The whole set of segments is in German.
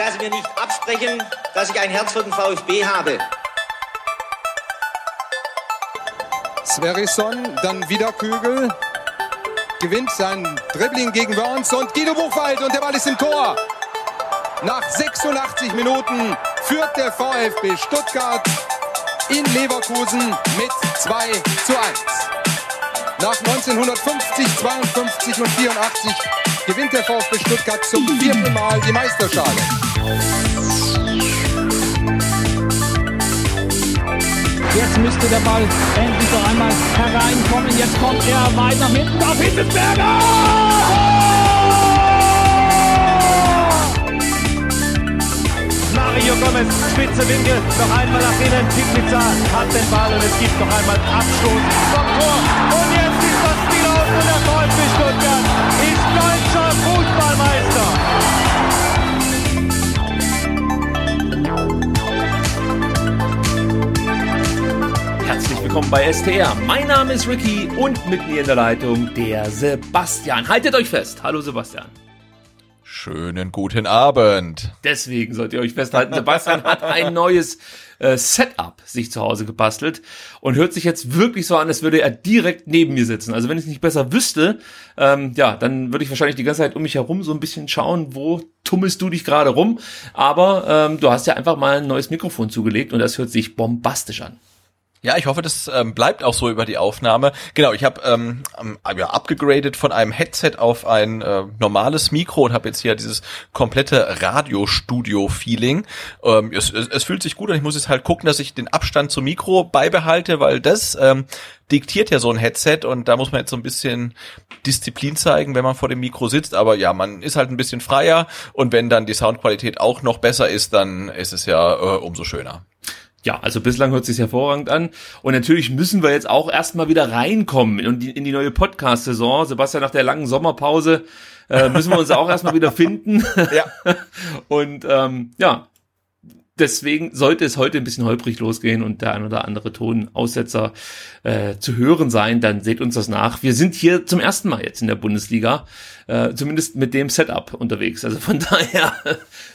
werde mir nicht absprechen, dass ich ein Herz für den VfB habe. Sverrisson, dann wieder Kügel, gewinnt sein Dribbling gegen Burns und Guido Buchwald und der Ball ist im Tor. Nach 86 Minuten führt der VfB Stuttgart in Leverkusen mit 2 zu 1. Nach 1950, 52 und 84 gewinnt der VfB Stuttgart zum vierten Mal die Meisterschale. Jetzt müsste der Ball endlich noch einmal hereinkommen. Jetzt kommt er weit nach hinten auf Hitzelsberger! Mario Gomez, spitze Winkel, noch einmal nach innen. Pizza hat den Ball und es gibt noch einmal Abstoß vom Tor. Und jetzt ist das Spiel aus und der VfB Stuttgart ist deutscher willkommen bei STR. Mein Name ist Ricky und mit mir in der Leitung der Sebastian. Haltet euch fest. Hallo Sebastian. Schönen guten Abend. Deswegen sollt ihr euch festhalten, Sebastian hat ein neues äh, Setup sich zu Hause gebastelt und hört sich jetzt wirklich so an, als würde er direkt neben mir sitzen. Also wenn ich es nicht besser wüsste, ähm, ja, dann würde ich wahrscheinlich die ganze Zeit um mich herum so ein bisschen schauen, wo tummelst du dich gerade rum. Aber ähm, du hast ja einfach mal ein neues Mikrofon zugelegt und das hört sich bombastisch an. Ja, ich hoffe, das ähm, bleibt auch so über die Aufnahme. Genau, ich habe ähm, ja, abgegradet von einem Headset auf ein äh, normales Mikro und habe jetzt hier dieses komplette Radiostudio-Feeling. Ähm, es, es, es fühlt sich gut an. Ich muss jetzt halt gucken, dass ich den Abstand zum Mikro beibehalte, weil das ähm, diktiert ja so ein Headset und da muss man jetzt so ein bisschen Disziplin zeigen, wenn man vor dem Mikro sitzt. Aber ja, man ist halt ein bisschen freier und wenn dann die Soundqualität auch noch besser ist, dann ist es ja äh, umso schöner. Ja, also bislang hört sich hervorragend an. Und natürlich müssen wir jetzt auch erstmal wieder reinkommen in die, in die neue Podcast-Saison. Sebastian, nach der langen Sommerpause äh, müssen wir uns auch erstmal wieder finden. Ja. Und ähm, ja, deswegen sollte es heute ein bisschen holprig losgehen und der ein oder andere Tonaussetzer äh, zu hören sein, dann seht uns das nach. Wir sind hier zum ersten Mal jetzt in der Bundesliga, äh, zumindest mit dem Setup unterwegs. Also von daher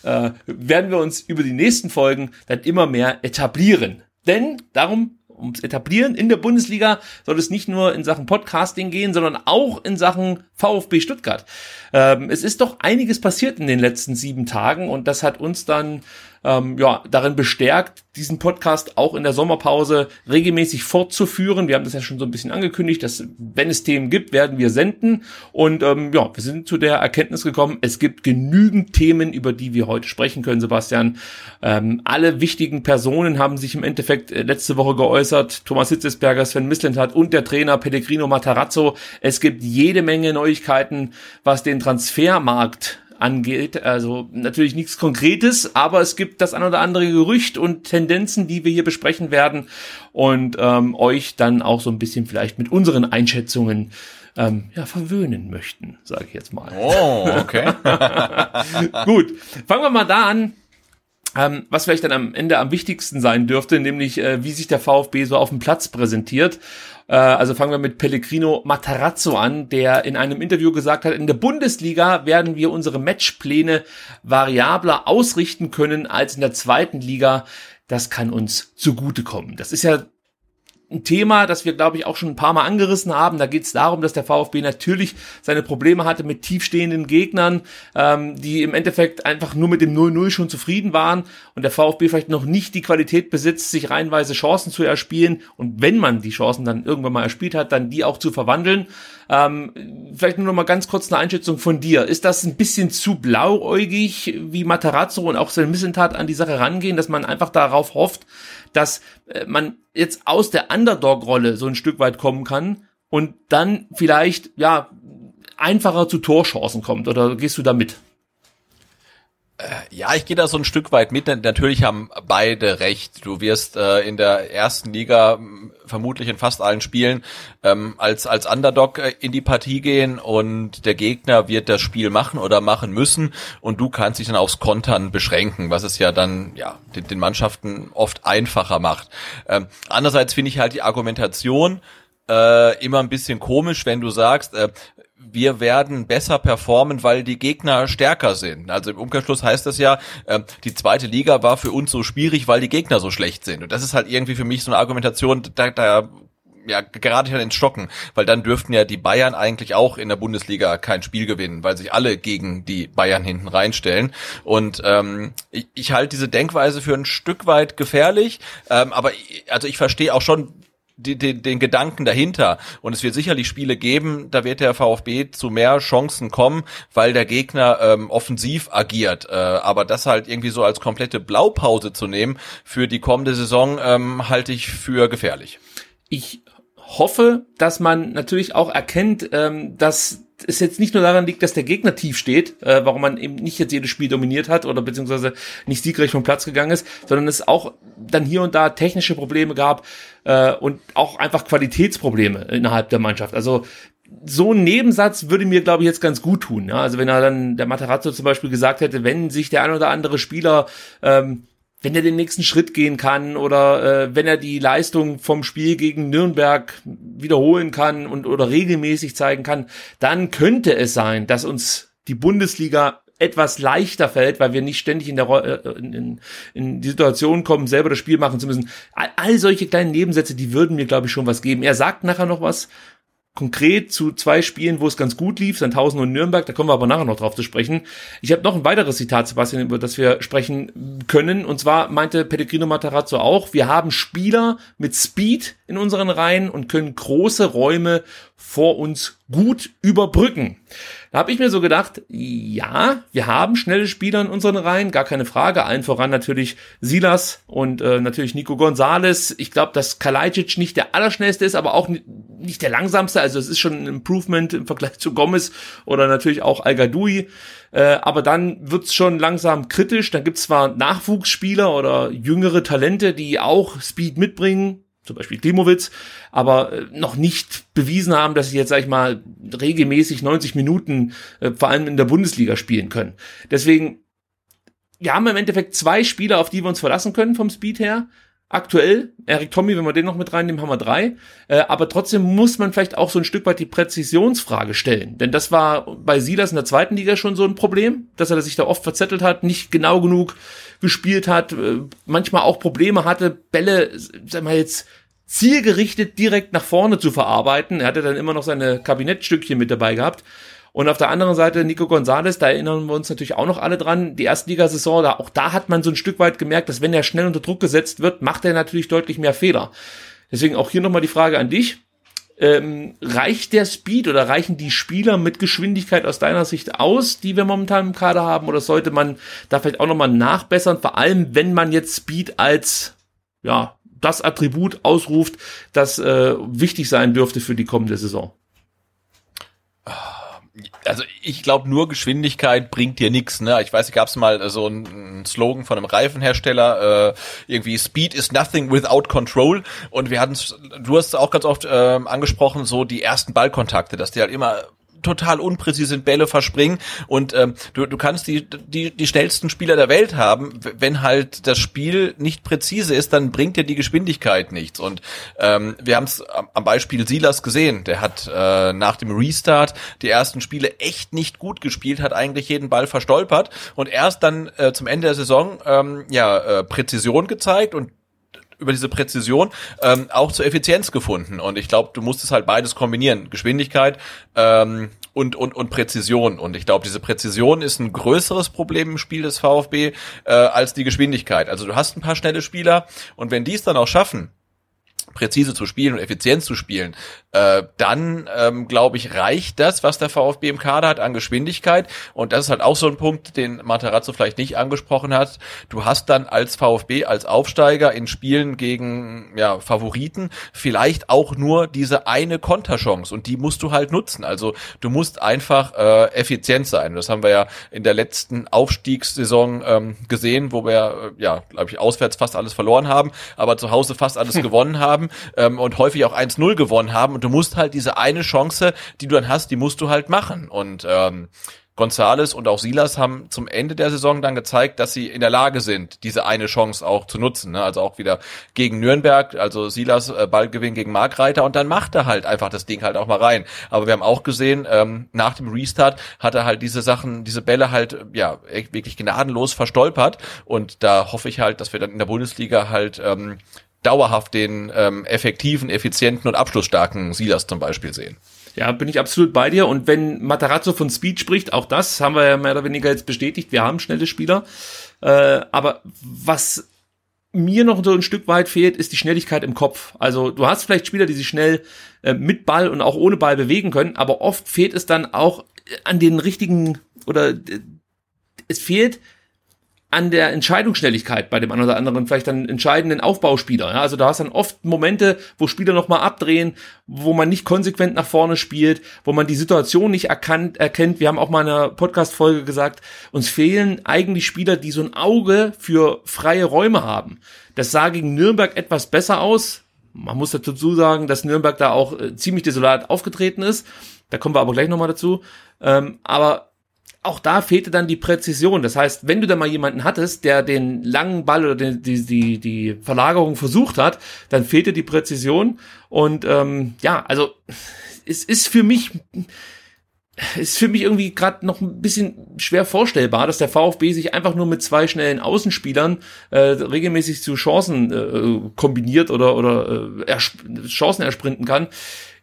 äh, werden wir uns über die nächsten Folgen dann immer mehr etablieren. Denn darum ums Etablieren in der Bundesliga soll es nicht nur in Sachen Podcasting gehen, sondern auch in Sachen VfB Stuttgart. Ähm, es ist doch einiges passiert in den letzten sieben Tagen und das hat uns dann ähm, ja, darin bestärkt, diesen Podcast auch in der Sommerpause regelmäßig fortzuführen. Wir haben das ja schon so ein bisschen angekündigt, dass wenn es Themen gibt, werden wir senden. Und ähm, ja, wir sind zu der Erkenntnis gekommen, es gibt genügend Themen, über die wir heute sprechen können, Sebastian. Ähm, alle wichtigen Personen haben sich im Endeffekt äh, letzte Woche geäußert. Thomas Hitzesberger, Sven Mislintat und der Trainer Pellegrino Matarazzo. Es gibt jede Menge Neuigkeiten, was den Transfermarkt angeht. Also natürlich nichts Konkretes, aber es gibt das ein oder andere Gerücht und Tendenzen, die wir hier besprechen werden und ähm, euch dann auch so ein bisschen vielleicht mit unseren Einschätzungen ähm, ja, verwöhnen möchten, sage ich jetzt mal. Oh, okay. Gut, fangen wir mal da an. Ähm, was vielleicht dann am Ende am wichtigsten sein dürfte, nämlich äh, wie sich der VfB so auf dem Platz präsentiert. Äh, also fangen wir mit Pellegrino Matarazzo an, der in einem Interview gesagt hat, in der Bundesliga werden wir unsere Matchpläne variabler ausrichten können als in der zweiten Liga. Das kann uns zugutekommen. Das ist ja ein Thema, das wir, glaube ich, auch schon ein paar Mal angerissen haben. Da geht es darum, dass der VfB natürlich seine Probleme hatte mit tiefstehenden Gegnern, ähm, die im Endeffekt einfach nur mit dem 0-0 schon zufrieden waren und der VfB vielleicht noch nicht die Qualität besitzt, sich reihenweise Chancen zu erspielen und wenn man die Chancen dann irgendwann mal erspielt hat, dann die auch zu verwandeln. Ähm, vielleicht nur noch mal ganz kurz eine Einschätzung von dir. Ist das ein bisschen zu blauäugig, wie Matarazzo und auch sein Missentat an die Sache rangehen, dass man einfach darauf hofft, dass äh, man jetzt aus der Underdog-Rolle so ein Stück weit kommen kann und dann vielleicht, ja, einfacher zu Torchancen kommt? Oder gehst du da mit? Äh, ja, ich gehe da so ein Stück weit mit. Natürlich haben beide recht. Du wirst äh, in der ersten Liga vermutlich in fast allen Spielen ähm, als als Underdog äh, in die Partie gehen und der Gegner wird das Spiel machen oder machen müssen und du kannst dich dann aufs Kontern beschränken, was es ja dann ja den, den Mannschaften oft einfacher macht. Ähm, andererseits finde ich halt die Argumentation äh, immer ein bisschen komisch, wenn du sagst, äh, wir werden besser performen, weil die Gegner stärker sind. Also im Umkehrschluss heißt das ja, äh, die zweite Liga war für uns so schwierig, weil die Gegner so schlecht sind. Und das ist halt irgendwie für mich so eine Argumentation, da, da ja, gerade halt ins Stocken, weil dann dürften ja die Bayern eigentlich auch in der Bundesliga kein Spiel gewinnen, weil sich alle gegen die Bayern hinten reinstellen. Und ähm, ich, ich halte diese Denkweise für ein Stück weit gefährlich, ähm, aber also ich verstehe auch schon, die, die, den Gedanken dahinter. Und es wird sicherlich Spiele geben, da wird der VfB zu mehr Chancen kommen, weil der Gegner ähm, offensiv agiert. Äh, aber das halt irgendwie so als komplette Blaupause zu nehmen für die kommende Saison, ähm, halte ich für gefährlich. Ich hoffe, dass man natürlich auch erkennt, ähm, dass es jetzt nicht nur daran liegt, dass der Gegner tief steht, äh, warum man eben nicht jetzt jedes Spiel dominiert hat oder beziehungsweise nicht siegreich vom Platz gegangen ist, sondern es auch dann hier und da technische Probleme gab äh, und auch einfach Qualitätsprobleme innerhalb der Mannschaft. Also so ein Nebensatz würde mir, glaube ich, jetzt ganz gut tun. Ja? Also wenn er dann der Materazzo zum Beispiel gesagt hätte, wenn sich der ein oder andere Spieler ähm, wenn er den nächsten Schritt gehen kann oder äh, wenn er die Leistung vom Spiel gegen Nürnberg wiederholen kann und oder regelmäßig zeigen kann, dann könnte es sein, dass uns die Bundesliga etwas leichter fällt, weil wir nicht ständig in der äh, in, in die Situation kommen, selber das Spiel machen zu müssen. All, all solche kleinen Nebensätze, die würden mir, glaube ich, schon was geben. Er sagt nachher noch was, konkret zu zwei Spielen, wo es ganz gut lief, Sandhausen und Nürnberg, da kommen wir aber nachher noch drauf zu sprechen. Ich habe noch ein weiteres Zitat, Sebastian, über das wir sprechen können. Und zwar meinte Pellegrino Matarazzo auch, wir haben Spieler mit Speed in unseren Reihen und können große Räume vor uns gut überbrücken. Da habe ich mir so gedacht, ja, wir haben schnelle Spieler in unseren Reihen, gar keine Frage. Allen voran natürlich Silas und äh, natürlich Nico Gonzales. Ich glaube, dass Kalajdzic nicht der allerschnellste ist, aber auch nicht der langsamste. Also es ist schon ein Improvement im Vergleich zu Gomez oder natürlich auch Al Gadoui. Äh, aber dann wird's schon langsam kritisch. Dann gibt's zwar Nachwuchsspieler oder jüngere Talente, die auch Speed mitbringen, zum Beispiel Klimowitz, aber äh, noch nicht bewiesen haben, dass sie jetzt, sag ich mal, regelmäßig 90 Minuten äh, vor allem in der Bundesliga spielen können. Deswegen, wir haben im Endeffekt zwei Spieler, auf die wir uns verlassen können vom Speed her. Aktuell, Erik Tommy, wenn wir den noch mit reinnehmen, haben wir drei. Äh, aber trotzdem muss man vielleicht auch so ein Stück weit die Präzisionsfrage stellen. Denn das war bei Silas in der zweiten Liga schon so ein Problem, dass er sich da oft verzettelt hat, nicht genau genug gespielt hat, äh, manchmal auch Probleme hatte, Bälle, sag mal jetzt, zielgerichtet direkt nach vorne zu verarbeiten. Er hatte dann immer noch seine Kabinettstückchen mit dabei gehabt. Und auf der anderen Seite Nico Gonzalez, da erinnern wir uns natürlich auch noch alle dran, die Erstligasaison, da, auch da hat man so ein Stück weit gemerkt, dass wenn er schnell unter Druck gesetzt wird, macht er natürlich deutlich mehr Fehler. Deswegen auch hier nochmal die Frage an dich. Ähm, reicht der Speed oder reichen die Spieler mit Geschwindigkeit aus deiner Sicht aus, die wir momentan im Kader haben? Oder sollte man da vielleicht auch nochmal nachbessern? Vor allem, wenn man jetzt Speed als, ja, das Attribut ausruft, das äh, wichtig sein dürfte für die kommende Saison. Also ich glaube, nur Geschwindigkeit bringt dir nichts. Ne? Ich weiß, gab es mal so einen Slogan von einem Reifenhersteller, äh, irgendwie Speed is nothing without control. Und wir hatten, du hast es auch ganz oft äh, angesprochen, so die ersten Ballkontakte, dass die halt immer total unpräzise Bälle verspringen und ähm, du, du kannst die, die, die schnellsten Spieler der Welt haben, wenn halt das Spiel nicht präzise ist, dann bringt dir die Geschwindigkeit nichts und ähm, wir haben es am Beispiel Silas gesehen, der hat äh, nach dem Restart die ersten Spiele echt nicht gut gespielt, hat eigentlich jeden Ball verstolpert und erst dann äh, zum Ende der Saison ähm, ja äh, Präzision gezeigt und über diese Präzision ähm, auch zur Effizienz gefunden. Und ich glaube, du musst es halt beides kombinieren. Geschwindigkeit ähm, und, und, und Präzision. Und ich glaube, diese Präzision ist ein größeres Problem im Spiel des VfB äh, als die Geschwindigkeit. Also du hast ein paar schnelle Spieler und wenn die es dann auch schaffen, präzise zu spielen und effizient zu spielen, äh, dann ähm, glaube ich, reicht das, was der VfB im Kader hat an Geschwindigkeit. Und das ist halt auch so ein Punkt, den Materazzo vielleicht nicht angesprochen hat. Du hast dann als VfB, als Aufsteiger in Spielen gegen ja, Favoriten vielleicht auch nur diese eine Konterchance und die musst du halt nutzen. Also du musst einfach äh, effizient sein. Das haben wir ja in der letzten Aufstiegssaison ähm, gesehen, wo wir äh, ja, glaube ich, auswärts fast alles verloren haben, aber zu Hause fast alles gewonnen haben ähm, und häufig auch 1-0 gewonnen haben. Und du musst halt diese eine Chance, die du dann hast, die musst du halt machen. Und ähm, Gonzales und auch Silas haben zum Ende der Saison dann gezeigt, dass sie in der Lage sind, diese eine Chance auch zu nutzen. Ne? Also auch wieder gegen Nürnberg, also Silas äh, Ballgewinn gegen Markreiter und dann macht er halt einfach das Ding halt auch mal rein. Aber wir haben auch gesehen, ähm, nach dem Restart hat er halt diese Sachen, diese Bälle halt ja wirklich gnadenlos verstolpert und da hoffe ich halt, dass wir dann in der Bundesliga halt ähm, dauerhaft den ähm, effektiven, effizienten und abschlussstarken Silas zum Beispiel sehen. Ja, bin ich absolut bei dir. Und wenn Matarazzo von Speed spricht, auch das haben wir ja mehr oder weniger jetzt bestätigt. Wir haben schnelle Spieler. Äh, aber was mir noch so ein Stück weit fehlt, ist die Schnelligkeit im Kopf. Also du hast vielleicht Spieler, die sich schnell äh, mit Ball und auch ohne Ball bewegen können, aber oft fehlt es dann auch an den richtigen oder äh, es fehlt an der Entscheidungsschnelligkeit bei dem einen oder anderen, vielleicht dann entscheidenden Aufbauspieler. Ja, also da hast dann oft Momente, wo Spieler nochmal abdrehen, wo man nicht konsequent nach vorne spielt, wo man die Situation nicht erkannt, erkennt. Wir haben auch mal in einer Podcast-Folge gesagt, uns fehlen eigentlich Spieler, die so ein Auge für freie Räume haben. Das sah gegen Nürnberg etwas besser aus. Man muss dazu sagen, dass Nürnberg da auch äh, ziemlich desolat aufgetreten ist. Da kommen wir aber gleich nochmal dazu. Ähm, aber auch da fehlte dann die Präzision. Das heißt, wenn du da mal jemanden hattest, der den langen Ball oder die, die, die, Verlagerung versucht hat, dann fehlte die Präzision. Und ähm, ja, also es ist für mich ist für mich irgendwie gerade noch ein bisschen schwer vorstellbar, dass der VfB sich einfach nur mit zwei schnellen Außenspielern äh, regelmäßig zu Chancen äh, kombiniert oder oder äh, Chancen ersprinten kann.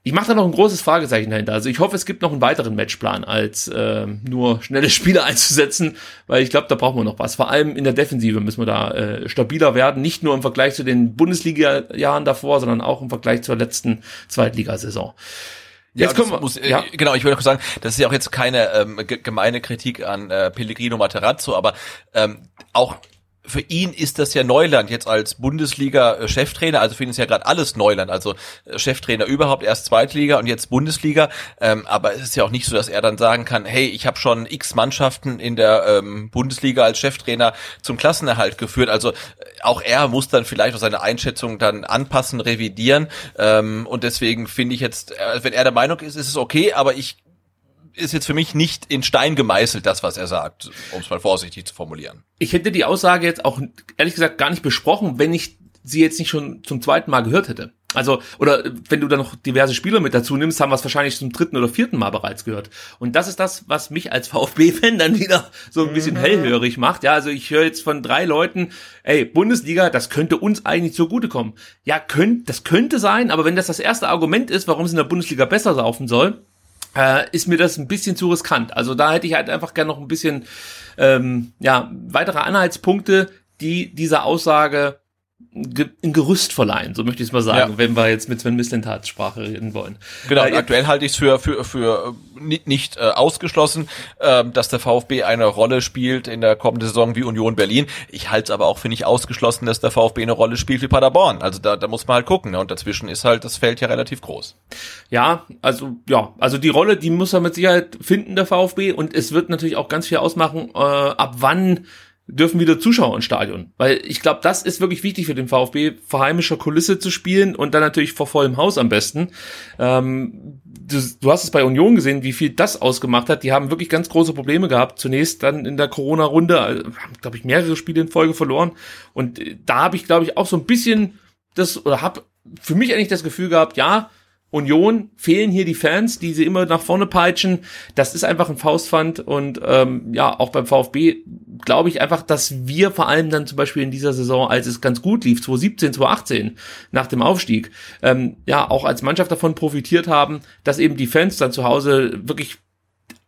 Ich mache da noch ein großes Fragezeichen dahinter. Also ich hoffe, es gibt noch einen weiteren Matchplan, als äh, nur schnelle Spieler einzusetzen, weil ich glaube, da brauchen wir noch was. Vor allem in der Defensive müssen wir da äh, stabiler werden, nicht nur im Vergleich zu den Bundesliga-Jahren davor, sondern auch im Vergleich zur letzten Zweitligasaison. Jetzt ja, kommen wir, muss, äh, ja. genau, ich würde auch sagen, das ist ja auch jetzt keine ähm, gemeine Kritik an äh, Pellegrino Materazzo, aber ähm, auch für ihn ist das ja Neuland jetzt als Bundesliga-Cheftrainer. Also für ihn ist ja gerade alles Neuland. Also äh, Cheftrainer überhaupt erst Zweitliga und jetzt Bundesliga. Ähm, aber es ist ja auch nicht so, dass er dann sagen kann, hey, ich habe schon x Mannschaften in der ähm, Bundesliga als Cheftrainer zum Klassenerhalt geführt. Also äh, auch er muss dann vielleicht auch seine Einschätzung dann anpassen, revidieren. Ähm, und deswegen finde ich jetzt, äh, wenn er der Meinung ist, ist es okay, aber ich ist jetzt für mich nicht in Stein gemeißelt, das, was er sagt, um es mal vorsichtig zu formulieren. Ich hätte die Aussage jetzt auch ehrlich gesagt gar nicht besprochen, wenn ich sie jetzt nicht schon zum zweiten Mal gehört hätte. Also, oder wenn du da noch diverse Spieler mit dazu nimmst, haben wir es wahrscheinlich zum dritten oder vierten Mal bereits gehört. Und das ist das, was mich als VfB-Fan dann wieder so ein bisschen mhm. hellhörig macht. Ja, also ich höre jetzt von drei Leuten, ey, Bundesliga, das könnte uns eigentlich zugutekommen. Ja, könnt, das könnte sein, aber wenn das das erste Argument ist, warum es in der Bundesliga besser laufen soll, äh, ist mir das ein bisschen zu riskant. Also da hätte ich halt einfach gerne noch ein bisschen ähm, ja weitere Anhaltspunkte, die dieser Aussage ein Gerüst verleihen, so möchte ich es mal sagen, ja. wenn wir jetzt mit Sven Mislintats Sprache reden wollen. Genau, äh, aktuell halte ich es für, für, für äh, nicht, nicht äh, ausgeschlossen, äh, dass der VfB eine Rolle spielt in der kommenden Saison wie Union Berlin. Ich halte es aber auch für nicht ausgeschlossen, dass der VfB eine Rolle spielt wie Paderborn. Also da, da muss man halt gucken. Ne? Und dazwischen ist halt das Feld ja relativ groß. Ja, also ja, also die Rolle, die muss er mit Sicherheit finden, der VfB. Und es wird natürlich auch ganz viel ausmachen, äh, ab wann dürfen wieder Zuschauer ins Stadion. Weil ich glaube, das ist wirklich wichtig für den VfB, vor heimischer Kulisse zu spielen und dann natürlich vor vollem Haus am besten. Ähm, du, du, hast es bei Union gesehen, wie viel das ausgemacht hat. Die haben wirklich ganz große Probleme gehabt. Zunächst dann in der Corona-Runde, äh, haben, glaube ich, mehrere Spiele in Folge verloren. Und äh, da habe ich, glaube ich, auch so ein bisschen das, oder habe für mich eigentlich das Gefühl gehabt, ja, Union fehlen hier die Fans, die sie immer nach vorne peitschen. Das ist einfach ein Faustpfand und ähm, ja, auch beim VfB glaube ich einfach, dass wir vor allem dann zum Beispiel in dieser Saison, als es ganz gut lief, 2017, 2018, nach dem Aufstieg, ähm, ja, auch als Mannschaft davon profitiert haben, dass eben die Fans dann zu Hause wirklich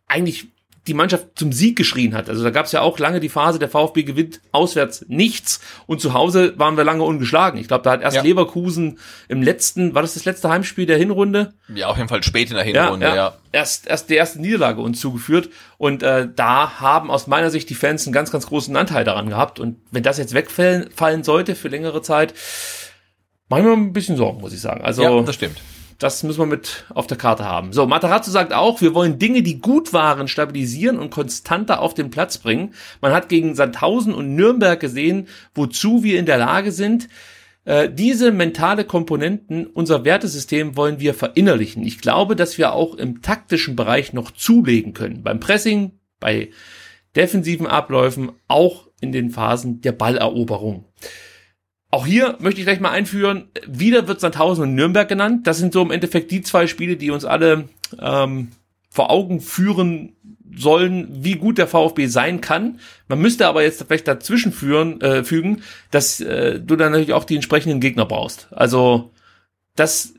eigentlich die Mannschaft zum Sieg geschrien hat. Also da gab es ja auch lange die Phase, der VfB gewinnt auswärts nichts und zu Hause waren wir lange ungeschlagen. Ich glaube, da hat erst ja. Leverkusen im letzten, war das das letzte Heimspiel der Hinrunde? Ja, auf jeden Fall spät in der Hinrunde, ja. ja. ja. Erst, erst die erste Niederlage uns zugeführt und äh, da haben aus meiner Sicht die Fans einen ganz, ganz großen Anteil daran gehabt und wenn das jetzt wegfallen fallen sollte für längere Zeit, mache ich mir ein bisschen Sorgen, muss ich sagen. Also, ja, das stimmt. Das müssen wir mit auf der Karte haben. So, Matarazzo sagt auch, wir wollen Dinge, die gut waren, stabilisieren und konstanter auf den Platz bringen. Man hat gegen Sandhausen und Nürnberg gesehen, wozu wir in der Lage sind. Äh, diese mentale Komponenten, unser Wertesystem wollen wir verinnerlichen. Ich glaube, dass wir auch im taktischen Bereich noch zulegen können. Beim Pressing, bei defensiven Abläufen, auch in den Phasen der Balleroberung. Auch hier möchte ich gleich mal einführen, wieder wird Sandhausen und Nürnberg genannt. Das sind so im Endeffekt die zwei Spiele, die uns alle ähm, vor Augen führen sollen, wie gut der VfB sein kann. Man müsste aber jetzt vielleicht dazwischen führen, äh, fügen, dass äh, du dann natürlich auch die entsprechenden Gegner brauchst. Also das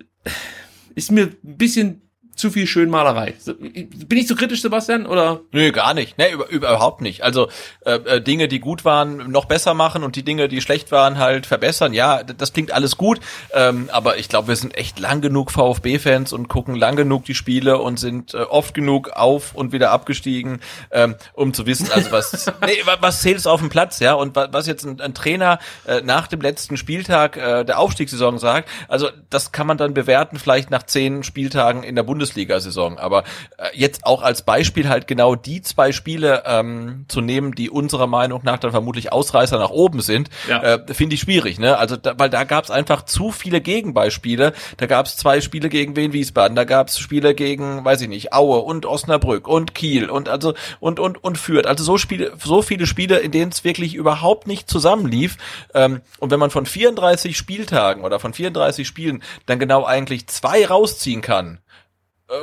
ist mir ein bisschen zu viel Schönmalerei. Bin ich zu kritisch, Sebastian, oder? Nö, gar nicht. Nee, über, überhaupt nicht. Also äh, äh, Dinge, die gut waren, noch besser machen und die Dinge, die schlecht waren, halt verbessern. Ja, das klingt alles gut. Ähm, aber ich glaube, wir sind echt lang genug VfB-Fans und gucken lang genug die Spiele und sind äh, oft genug auf und wieder abgestiegen, ähm, um zu wissen, also was, nee, was zählt es auf dem Platz, ja? Und was jetzt ein, ein Trainer äh, nach dem letzten Spieltag äh, der Aufstiegssaison sagt, also das kann man dann bewerten, vielleicht nach zehn Spieltagen in der Bundesliga Bundesliga-Saison. Aber äh, jetzt auch als Beispiel halt genau die zwei Spiele ähm, zu nehmen, die unserer Meinung nach dann vermutlich Ausreißer nach oben sind, ja. äh, finde ich schwierig. Ne? Also da, weil da gab es einfach zu viele Gegenbeispiele. Da gab es zwei Spiele gegen Wien Wiesbaden, da gab es Spiele gegen, weiß ich nicht, Aue und Osnabrück und Kiel und also und und und Fürth. Also so Spiele, so viele Spiele, in denen es wirklich überhaupt nicht zusammenlief. Ähm, und wenn man von 34 Spieltagen oder von 34 Spielen dann genau eigentlich zwei rausziehen kann,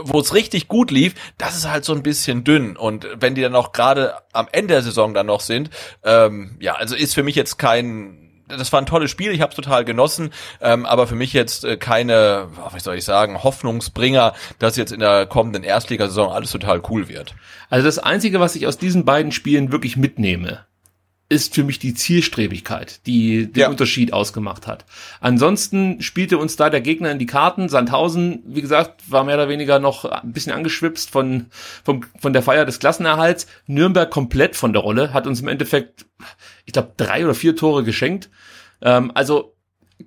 wo es richtig gut lief, das ist halt so ein bisschen dünn. Und wenn die dann auch gerade am Ende der Saison dann noch sind, ähm, ja, also ist für mich jetzt kein das war ein tolles Spiel, ich habe es total genossen, ähm, aber für mich jetzt äh, keine, wie soll ich sagen, Hoffnungsbringer, dass jetzt in der kommenden Erstligasaison alles total cool wird. Also das Einzige, was ich aus diesen beiden Spielen wirklich mitnehme, ist für mich die Zielstrebigkeit, die den ja. Unterschied ausgemacht hat. Ansonsten spielte uns da der Gegner in die Karten. Sandhausen, wie gesagt, war mehr oder weniger noch ein bisschen angeschwipst von, von, von der Feier des Klassenerhalts. Nürnberg komplett von der Rolle, hat uns im Endeffekt, ich glaube, drei oder vier Tore geschenkt. Ähm, also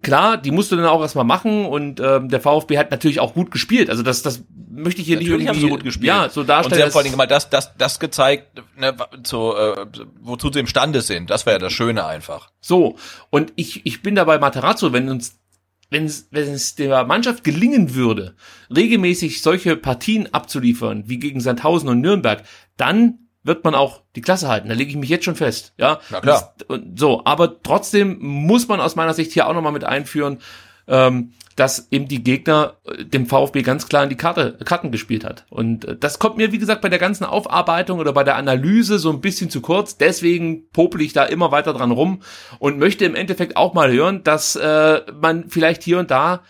klar, die musst du dann auch erstmal machen und ähm, der VfB hat natürlich auch gut gespielt. Also das, das möchte ich hier natürlich nicht irgendwie, haben sie gut gespielt. Ja, so darstellen. Und sie haben vor allem mal das, das, das gezeigt, ne, zu, äh, wozu sie imstande sind. Das wäre ja das Schöne einfach. So und ich, ich bin dabei Materazzo, wenn uns wenn es, wenn es der Mannschaft gelingen würde, regelmäßig solche Partien abzuliefern, wie gegen Sandhausen und Nürnberg, dann wird man auch die Klasse halten. Da lege ich mich jetzt schon fest. Ja, Na klar. so, aber trotzdem muss man aus meiner Sicht hier auch nochmal mit einführen, ähm, dass eben die Gegner äh, dem VfB ganz klar in die Karte, Karten gespielt hat. Und äh, das kommt mir, wie gesagt, bei der ganzen Aufarbeitung oder bei der Analyse so ein bisschen zu kurz. Deswegen popel ich da immer weiter dran rum und möchte im Endeffekt auch mal hören, dass äh, man vielleicht hier und da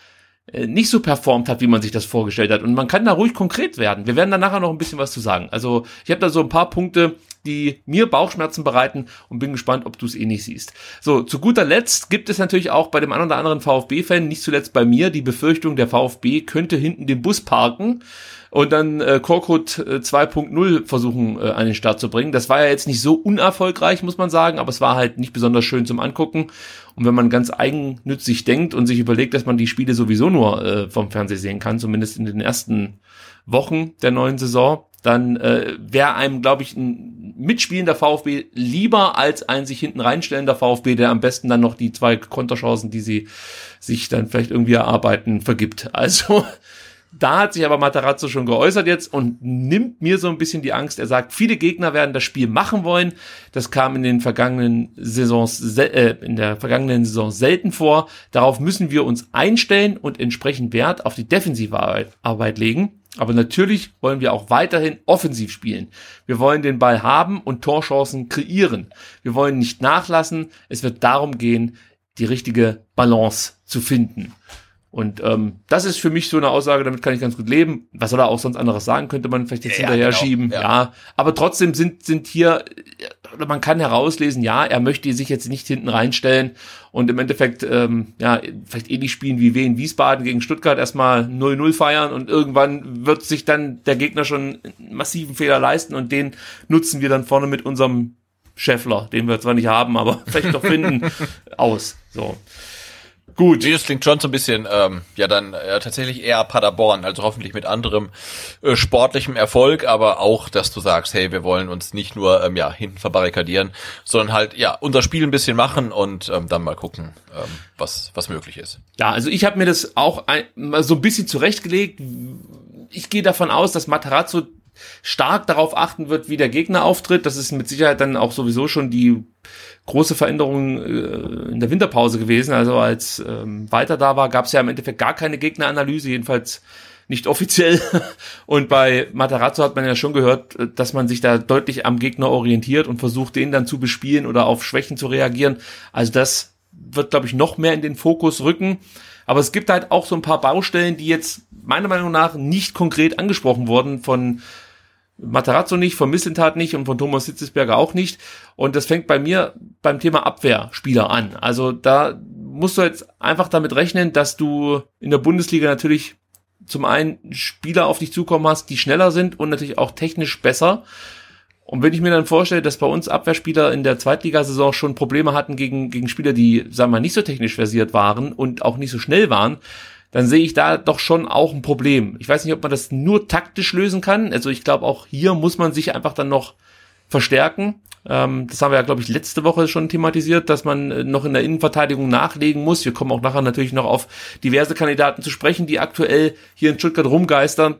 nicht so performt hat, wie man sich das vorgestellt hat. Und man kann da ruhig konkret werden. Wir werden da nachher noch ein bisschen was zu sagen. Also ich habe da so ein paar Punkte, die mir Bauchschmerzen bereiten und bin gespannt, ob du es eh nicht siehst. So, zu guter Letzt gibt es natürlich auch bei dem einen oder anderen VfB-Fan, nicht zuletzt bei mir, die Befürchtung, der VfB könnte hinten den Bus parken und dann äh, Korkut äh, 2.0 versuchen äh, an den Start zu bringen. Das war ja jetzt nicht so unerfolgreich, muss man sagen, aber es war halt nicht besonders schön zum Angucken. Und wenn man ganz eigennützig denkt und sich überlegt, dass man die Spiele sowieso nur äh, vom Fernseher sehen kann, zumindest in den ersten Wochen der neuen Saison, dann äh, wäre einem, glaube ich, ein mitspielender VfB lieber als ein sich hinten reinstellender VfB, der am besten dann noch die zwei Konterchancen, die sie sich dann vielleicht irgendwie erarbeiten, vergibt. Also da hat sich aber Matarazzo schon geäußert jetzt und nimmt mir so ein bisschen die Angst. Er sagt, viele Gegner werden das Spiel machen wollen. Das kam in den vergangenen Saisons, äh, in der vergangenen Saison selten vor. Darauf müssen wir uns einstellen und entsprechend Wert auf die defensive Arbeit, Arbeit legen. Aber natürlich wollen wir auch weiterhin offensiv spielen. Wir wollen den Ball haben und Torchancen kreieren. Wir wollen nicht nachlassen. Es wird darum gehen, die richtige Balance zu finden. Und ähm, das ist für mich so eine Aussage, damit kann ich ganz gut leben. Was soll er auch sonst anderes sagen, könnte man vielleicht jetzt ja, hinterher genau, schieben. Ja. ja. aber trotzdem sind sind hier, oder man kann herauslesen, ja, er möchte sich jetzt nicht hinten reinstellen und im Endeffekt, ähm, ja, vielleicht ähnlich spielen wie Wien Wiesbaden gegen Stuttgart erstmal 0-0 feiern und irgendwann wird sich dann der Gegner schon einen massiven Fehler leisten und den nutzen wir dann vorne mit unserem Scheffler, den wir zwar nicht haben, aber vielleicht doch finden, aus. So. Gut. Nee, das klingt schon so ein bisschen, ähm, ja dann äh, tatsächlich eher Paderborn, also hoffentlich mit anderem äh, sportlichem Erfolg, aber auch, dass du sagst, hey, wir wollen uns nicht nur ähm, ja hinten verbarrikadieren, sondern halt ja unser Spiel ein bisschen machen und ähm, dann mal gucken, ähm, was was möglich ist. Ja, also ich habe mir das auch ein, mal so ein bisschen zurechtgelegt. Ich gehe davon aus, dass Matarazzo stark darauf achten wird, wie der Gegner auftritt. Das ist mit Sicherheit dann auch sowieso schon die große Veränderung äh, in der Winterpause gewesen. Also als ähm, weiter da war, gab es ja im Endeffekt gar keine Gegneranalyse, jedenfalls nicht offiziell. Und bei Matarazzo hat man ja schon gehört, dass man sich da deutlich am Gegner orientiert und versucht, den dann zu bespielen oder auf Schwächen zu reagieren. Also das wird, glaube ich, noch mehr in den Fokus rücken. Aber es gibt halt auch so ein paar Baustellen, die jetzt meiner Meinung nach nicht konkret angesprochen wurden von Matarazzo nicht, von Missentat nicht und von Thomas Sitzesberger auch nicht. Und das fängt bei mir beim Thema Abwehrspieler an. Also da musst du jetzt einfach damit rechnen, dass du in der Bundesliga natürlich zum einen Spieler auf dich zukommen hast, die schneller sind und natürlich auch technisch besser. Und wenn ich mir dann vorstelle, dass bei uns Abwehrspieler in der Zweitligasaison schon Probleme hatten gegen, gegen Spieler, die, sagen wir mal, nicht so technisch versiert waren und auch nicht so schnell waren, dann sehe ich da doch schon auch ein Problem. Ich weiß nicht, ob man das nur taktisch lösen kann. Also ich glaube, auch hier muss man sich einfach dann noch verstärken. Ähm, das haben wir ja, glaube ich, letzte Woche schon thematisiert, dass man äh, noch in der Innenverteidigung nachlegen muss. Wir kommen auch nachher natürlich noch auf diverse Kandidaten zu sprechen, die aktuell hier in Stuttgart rumgeistern.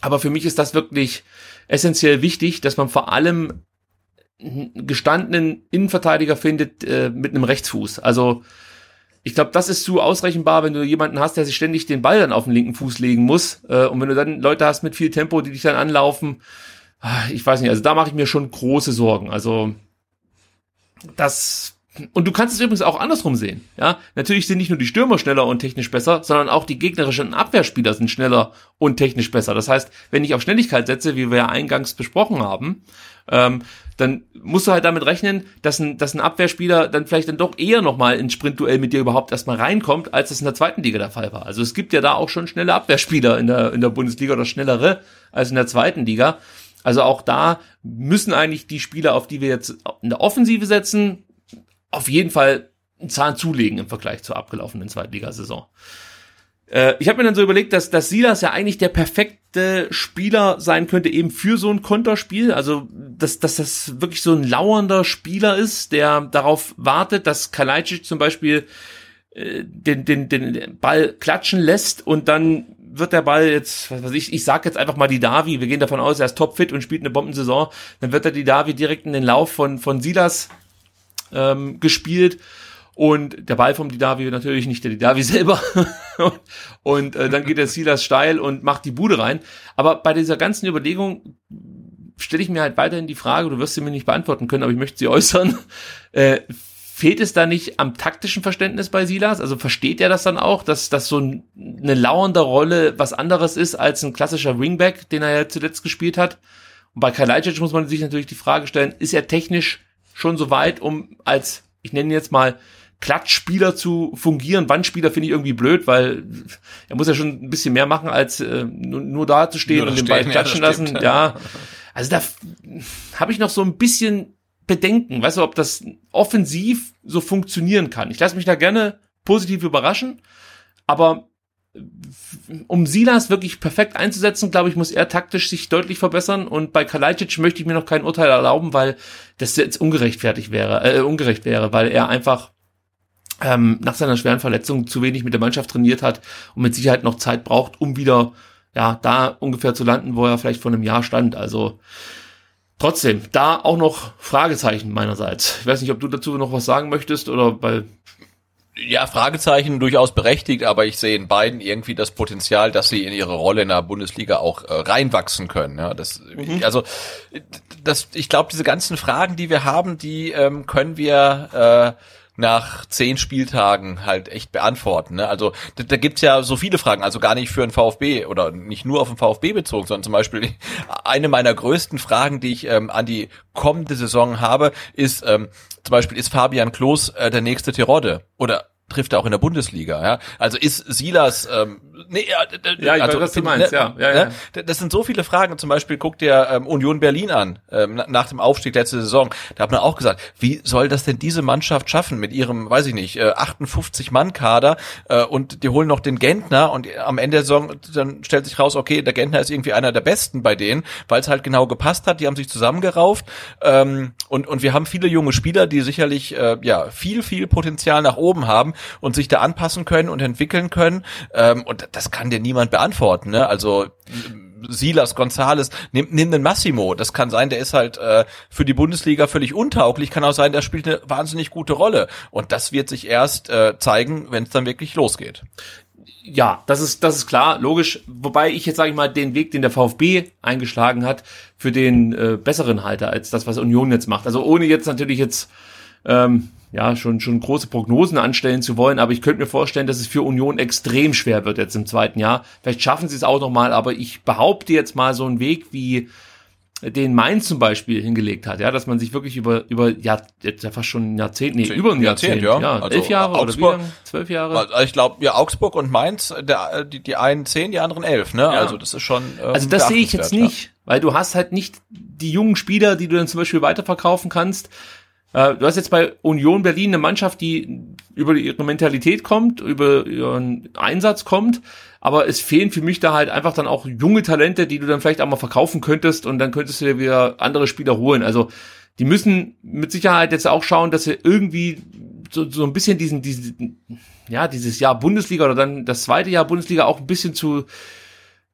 Aber für mich ist das wirklich essentiell wichtig, dass man vor allem gestandenen Innenverteidiger findet äh, mit einem Rechtsfuß. Also ich glaube, das ist zu ausrechenbar, wenn du jemanden hast, der sich ständig den Ball dann auf den linken Fuß legen muss. Äh, und wenn du dann Leute hast mit viel Tempo, die dich dann anlaufen, Ah, ich weiß nicht, also da mache ich mir schon große Sorgen. Also das und du kannst es übrigens auch andersrum sehen. Ja, natürlich sind nicht nur die Stürmer schneller und technisch besser, sondern auch die gegnerischen Abwehrspieler sind schneller und technisch besser. Das heißt, wenn ich auf Schnelligkeit setze, wie wir ja eingangs besprochen haben, ähm, dann musst du halt damit rechnen, dass ein, dass ein Abwehrspieler dann vielleicht dann doch eher nochmal ins Sprintduell mit dir überhaupt erstmal reinkommt, als es in der zweiten Liga der Fall war. Also es gibt ja da auch schon schnelle Abwehrspieler in der, in der Bundesliga oder schnellere als in der zweiten Liga. Also auch da müssen eigentlich die Spieler, auf die wir jetzt in der Offensive setzen, auf jeden Fall einen Zahn zulegen im Vergleich zur abgelaufenen Zweitligasaison. Äh, ich habe mir dann so überlegt, dass, dass Silas ja eigentlich der perfekte Spieler sein könnte, eben für so ein Konterspiel. Also, dass, dass das wirklich so ein lauernder Spieler ist, der darauf wartet, dass Kalajdzic zum Beispiel äh, den, den, den Ball klatschen lässt und dann wird der Ball jetzt, was weiß ich, ich sag jetzt einfach mal die Davi, wir gehen davon aus, er ist topfit und spielt eine Bombensaison, dann wird er die Davi direkt in den Lauf von, von Silas ähm, gespielt und der Ball vom Didavi natürlich nicht der Didavi selber. und äh, dann geht der Silas steil und macht die Bude rein. Aber bei dieser ganzen Überlegung stelle ich mir halt weiterhin die Frage, du wirst sie mir nicht beantworten können, aber ich möchte sie äußern. Äh, Fehlt es da nicht am taktischen Verständnis bei Silas? Also versteht er das dann auch, dass das so eine lauernde Rolle was anderes ist als ein klassischer Wingback, den er ja zuletzt gespielt hat? Und bei Kalajdzic muss man sich natürlich die Frage stellen, ist er technisch schon so weit, um als, ich nenne ihn jetzt mal, Klatschspieler zu fungieren. Wandspieler finde ich irgendwie blöd, weil er muss ja schon ein bisschen mehr machen, als äh, nur, nur da zu stehen und den Ball klatschen ja, lassen. Stimmt. Ja, also da habe ich noch so ein bisschen Bedenken, weißt du, ob das offensiv so funktionieren kann. Ich lasse mich da gerne positiv überraschen, aber um Silas wirklich perfekt einzusetzen, glaube ich, muss er taktisch sich deutlich verbessern und bei Kalajdzic möchte ich mir noch kein Urteil erlauben, weil das jetzt ungerechtfertigt wäre, äh, ungerecht wäre, weil er einfach ähm, nach seiner schweren Verletzung zu wenig mit der Mannschaft trainiert hat und mit Sicherheit noch Zeit braucht, um wieder ja da ungefähr zu landen, wo er vielleicht vor einem Jahr stand. Also Trotzdem, da auch noch Fragezeichen meinerseits. Ich weiß nicht, ob du dazu noch was sagen möchtest oder weil ja, Fragezeichen durchaus berechtigt, aber ich sehe in beiden irgendwie das Potenzial, dass sie in ihre Rolle in der Bundesliga auch äh, reinwachsen können. Ja, das, mhm. also, das, ich glaube, diese ganzen Fragen, die wir haben, die ähm, können wir äh, nach zehn Spieltagen halt echt beantworten. Ne? Also da, da gibt's ja so viele Fragen, also gar nicht für den VfB oder nicht nur auf den VfB bezogen, sondern zum Beispiel eine meiner größten Fragen, die ich ähm, an die kommende Saison habe, ist ähm, zum Beispiel, ist Fabian Klos äh, der nächste Tirode? Oder trifft er auch in der Bundesliga. Ja? Also ist Silas, ähm, nee, ja, ja ich also, weiß, was du meinst, ne, ja, ja, ja. Ne? Das sind so viele Fragen. Zum Beispiel guckt der ähm, Union Berlin an ähm, nach dem Aufstieg letzte Saison. Da hat man auch gesagt, wie soll das denn diese Mannschaft schaffen mit ihrem, weiß ich nicht, äh, 58 Mann Kader äh, und die holen noch den Gentner und am Ende der Saison dann stellt sich raus, okay, der Gentner ist irgendwie einer der Besten bei denen, weil es halt genau gepasst hat. Die haben sich zusammengerauft ähm, und und wir haben viele junge Spieler, die sicherlich äh, ja viel viel Potenzial nach oben haben und sich da anpassen können und entwickeln können. Ähm, und das kann dir niemand beantworten. Ne? Also Silas Gonzales, nimm, nimm den Massimo. Das kann sein, der ist halt äh, für die Bundesliga völlig untauglich. Kann auch sein, der spielt eine wahnsinnig gute Rolle. Und das wird sich erst äh, zeigen, wenn es dann wirklich losgeht. Ja, das ist, das ist klar, logisch. Wobei ich jetzt, sage ich mal, den Weg, den der VfB eingeschlagen hat, für den äh, besseren halte, als das, was Union jetzt macht. Also ohne jetzt natürlich jetzt ähm, ja, schon, schon große Prognosen anstellen zu wollen, aber ich könnte mir vorstellen, dass es für Union extrem schwer wird jetzt im zweiten Jahr. Vielleicht schaffen sie es auch nochmal, aber ich behaupte jetzt mal so einen Weg wie den Mainz zum Beispiel hingelegt hat, ja, dass man sich wirklich über, über, ja, fast schon ein Jahrzehnt, nee, über ein Jahrzehnt, Jahrzehnt ja. ja also elf Jahre Augsburg, oder wie lang? Zwölf Jahre? Also ich glaube, ja, Augsburg und Mainz, der, die, die einen zehn, die anderen elf, ne? Ja. Also das ist schon. Ähm, also das sehe ich jetzt nicht, ja. weil du hast halt nicht die jungen Spieler, die du dann zum Beispiel weiterverkaufen kannst. Äh, du hast jetzt bei Union Berlin eine Mannschaft, die über ihre Mentalität kommt, über ihren Einsatz kommt, aber es fehlen für mich da halt einfach dann auch junge Talente, die du dann vielleicht auch mal verkaufen könntest und dann könntest du dir wieder andere Spieler holen. Also die müssen mit Sicherheit jetzt auch schauen, dass sie irgendwie so, so ein bisschen diesen, diesen, ja, dieses Jahr Bundesliga oder dann das zweite Jahr Bundesliga auch ein bisschen zu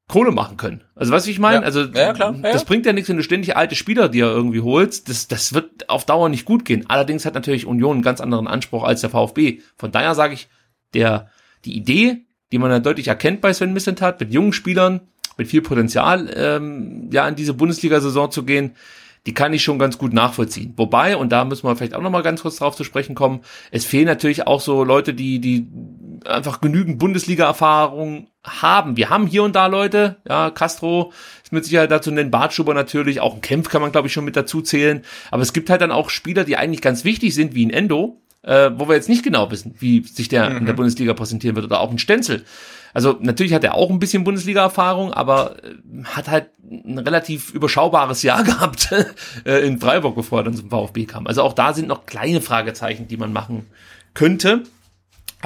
Kohle machen können. Also was ich meine, ja. also ja, klar. Ja, das bringt ja nichts, wenn du ständig alte Spieler dir irgendwie holst. Das, das wird auf Dauer nicht gut gehen. Allerdings hat natürlich Union einen ganz anderen Anspruch als der VfB. Von daher sage ich, der die Idee, die man ja deutlich erkennt bei Sven Missentat, mit jungen Spielern, mit viel Potenzial, ähm, ja, in diese Bundesliga-Saison zu gehen, die kann ich schon ganz gut nachvollziehen. Wobei, und da müssen wir vielleicht auch nochmal ganz kurz drauf zu sprechen kommen, es fehlen natürlich auch so Leute, die, die einfach genügend Bundesliga-Erfahrung haben. Wir haben hier und da Leute, ja, Castro ist mit Sicherheit dazu nennen, Bartschuber natürlich, auch ein Kempf kann man glaube ich schon mit dazu zählen, aber es gibt halt dann auch Spieler, die eigentlich ganz wichtig sind, wie ein Endo, äh, wo wir jetzt nicht genau wissen, wie sich der mhm. in der Bundesliga präsentieren wird oder auch ein Stenzel. Also natürlich hat er auch ein bisschen Bundesliga-Erfahrung, aber äh, hat halt ein relativ überschaubares Jahr gehabt äh, in Freiburg, bevor er dann zum VfB kam. Also auch da sind noch kleine Fragezeichen, die man machen könnte.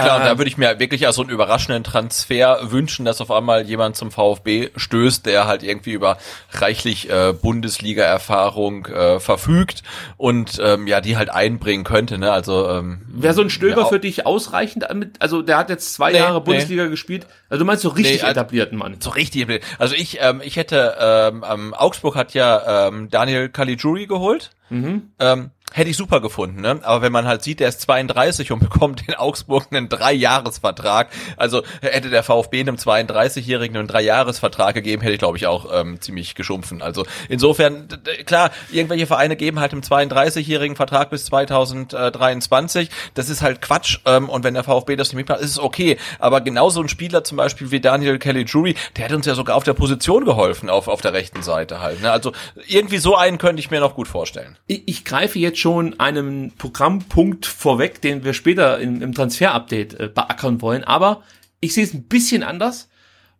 Klar, da würde ich mir wirklich als so einen überraschenden Transfer wünschen, dass auf einmal jemand zum VfB stößt, der halt irgendwie über reichlich äh, Bundesliga-Erfahrung äh, verfügt und ähm, ja, die halt einbringen könnte. Ne? Also ähm, wäre so ein Stöger ja, für dich ausreichend? Also der hat jetzt zwei nee, Jahre Bundesliga nee. gespielt. Also du meinst so richtig nee, etablierten Mann? So richtig. Also ich, ähm, ich hätte ähm, ähm, Augsburg hat ja ähm, Daniel Caligiuri geholt. Mhm. Ähm, Hätte ich super gefunden, ne? Aber wenn man halt sieht, der ist 32 und bekommt in Augsburg einen Dreijahresvertrag, also hätte der VfB einem 32-Jährigen einen Dreijahresvertrag gegeben, hätte ich glaube ich auch ähm, ziemlich geschumpfen. Also insofern, klar, irgendwelche Vereine geben halt einem 32-jährigen Vertrag bis 2023. Das ist halt Quatsch. Ähm, und wenn der VfB das nicht mitmacht, ist es okay. Aber genauso ein Spieler zum Beispiel wie Daniel Kelly Jury, der hat uns ja sogar auf der Position geholfen, auf, auf der rechten Seite halt. Ne? Also irgendwie so einen könnte ich mir noch gut vorstellen. Ich, ich greife jetzt schon einen Programmpunkt vorweg, den wir später im, im Transfer-Update äh, beackern wollen. Aber ich sehe es ein bisschen anders,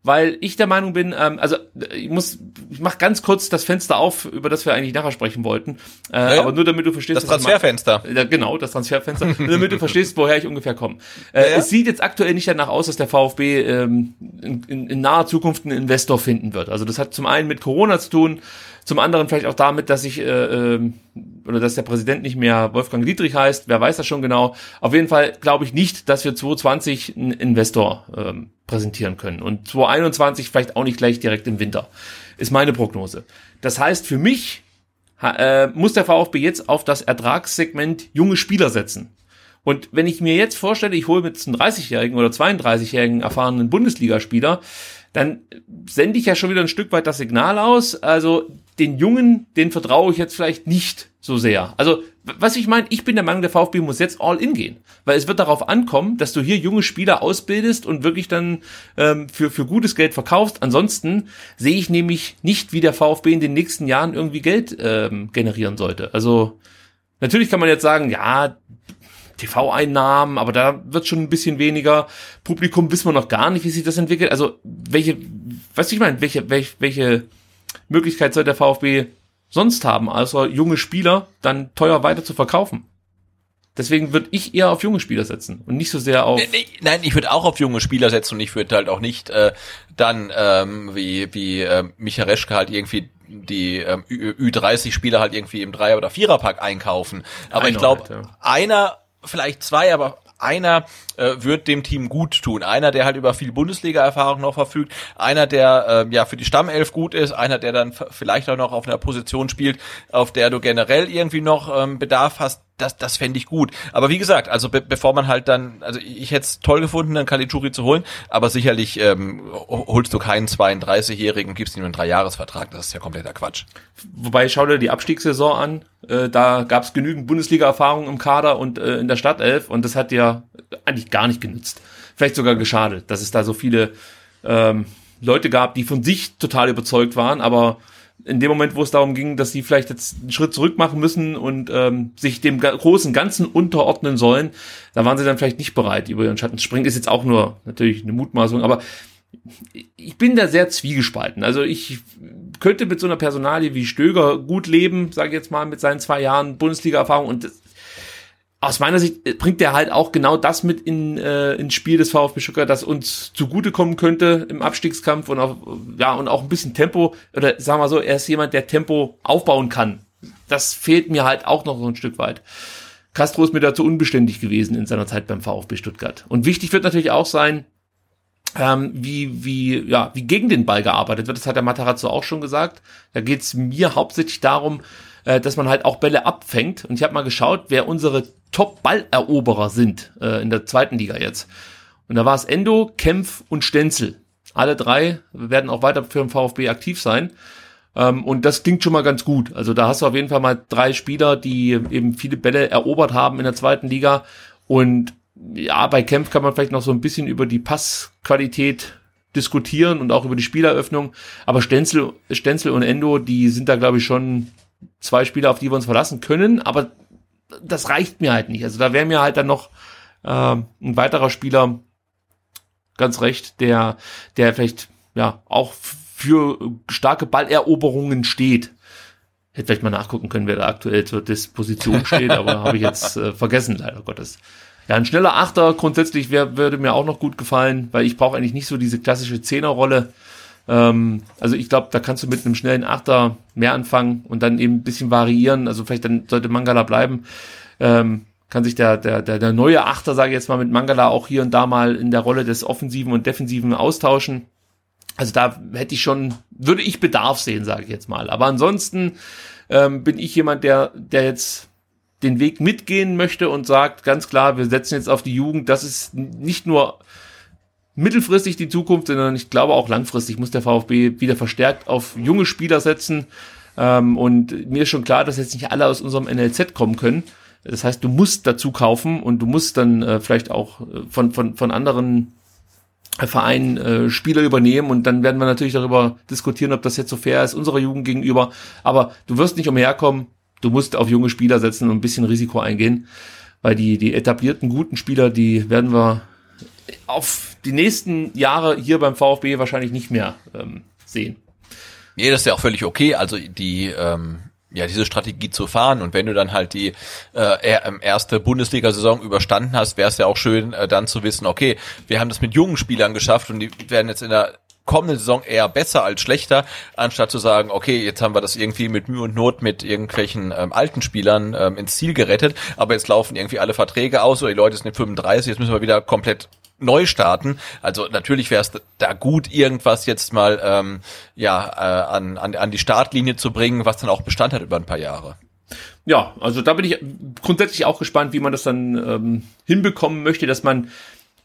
weil ich der Meinung bin, ähm, also ich muss, ich mach ganz kurz das Fenster auf, über das wir eigentlich nachher sprechen wollten. Äh, ja, aber nur damit du verstehst. Das Transferfenster. Ja, genau, das Transferfenster. nur damit du verstehst, woher ich ungefähr komme. Äh, ja, Es sieht jetzt aktuell nicht danach aus, dass der VfB ähm, in, in, in naher Zukunft einen Investor finden wird. Also das hat zum einen mit Corona zu tun. Zum anderen vielleicht auch damit, dass ich äh, äh, oder dass der Präsident nicht mehr Wolfgang Dietrich heißt. Wer weiß das schon genau. Auf jeden Fall glaube ich nicht, dass wir 2020 einen Investor ähm, präsentieren können und 2021 vielleicht auch nicht gleich direkt im Winter. Ist meine Prognose. Das heißt für mich äh, muss der VfB jetzt auf das Ertragssegment junge Spieler setzen. Und wenn ich mir jetzt vorstelle, ich hole mit einem 30-jährigen oder 32-jährigen erfahrenen Bundesligaspieler, dann sende ich ja schon wieder ein Stück weit das Signal aus. Also den Jungen, den vertraue ich jetzt vielleicht nicht so sehr. Also, was ich meine, ich bin der Meinung, der VfB muss jetzt all in gehen. Weil es wird darauf ankommen, dass du hier junge Spieler ausbildest und wirklich dann ähm, für, für gutes Geld verkaufst. Ansonsten sehe ich nämlich nicht, wie der VfB in den nächsten Jahren irgendwie Geld ähm, generieren sollte. Also, natürlich kann man jetzt sagen, ja, TV-Einnahmen, aber da wird schon ein bisschen weniger. Publikum wissen wir noch gar nicht, wie sich das entwickelt. Also, welche, was ich meine, welche, welche, welche Möglichkeit soll der VfB sonst haben, außer junge Spieler dann teuer weiter zu verkaufen? Deswegen würde ich eher auf junge Spieler setzen und nicht so sehr auf. Nein, ich würde auch auf junge Spieler setzen und ich würde halt auch nicht äh, dann ähm, wie wie äh, Micha Reschke halt irgendwie die ähm, Ü30-Spieler halt irgendwie im Dreier- oder Viererpack einkaufen. Aber einer ich glaube, halt, ja. einer, vielleicht zwei, aber einer äh, wird dem Team gut tun. Einer, der halt über viel Bundesliga-Erfahrung noch verfügt, einer, der äh, ja für die Stammelf gut ist, einer, der dann vielleicht auch noch auf einer Position spielt, auf der du generell irgendwie noch ähm, Bedarf hast, das, das fände ich gut. Aber wie gesagt, also be bevor man halt dann, also ich hätte es toll gefunden, einen Caligiuri zu holen, aber sicherlich ähm, holst du keinen 32-Jährigen, gibst ihm einen Dreijahresvertrag, das ist ja kompletter Quatsch. Wobei, schau dir die Abstiegssaison an, äh, da gab es genügend Bundesliga-Erfahrung im Kader und äh, in der Stadtelf und das hat ja eigentlich gar nicht genützt. Vielleicht sogar geschadet, dass es da so viele ähm, Leute gab, die von sich total überzeugt waren, aber in dem Moment, wo es darum ging, dass sie vielleicht jetzt einen Schritt zurück machen müssen und ähm, sich dem großen Ganzen unterordnen sollen, da waren sie dann vielleicht nicht bereit, über ihren Schatten zu springen. Ist jetzt auch nur natürlich eine Mutmaßung, aber ich bin da sehr zwiegespalten. Also ich könnte mit so einer Personalie wie Stöger gut leben, sage ich jetzt mal, mit seinen zwei Jahren Bundesliga-Erfahrung und das, aus meiner Sicht bringt er halt auch genau das mit in, äh, ins Spiel des VfB Stuttgart, das uns zugutekommen könnte im Abstiegskampf und auch, ja, und auch ein bisschen Tempo, oder sagen wir so, er ist jemand, der Tempo aufbauen kann. Das fehlt mir halt auch noch so ein Stück weit. Castro ist mir dazu unbeständig gewesen in seiner Zeit beim VfB Stuttgart. Und wichtig wird natürlich auch sein, ähm, wie, wie, ja, wie gegen den Ball gearbeitet wird. Das hat der Matarazzo auch schon gesagt. Da geht es mir hauptsächlich darum, äh, dass man halt auch Bälle abfängt. Und ich habe mal geschaut, wer unsere Top-Balleroberer sind äh, in der zweiten Liga jetzt. Und da war es Endo, Kempf und Stenzel. Alle drei werden auch weiter für den VfB aktiv sein. Ähm, und das klingt schon mal ganz gut. Also da hast du auf jeden Fall mal drei Spieler, die eben viele Bälle erobert haben in der zweiten Liga. Und ja, bei Kempf kann man vielleicht noch so ein bisschen über die Passqualität diskutieren und auch über die Spieleröffnung. Aber Stenzel, Stenzel und Endo, die sind da, glaube ich, schon zwei Spieler, auf die wir uns verlassen können. Aber das reicht mir halt nicht. Also da wäre mir halt dann noch äh, ein weiterer Spieler ganz recht, der, der vielleicht ja auch für starke Balleroberungen steht. Hätte vielleicht mal nachgucken können, wer da aktuell zur Disposition steht, aber habe ich jetzt äh, vergessen, leider Gottes. Ja, ein schneller Achter grundsätzlich wär, würde mir auch noch gut gefallen, weil ich brauche eigentlich nicht so diese klassische Zehnerrolle. Ähm, also ich glaube, da kannst du mit einem schnellen Achter mehr anfangen und dann eben ein bisschen variieren. Also vielleicht dann sollte Mangala bleiben. Ähm, kann sich der, der, der, der neue Achter, sage ich jetzt mal, mit Mangala auch hier und da mal in der Rolle des Offensiven und Defensiven austauschen. Also da hätte ich schon, würde ich Bedarf sehen, sage ich jetzt mal. Aber ansonsten ähm, bin ich jemand, der, der jetzt den Weg mitgehen möchte und sagt ganz klar, wir setzen jetzt auf die Jugend. Das ist nicht nur mittelfristig die Zukunft, sondern ich glaube auch langfristig muss der VfB wieder verstärkt auf junge Spieler setzen. Ähm, und mir ist schon klar, dass jetzt nicht alle aus unserem NLZ kommen können. Das heißt, du musst dazu kaufen und du musst dann äh, vielleicht auch äh, von, von, von anderen Vereinen äh, Spieler übernehmen und dann werden wir natürlich darüber diskutieren, ob das jetzt so fair ist unserer Jugend gegenüber. Aber du wirst nicht umherkommen, du musst auf junge Spieler setzen und ein bisschen Risiko eingehen, weil die, die etablierten guten Spieler, die werden wir auf die nächsten Jahre hier beim VfB wahrscheinlich nicht mehr ähm, sehen. Nee, das ist ja auch völlig okay. Also die ähm, ja diese Strategie zu fahren und wenn du dann halt die äh, ähm, erste Bundesliga-Saison überstanden hast, wäre es ja auch schön äh, dann zu wissen, okay, wir haben das mit jungen Spielern geschafft und die werden jetzt in der kommenden Saison eher besser als schlechter, anstatt zu sagen, okay, jetzt haben wir das irgendwie mit Mühe und Not mit irgendwelchen ähm, alten Spielern ähm, ins Ziel gerettet, aber jetzt laufen irgendwie alle Verträge aus oder die Leute sind 35, jetzt müssen wir wieder komplett neu starten. Also natürlich wäre es da gut, irgendwas jetzt mal ähm, ja äh, an, an, an die Startlinie zu bringen, was dann auch Bestand hat über ein paar Jahre. Ja, also da bin ich grundsätzlich auch gespannt, wie man das dann ähm, hinbekommen möchte, dass man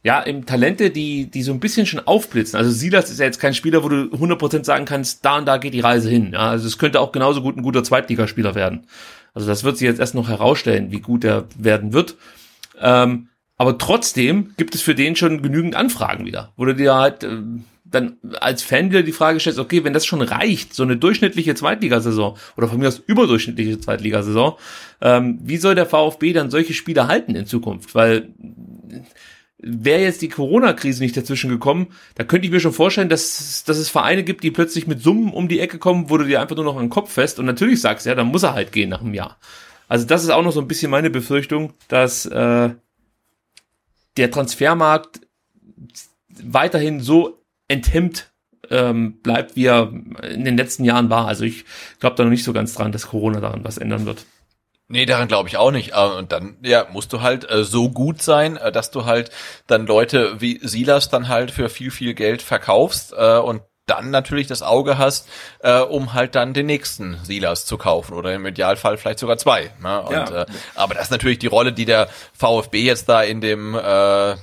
ja, im Talente, die, die so ein bisschen schon aufblitzen. Also Silas ist ja jetzt kein Spieler, wo du 100% sagen kannst, da und da geht die Reise hin. Ja, also es könnte auch genauso gut ein guter Zweitligaspieler werden. Also das wird sich jetzt erst noch herausstellen, wie gut er werden wird. Ähm, aber trotzdem gibt es für den schon genügend Anfragen wieder, wo du dir halt äh, dann als Fan wieder die Frage stellst, okay, wenn das schon reicht, so eine durchschnittliche Zweitligasaison oder von mir aus überdurchschnittliche Zweitligasaison, ähm, wie soll der VfB dann solche Spiele halten in Zukunft? Weil wäre jetzt die Corona-Krise nicht dazwischen gekommen, da könnte ich mir schon vorstellen, dass, dass es Vereine gibt, die plötzlich mit Summen um die Ecke kommen, wo du dir einfach nur noch einen Kopf fest und natürlich sagst, ja, dann muss er halt gehen nach einem Jahr. Also das ist auch noch so ein bisschen meine Befürchtung, dass äh, der Transfermarkt weiterhin so enthemmt ähm, bleibt, wie er in den letzten Jahren war. Also ich glaube da noch nicht so ganz dran, dass Corona daran was ändern wird. Nee, daran glaube ich auch nicht. Äh, und dann, ja, musst du halt äh, so gut sein, äh, dass du halt dann Leute wie Silas dann halt für viel, viel Geld verkaufst äh, und dann natürlich das Auge hast, äh, um halt dann den nächsten Silas zu kaufen oder im Idealfall vielleicht sogar zwei. Ne? Und, ja. äh, aber das ist natürlich die Rolle, die der VfB jetzt da in dem äh,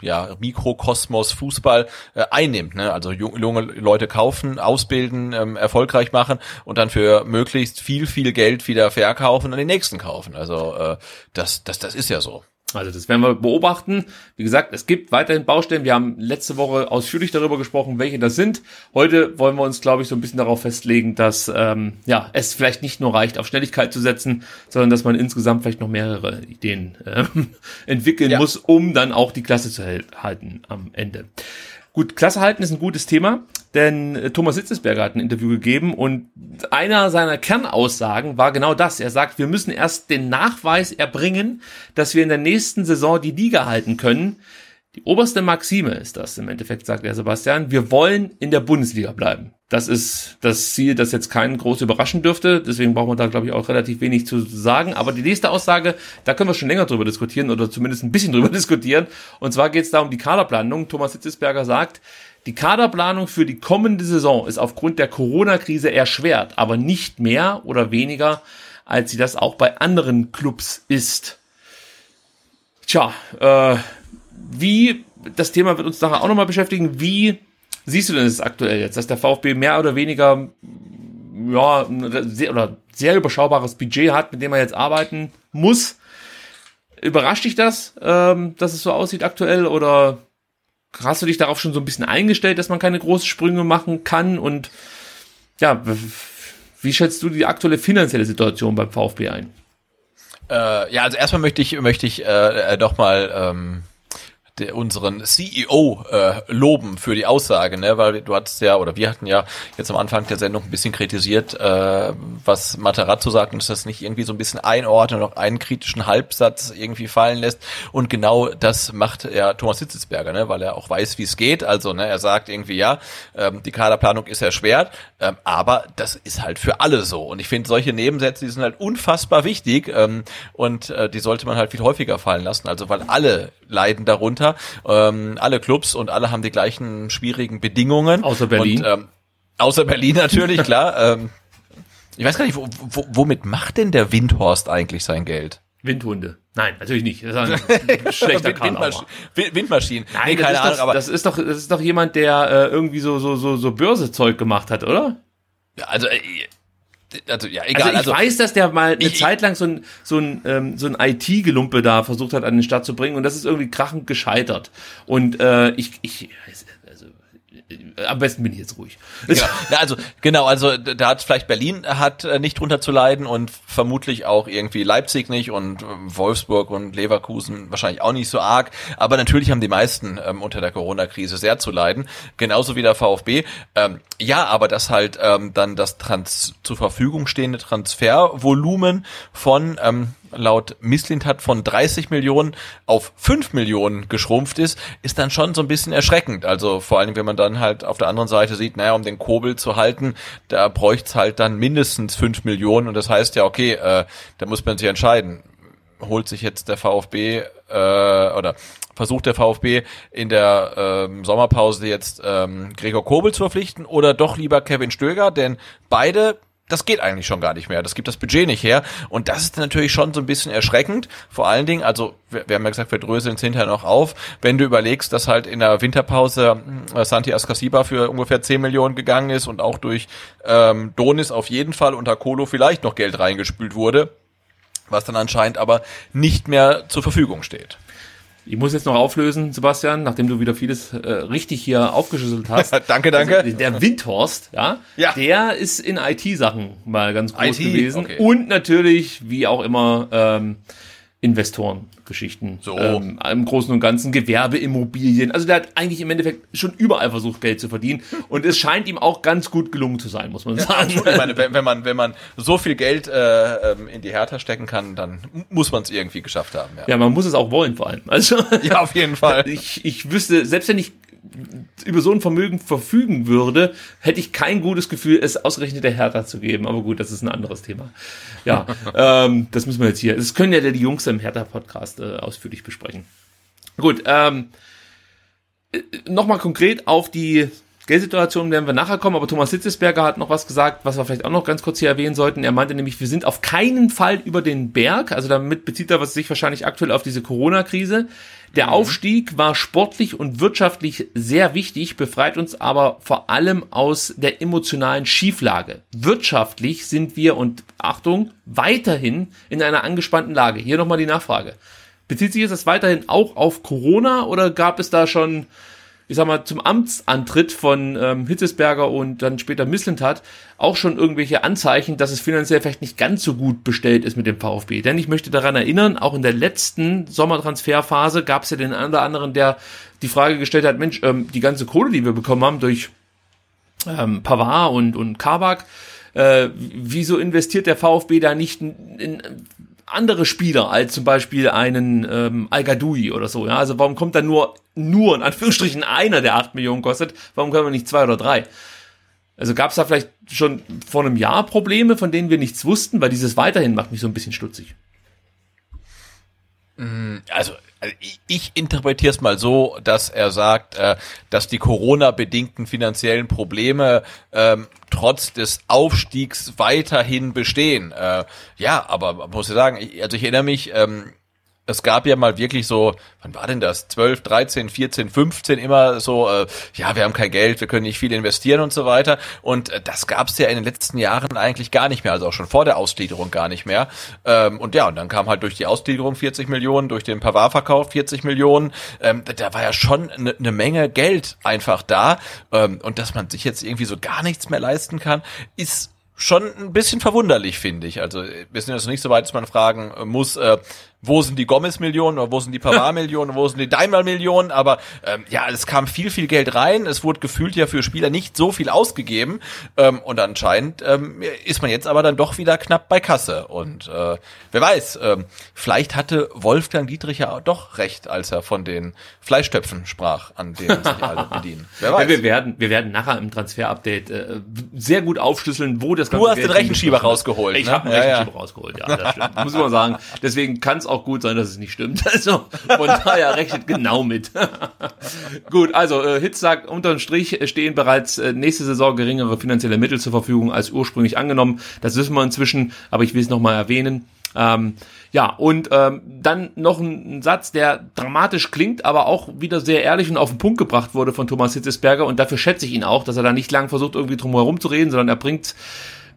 ja, Mikrokosmos Fußball äh, einnimmt. Ne? Also junge Leute kaufen, ausbilden, ähm, erfolgreich machen und dann für möglichst viel, viel Geld wieder verkaufen und den nächsten kaufen. Also äh, das, das, das ist ja so. Also das werden wir beobachten. Wie gesagt, es gibt weiterhin Baustellen. Wir haben letzte Woche ausführlich darüber gesprochen, welche das sind. Heute wollen wir uns, glaube ich, so ein bisschen darauf festlegen, dass ähm, ja es vielleicht nicht nur reicht, auf Schnelligkeit zu setzen, sondern dass man insgesamt vielleicht noch mehrere Ideen äh, entwickeln ja. muss, um dann auch die Klasse zu halten am Ende. Gut, Klasse halten ist ein gutes Thema, denn äh, Thomas Sitzesberger hat ein Interview gegeben und einer seiner Kernaussagen war genau das. Er sagt, wir müssen erst den Nachweis erbringen, dass wir in der nächsten Saison die Liga halten können. Die oberste Maxime ist das im Endeffekt, sagt er Sebastian. Wir wollen in der Bundesliga bleiben. Das ist das Ziel, das jetzt keinen groß überraschen dürfte. Deswegen brauchen wir da, glaube ich, auch relativ wenig zu sagen. Aber die nächste Aussage, da können wir schon länger drüber diskutieren oder zumindest ein bisschen drüber diskutieren. Und zwar geht es da um die Kaderplanung. Thomas Hitzesberger sagt, die Kaderplanung für die kommende Saison ist aufgrund der Corona-Krise erschwert, aber nicht mehr oder weniger, als sie das auch bei anderen Clubs ist. Tja, äh, wie, das Thema wird uns nachher auch nochmal beschäftigen, wie siehst du denn das aktuell jetzt, dass der VfB mehr oder weniger ja, ein sehr, oder sehr überschaubares Budget hat, mit dem er jetzt arbeiten muss? Überrascht dich das, ähm, dass es so aussieht aktuell oder hast du dich darauf schon so ein bisschen eingestellt, dass man keine großen Sprünge machen kann und ja, wie schätzt du die aktuelle finanzielle Situation beim VfB ein? Äh, ja, also erstmal möchte ich möchte ich äh, doch mal ähm, der, unseren CEO äh, loben für die Aussage, ne? weil du hattest ja, oder wir hatten ja jetzt am Anfang der Sendung ein bisschen kritisiert, äh, was Materazzo sagt, und dass das nicht irgendwie so ein bisschen einordnet und noch einen kritischen Halbsatz irgendwie fallen lässt. Und genau das macht ja Thomas Hitzelsberger, ne? weil er auch weiß, wie es geht. Also ne, er sagt irgendwie, ja, ähm, die Kaderplanung ist erschwert, ähm, aber das ist halt für alle so. Und ich finde, solche Nebensätze, die sind halt unfassbar wichtig ähm, und äh, die sollte man halt viel häufiger fallen lassen. Also weil alle leiden darunter, ähm, alle Clubs und alle haben die gleichen schwierigen Bedingungen. Außer Berlin. Und, ähm, außer Berlin natürlich, klar. Ähm, ich weiß gar nicht, wo, wo, womit macht denn der Windhorst eigentlich sein Geld? Windhunde. Nein, natürlich nicht. Das ist ein schlechter Windmasch Windmaschinen. Nein, nee, keine Ahnung, doch, aber das ist doch das ist doch jemand, der äh, irgendwie so so so so Börsezeug gemacht hat, oder? Ja, also äh, also ja, egal. Also ich also, weiß, dass der mal eine ich, Zeit lang so ein so ein ähm, so ein IT-Gelumpe da versucht hat an den Start zu bringen und das ist irgendwie krachend gescheitert. Und äh, ich ich am besten bin ich jetzt ruhig. Ja, also genau, also da hat vielleicht Berlin hat äh, nicht drunter zu leiden und vermutlich auch irgendwie Leipzig nicht und ähm, Wolfsburg und Leverkusen wahrscheinlich auch nicht so arg. Aber natürlich haben die meisten ähm, unter der Corona-Krise sehr zu leiden, genauso wie der VfB. Ähm, ja, aber das halt ähm, dann das Trans zur Verfügung stehende Transfervolumen von ähm, laut Misslintat von 30 Millionen auf 5 Millionen geschrumpft ist, ist dann schon so ein bisschen erschreckend. Also vor allem, wenn man dann halt auf der anderen Seite sieht, naja, um den Kobel zu halten, da bräuchte es halt dann mindestens 5 Millionen und das heißt ja, okay, äh, da muss man sich entscheiden. Holt sich jetzt der VfB äh, oder versucht der VfB in der ähm, Sommerpause jetzt ähm, Gregor Kobel zu verpflichten oder doch lieber Kevin Stöger, denn beide das geht eigentlich schon gar nicht mehr. Das gibt das Budget nicht her. Und das ist natürlich schon so ein bisschen erschreckend. Vor allen Dingen, also wir, wir haben ja gesagt, wir dröseln es hinterher noch auf. Wenn du überlegst, dass halt in der Winterpause äh, Santi Ascasiba für ungefähr 10 Millionen gegangen ist und auch durch ähm, Donis auf jeden Fall unter Kolo vielleicht noch Geld reingespült wurde, was dann anscheinend aber nicht mehr zur Verfügung steht. Ich muss jetzt noch auflösen, Sebastian, nachdem du wieder vieles äh, richtig hier aufgeschüttelt hast. danke, danke. Also, der Windhorst, ja, ja, der ist in IT-Sachen mal ganz groß IT? gewesen. Okay. Und natürlich, wie auch immer, ähm, Investorengeschichten. So. Ähm, Im Großen und Ganzen Gewerbeimmobilien. Also der hat eigentlich im Endeffekt schon überall versucht, Geld zu verdienen. Und es scheint ihm auch ganz gut gelungen zu sein, muss man ja, sagen. Ich meine, wenn, wenn, man, wenn man so viel Geld äh, ähm, in die Hertha stecken kann, dann muss man es irgendwie geschafft haben. Ja. ja, man muss es auch wollen vor allem. Also ja, auf jeden Fall. Ich, ich wüsste, selbst wenn ich über so ein Vermögen verfügen würde, hätte ich kein gutes Gefühl, es ausgerechnet der Hertha zu geben. Aber gut, das ist ein anderes Thema. Ja, ähm, das müssen wir jetzt hier. Das können ja die Jungs im Hertha-Podcast äh, ausführlich besprechen. Gut, ähm, äh, nochmal konkret auf die Geldsituation werden wir nachher kommen, aber Thomas Hitzesberger hat noch was gesagt, was wir vielleicht auch noch ganz kurz hier erwähnen sollten. Er meinte nämlich, wir sind auf keinen Fall über den Berg, also damit bezieht er was sich wahrscheinlich aktuell auf diese Corona-Krise. Der mhm. Aufstieg war sportlich und wirtschaftlich sehr wichtig, befreit uns aber vor allem aus der emotionalen Schieflage. Wirtschaftlich sind wir, und Achtung, weiterhin in einer angespannten Lage. Hier nochmal die Nachfrage. Bezieht sich das weiterhin auch auf Corona oder gab es da schon ich sag mal, zum Amtsantritt von ähm, Hitzesberger und dann später Misslintat auch schon irgendwelche Anzeichen, dass es finanziell vielleicht nicht ganz so gut bestellt ist mit dem VfB. Denn ich möchte daran erinnern, auch in der letzten Sommertransferphase gab es ja den einen oder anderen, der die Frage gestellt hat, Mensch, ähm, die ganze Kohle, die wir bekommen haben durch ähm, Pavard und, und Kabak, äh, wieso investiert der VfB da nicht in, in andere Spieler als zum Beispiel einen ähm, al oder so. Ja? Also warum kommt da nur, nur in Anführungsstrichen einer, der 8 Millionen kostet? Warum können wir nicht zwei oder drei? Also gab es da vielleicht schon vor einem Jahr Probleme, von denen wir nichts wussten, weil dieses weiterhin macht mich so ein bisschen stutzig. Mm, also ich interpretiere es mal so, dass er sagt, äh, dass die Corona-bedingten finanziellen Probleme ähm, trotz des Aufstiegs weiterhin bestehen. Äh, ja, aber muss ich sagen, ich, also ich erinnere mich, ähm, es gab ja mal wirklich so, wann war denn das? 12, 13, 14, 15 immer so, äh, ja, wir haben kein Geld, wir können nicht viel investieren und so weiter. Und äh, das gab es ja in den letzten Jahren eigentlich gar nicht mehr, also auch schon vor der Ausgliederung gar nicht mehr. Ähm, und ja, und dann kam halt durch die Ausgliederung 40 Millionen, durch den Pavard-Verkauf 40 Millionen. Ähm, da war ja schon eine ne Menge Geld einfach da. Ähm, und dass man sich jetzt irgendwie so gar nichts mehr leisten kann, ist schon ein bisschen verwunderlich, finde ich. Also wir sind jetzt nicht so weit, dass man fragen muss, äh, wo sind die Gomez-Millionen oder wo sind die Pavard-Millionen, wo sind die Daimler-Millionen, aber ähm, ja, es kam viel, viel Geld rein, es wurde gefühlt ja für Spieler nicht so viel ausgegeben ähm, und anscheinend ähm, ist man jetzt aber dann doch wieder knapp bei Kasse und äh, wer weiß, ähm, vielleicht hatte Wolfgang Dietrich ja doch recht, als er von den Fleischtöpfen sprach, an denen sich alle bedienen. Wer weiß. Ja, wir werden, wir werden nachher im Transfer-Update äh, sehr gut aufschlüsseln, wo das ganze Du hast Geld den Rechenschieber rausgeholt. Ich ne? habe den ja, Rechenschieber ja. rausgeholt, ja, das stimmt. Muss man sagen. Deswegen kann es auch gut sein, dass es nicht stimmt. Also von daher rechnet genau mit. gut, also äh, Hitz sagt, unterm Strich stehen bereits äh, nächste Saison geringere finanzielle Mittel zur Verfügung als ursprünglich angenommen. Das wissen wir inzwischen, aber ich will es nochmal erwähnen. Ähm, ja, und ähm, dann noch ein, Satz, der dramatisch klingt, aber auch wieder sehr ehrlich und auf den Punkt gebracht wurde von Thomas Hitzesberger und dafür schätze ich ihn auch, dass er da nicht lang versucht, irgendwie drum herum zu reden, sondern er bringt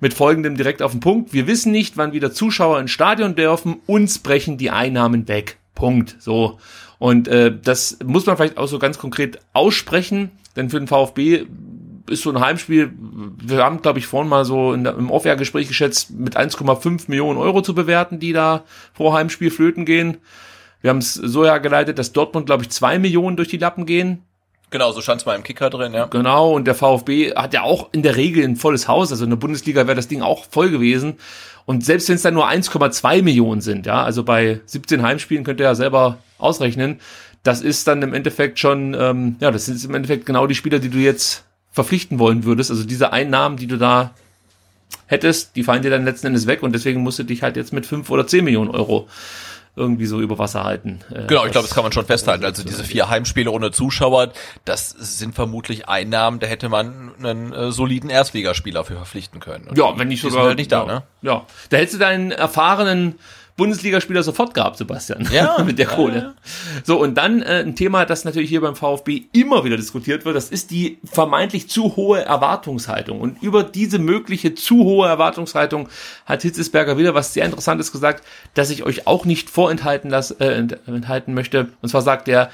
mit folgendem direkt auf den Punkt. Wir wissen nicht, wann wieder Zuschauer ins Stadion dürfen. Uns brechen die Einnahmen weg. Punkt. So. Und äh, das muss man vielleicht auch so ganz konkret aussprechen, denn für den VfB ist so ein Heimspiel, wir haben, glaube ich, vorhin mal so in im Off-Air-Gespräch geschätzt, mit 1,5 Millionen Euro zu bewerten, die da pro Heimspiel flöten gehen. Wir haben es so hergeleitet, dass Dortmund, glaube ich, zwei Millionen durch die Lappen gehen. Genau, so stand es mal im Kicker drin, ja. Genau, und der VfB hat ja auch in der Regel ein volles Haus. Also in der Bundesliga wäre das Ding auch voll gewesen. Und selbst wenn es dann nur 1,2 Millionen sind, ja, also bei 17 Heimspielen könnt ihr ja selber ausrechnen, das ist dann im Endeffekt schon, ähm, ja, das sind im Endeffekt genau die Spieler, die du jetzt verpflichten wollen würdest. Also diese Einnahmen, die du da hättest, die fallen dir dann letzten Endes weg und deswegen musst du dich halt jetzt mit 5 oder 10 Millionen Euro irgendwie so über Wasser halten. Äh, genau, ich glaube, das kann man schon festhalten. Also diese vier Heimspiele ohne Zuschauer, das sind vermutlich Einnahmen, da hätte man einen äh, soliden Erstligaspieler für verpflichten können. Und ja, wenn nicht sogar. Halt nicht da, ja, ne? Ja, da hättest du deinen erfahrenen Bundesligaspieler sofort gehabt, Sebastian. Ja. mit der Kohle. Ja. So, und dann äh, ein Thema, das natürlich hier beim VfB immer wieder diskutiert wird, das ist die vermeintlich zu hohe Erwartungshaltung. Und über diese mögliche zu hohe Erwartungshaltung hat Hitzesberger wieder was sehr Interessantes gesagt, das ich euch auch nicht vorenthalten lass, äh, enthalten möchte. Und zwar sagt er,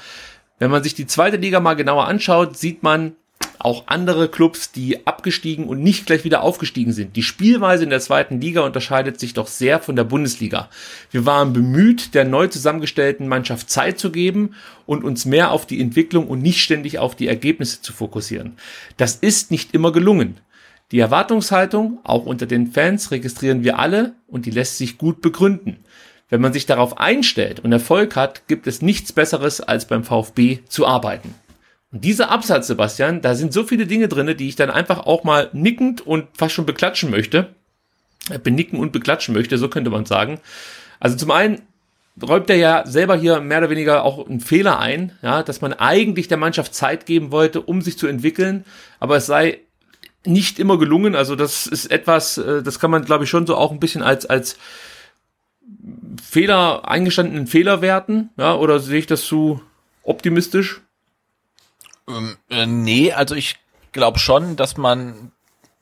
wenn man sich die zweite Liga mal genauer anschaut, sieht man, auch andere Clubs, die abgestiegen und nicht gleich wieder aufgestiegen sind. Die Spielweise in der zweiten Liga unterscheidet sich doch sehr von der Bundesliga. Wir waren bemüht, der neu zusammengestellten Mannschaft Zeit zu geben und uns mehr auf die Entwicklung und nicht ständig auf die Ergebnisse zu fokussieren. Das ist nicht immer gelungen. Die Erwartungshaltung, auch unter den Fans, registrieren wir alle und die lässt sich gut begründen. Wenn man sich darauf einstellt und Erfolg hat, gibt es nichts Besseres, als beim VfB zu arbeiten. Und dieser Absatz, Sebastian, da sind so viele Dinge drinne, die ich dann einfach auch mal nickend und fast schon beklatschen möchte. Äh, benicken und beklatschen möchte, so könnte man sagen. Also zum einen räumt er ja selber hier mehr oder weniger auch einen Fehler ein, ja, dass man eigentlich der Mannschaft Zeit geben wollte, um sich zu entwickeln, aber es sei nicht immer gelungen. Also das ist etwas, äh, das kann man glaube ich schon so auch ein bisschen als als Fehler eingestandenen Fehler werten, ja, oder sehe ich das zu optimistisch? Ähm, äh, nee, also ich glaube schon, dass man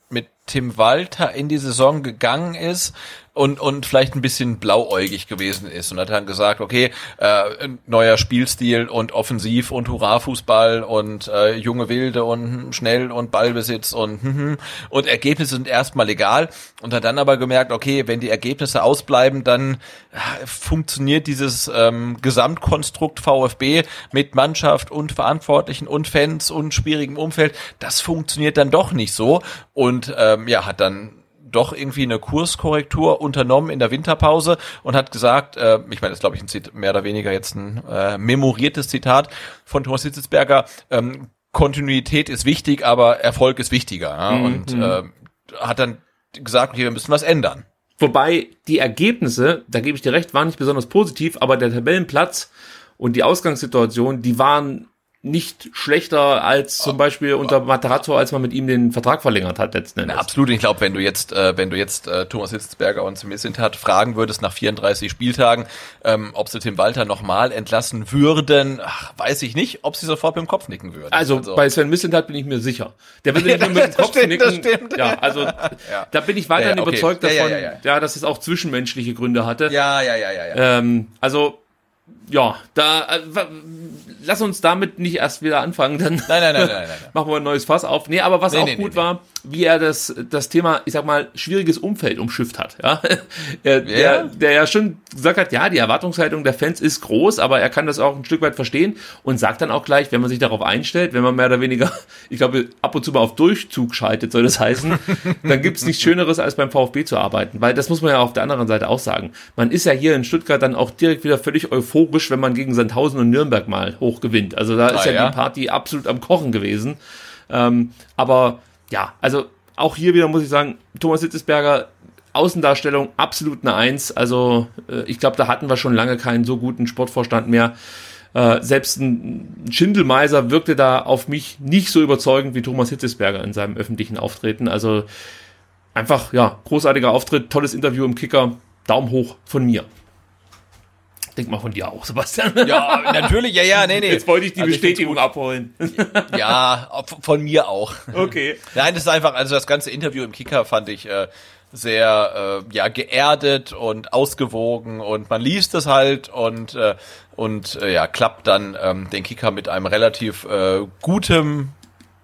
mit Tim Walter in die Saison gegangen ist und, und vielleicht ein bisschen blauäugig gewesen ist. Und hat dann gesagt, okay, äh, neuer Spielstil und offensiv und Hurra-Fußball und äh, junge Wilde und schnell und Ballbesitz und hm, hm, und Ergebnisse sind erstmal egal. Und hat dann aber gemerkt, okay, wenn die Ergebnisse ausbleiben, dann äh, funktioniert dieses ähm, Gesamtkonstrukt VfB mit Mannschaft und Verantwortlichen und Fans und schwierigem Umfeld, das funktioniert dann doch nicht so. Und ähm, ja, hat dann doch irgendwie eine Kurskorrektur unternommen in der Winterpause und hat gesagt, äh, ich meine, das ist glaube ich ein Zit mehr oder weniger jetzt ein äh, memoriertes Zitat von Thomas Hitzelsberger, ähm, Kontinuität ist wichtig, aber Erfolg ist wichtiger. Ja? Mhm. Und äh, hat dann gesagt, okay, wir müssen was ändern. Wobei die Ergebnisse, da gebe ich dir recht, waren nicht besonders positiv, aber der Tabellenplatz und die Ausgangssituation, die waren nicht schlechter als zum Beispiel unter Matarazzo, als man mit ihm den Vertrag verlängert hat letzten Endes. Na, absolut. Ich glaube, wenn du jetzt, äh, wenn du jetzt äh, Thomas Hitzberger und Missintat fragen würdest nach 34 Spieltagen, ähm, ob sie Tim Walter nochmal entlassen würden, ach, weiß ich nicht, ob sie sofort mit dem Kopf nicken würden. Also, also. bei Sven Missintat bin ich mir sicher. Der würde nicht nur mit dem Kopf stimmt, nicken. Ja, also ja. da bin ich weiterhin ja, okay. überzeugt davon, ja, ja, dass es auch zwischenmenschliche Gründe hatte. Ja, ja, ja, ja. ja. Ähm, also ja, da äh, lass uns damit nicht erst wieder anfangen, dann nein, nein, nein, nein, machen wir ein neues Fass auf. Nee, aber was auch gut war, wie er das, das Thema, ich sag mal, schwieriges Umfeld umschifft hat. Ja? er, ja. Der, der ja schon gesagt hat, ja, die Erwartungshaltung der Fans ist groß, aber er kann das auch ein Stück weit verstehen und sagt dann auch gleich, wenn man sich darauf einstellt, wenn man mehr oder weniger, ich glaube, ab und zu mal auf Durchzug schaltet, soll das heißen, dann gibt's nichts Schöneres, als beim VfB zu arbeiten. Weil das muss man ja auf der anderen Seite auch sagen. Man ist ja hier in Stuttgart dann auch direkt wieder völlig euphorisch, wenn man gegen Sandhausen und Nürnberg mal hoch gewinnt. Also da ist ah, ja, ja, die Party absolut am Kochen gewesen. Ähm, aber ja, also auch hier wieder muss ich sagen, Thomas Hitzesberger, Außendarstellung absolut eine Eins. Also äh, ich glaube, da hatten wir schon lange keinen so guten Sportvorstand mehr. Äh, selbst ein Schindelmeiser wirkte da auf mich nicht so überzeugend wie Thomas Hitzesberger in seinem öffentlichen Auftreten. Also einfach, ja, großartiger Auftritt, tolles Interview im Kicker. Daumen hoch von mir. Denk mal von dir auch, Sebastian. Ja, natürlich, ja, ja, nee, nee. Jetzt wollte ich die also Bestätigung ich abholen. Ja, von mir auch. Okay. Nein, das ist einfach, also das ganze Interview im Kicker fand ich äh, sehr äh, ja geerdet und ausgewogen und man liest es halt und äh, und äh, ja klappt dann ähm, den Kicker mit einem relativ äh, gutem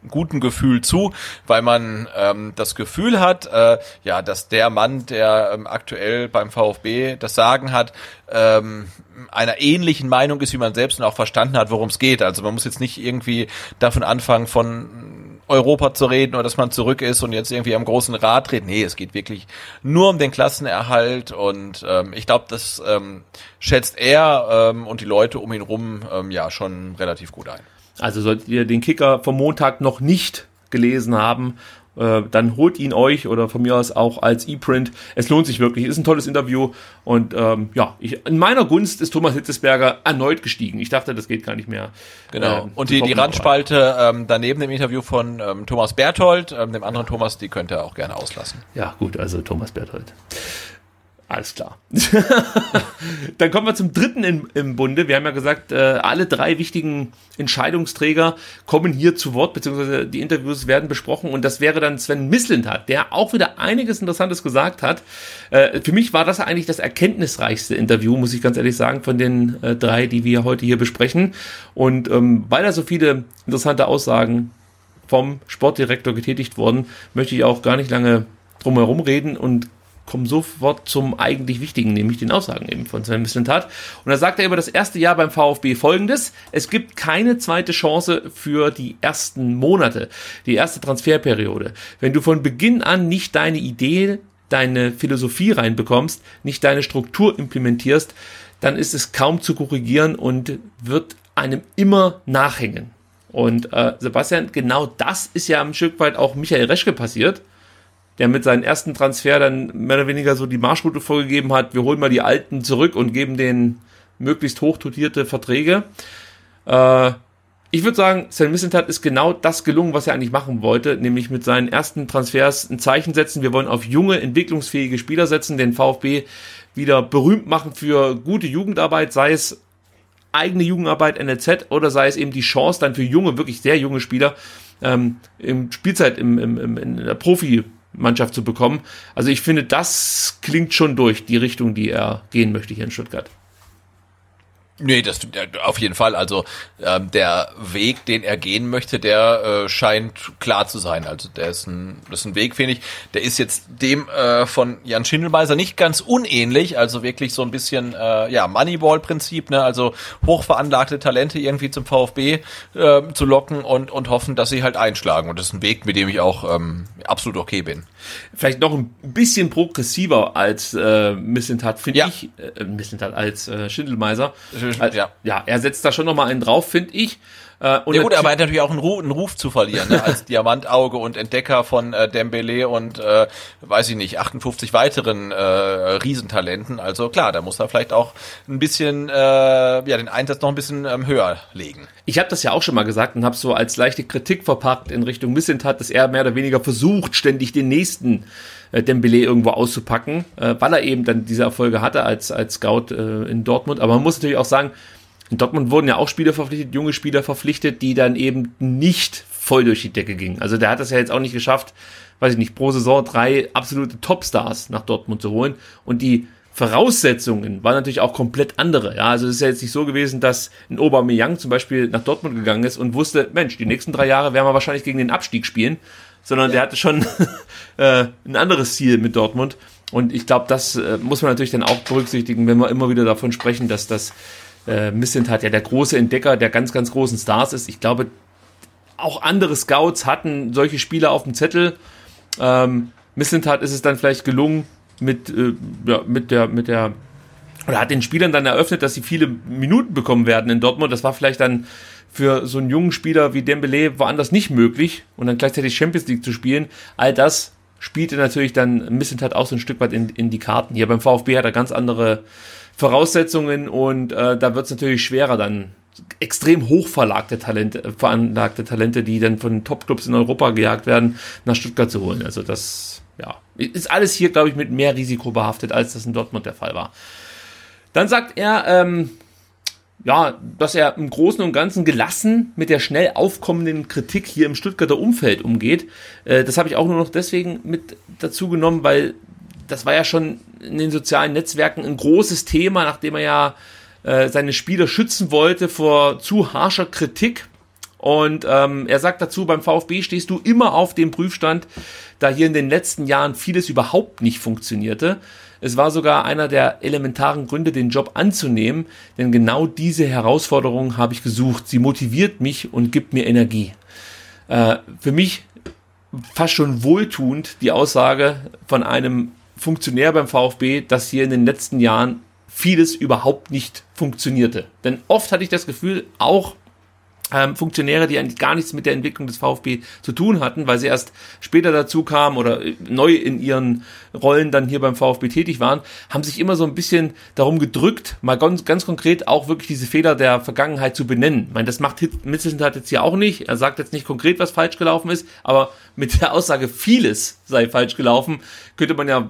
guten Gefühl zu, weil man ähm, das Gefühl hat, äh, ja, dass der Mann, der ähm, aktuell beim VfB das Sagen hat, ähm, einer ähnlichen Meinung ist, wie man selbst und auch verstanden hat, worum es geht. Also man muss jetzt nicht irgendwie davon anfangen, von Europa zu reden oder dass man zurück ist und jetzt irgendwie am großen Rad dreht. Nee, es geht wirklich nur um den Klassenerhalt und ähm, ich glaube, das ähm, schätzt er ähm, und die Leute um ihn rum ähm, ja schon relativ gut ein. Also solltet ihr den Kicker vom Montag noch nicht gelesen haben, äh, dann holt ihn euch oder von mir aus auch als E-Print. Es lohnt sich wirklich, ist ein tolles Interview und ähm, ja, ich, in meiner Gunst ist Thomas Hitzesberger erneut gestiegen. Ich dachte, das geht gar nicht mehr. Genau. Äh, und die, die Randspalte ähm, daneben dem Interview von ähm, Thomas Berthold, ähm, dem anderen Thomas, die könnt ihr auch gerne auslassen. Ja, gut, also Thomas Berthold. Alles klar. Dann kommen wir zum dritten im, im Bunde. Wir haben ja gesagt, äh, alle drei wichtigen Entscheidungsträger kommen hier zu Wort, beziehungsweise die Interviews werden besprochen. Und das wäre dann Sven Mislintat, der auch wieder einiges Interessantes gesagt hat. Äh, für mich war das eigentlich das erkenntnisreichste Interview, muss ich ganz ehrlich sagen, von den äh, drei, die wir heute hier besprechen. Und ähm, weil da so viele interessante Aussagen vom Sportdirektor getätigt wurden, möchte ich auch gar nicht lange drum herum reden und kommen sofort zum eigentlich Wichtigen, nämlich den Aussagen eben von Sven Mislintat. Und da sagt er über das erste Jahr beim VfB folgendes. Es gibt keine zweite Chance für die ersten Monate, die erste Transferperiode. Wenn du von Beginn an nicht deine Idee, deine Philosophie reinbekommst, nicht deine Struktur implementierst, dann ist es kaum zu korrigieren und wird einem immer nachhängen. Und äh, Sebastian, genau das ist ja ein Stück weit auch Michael Reschke passiert, der mit seinem ersten Transfer dann mehr oder weniger so die Marschroute vorgegeben hat, wir holen mal die Alten zurück und geben denen möglichst hochdotierte Verträge. Äh, ich würde sagen, Sven Missentat ist genau das gelungen, was er eigentlich machen wollte, nämlich mit seinen ersten Transfers ein Zeichen setzen. Wir wollen auf junge, entwicklungsfähige Spieler setzen, den VfB wieder berühmt machen für gute Jugendarbeit, sei es eigene Jugendarbeit NLZ oder sei es eben die Chance dann für junge, wirklich sehr junge Spieler ähm, im Spielzeit im, im, im, in der Profimannschaft zu bekommen. Also ich finde, das klingt schon durch die Richtung, die er gehen möchte hier in Stuttgart. Nee, das auf jeden Fall. Also ähm, der Weg, den er gehen möchte, der äh, scheint klar zu sein. Also der ist ein, das ist ein Weg, finde ich. Der ist jetzt dem äh, von Jan Schindelmeiser nicht ganz unähnlich. Also wirklich so ein bisschen äh, ja Moneyball-Prinzip. Ne? Also hochveranlagte Talente irgendwie zum VfB äh, zu locken und und hoffen, dass sie halt einschlagen. Und das ist ein Weg, mit dem ich auch ähm, absolut okay bin. Vielleicht noch ein bisschen progressiver als äh, Missentat, finde ja. ich. Äh, Missentat als äh, Schindelmeiser also, ja. ja, er setzt da schon nochmal einen drauf, finde ich. Äh, und ja gut, aber er hat natürlich auch einen Ruf, einen Ruf zu verlieren, ne? als Diamantauge und Entdecker von äh, Dembele und äh, weiß ich nicht, 58 weiteren äh, Riesentalenten. Also klar, da muss er vielleicht auch ein bisschen, äh, ja, den Einsatz noch ein bisschen ähm, höher legen. Ich habe das ja auch schon mal gesagt und habe so als leichte Kritik verpackt in Richtung Missentat, dass er mehr oder weniger versucht, ständig den nächsten äh, Dembele irgendwo auszupacken, äh, weil er eben dann diese Erfolge hatte als, als Scout äh, in Dortmund. Aber man muss natürlich auch sagen, in Dortmund wurden ja auch Spieler verpflichtet, junge Spieler verpflichtet, die dann eben nicht voll durch die Decke gingen. Also der hat das ja jetzt auch nicht geschafft, weiß ich nicht, pro Saison drei absolute Topstars nach Dortmund zu holen. Und die Voraussetzungen waren natürlich auch komplett andere. Ja, also es ist ja jetzt nicht so gewesen, dass ein Aubameyang zum Beispiel nach Dortmund gegangen ist und wusste, Mensch, die nächsten drei Jahre werden wir wahrscheinlich gegen den Abstieg spielen, sondern der hatte schon äh, ein anderes Ziel mit Dortmund. Und ich glaube, das äh, muss man natürlich dann auch berücksichtigen, wenn wir immer wieder davon sprechen, dass das äh, Missint hat ja der große Entdecker der ganz, ganz großen Stars ist. Ich glaube, auch andere Scouts hatten solche Spieler auf dem Zettel. Ähm, Missentat ist es dann vielleicht gelungen, mit, äh, ja, mit der, mit der, oder hat den Spielern dann eröffnet, dass sie viele Minuten bekommen werden in Dortmund. Das war vielleicht dann für so einen jungen Spieler wie Dembele woanders nicht möglich und dann gleichzeitig Champions League zu spielen. All das spielte natürlich dann Missentat auch so ein Stück weit in, in die Karten. Hier beim VfB hat er ganz andere Voraussetzungen und äh, da wird es natürlich schwerer dann extrem hochverlagte Talente, äh, veranlagte Talente, die dann von Topclubs in Europa gejagt werden, nach Stuttgart zu holen. Also das, ja, ist alles hier, glaube ich, mit mehr Risiko behaftet, als das in Dortmund der Fall war. Dann sagt er, ähm, ja, dass er im Großen und Ganzen gelassen mit der schnell aufkommenden Kritik hier im Stuttgarter Umfeld umgeht. Äh, das habe ich auch nur noch deswegen mit dazu genommen, weil das war ja schon in den sozialen Netzwerken ein großes Thema, nachdem er ja äh, seine Spieler schützen wollte vor zu harscher Kritik. Und ähm, er sagt dazu, beim VfB stehst du immer auf dem Prüfstand, da hier in den letzten Jahren vieles überhaupt nicht funktionierte. Es war sogar einer der elementaren Gründe, den Job anzunehmen, denn genau diese Herausforderung habe ich gesucht. Sie motiviert mich und gibt mir Energie. Äh, für mich fast schon wohltuend die Aussage von einem Funktionär beim VfB, dass hier in den letzten Jahren vieles überhaupt nicht funktionierte. Denn oft hatte ich das Gefühl, auch ähm, Funktionäre, die eigentlich gar nichts mit der Entwicklung des VfB zu tun hatten, weil sie erst später dazu kamen oder äh, neu in ihren Rollen dann hier beim VfB tätig waren, haben sich immer so ein bisschen darum gedrückt, mal ganz, ganz konkret auch wirklich diese Fehler der Vergangenheit zu benennen. Ich meine, das macht Mitzelsentat jetzt hier auch nicht. Er sagt jetzt nicht konkret, was falsch gelaufen ist, aber mit der Aussage, vieles sei falsch gelaufen, könnte man ja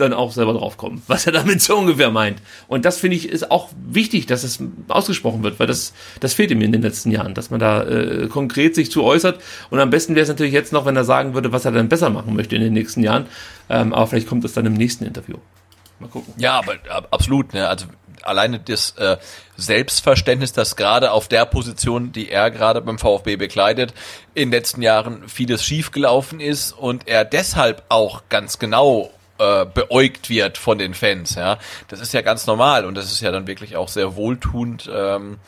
dann auch selber drauf kommen, was er damit so ungefähr meint. Und das finde ich ist auch wichtig, dass es ausgesprochen wird, weil das, das fehlt ihm in den letzten Jahren, dass man da äh, konkret sich zu äußert. Und am besten wäre es natürlich jetzt noch, wenn er sagen würde, was er dann besser machen möchte in den nächsten Jahren. Ähm, aber vielleicht kommt das dann im nächsten Interview. Mal gucken. Ja, aber absolut. Ne? Also alleine das äh, Selbstverständnis, dass gerade auf der Position, die er gerade beim VfB bekleidet, in den letzten Jahren vieles schiefgelaufen ist und er deshalb auch ganz genau äh, beäugt wird von den Fans. Ja, das ist ja ganz normal und das ist ja dann wirklich auch sehr wohltuend. Ähm,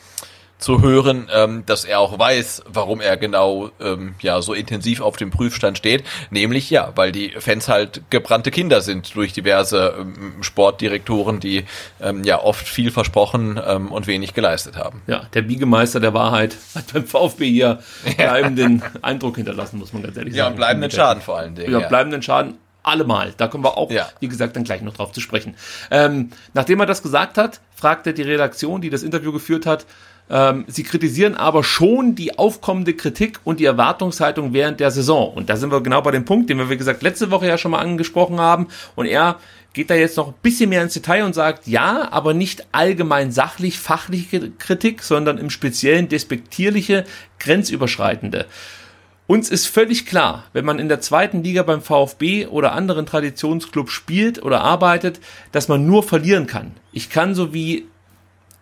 zu hören, ähm, dass er auch weiß, warum er genau ähm, ja so intensiv auf dem Prüfstand steht, nämlich ja, weil die Fans halt gebrannte Kinder sind durch diverse ähm, Sportdirektoren, die ähm, ja oft viel versprochen ähm, und wenig geleistet haben. Ja, der Biegemeister der Wahrheit hat beim VfB hier bleibenden Eindruck hinterlassen, muss man ganz ehrlich ja, sagen. Ja, und bleibenden Schaden vor allen Dingen. Ja, ja. bleibenden Schaden allemal. Da kommen wir auch, ja. wie gesagt, dann gleich noch drauf zu sprechen. Ähm, nachdem er das gesagt hat, fragte die Redaktion, die das Interview geführt hat, ähm, sie kritisieren aber schon die aufkommende Kritik und die Erwartungshaltung während der Saison. Und da sind wir genau bei dem Punkt, den wir, wie gesagt, letzte Woche ja schon mal angesprochen haben. Und er geht da jetzt noch ein bisschen mehr ins Detail und sagt, ja, aber nicht allgemein sachlich, fachliche Kritik, sondern im Speziellen despektierliche, grenzüberschreitende. Uns ist völlig klar, wenn man in der zweiten Liga beim VfB oder anderen Traditionsclub spielt oder arbeitet, dass man nur verlieren kann. Ich kann so wie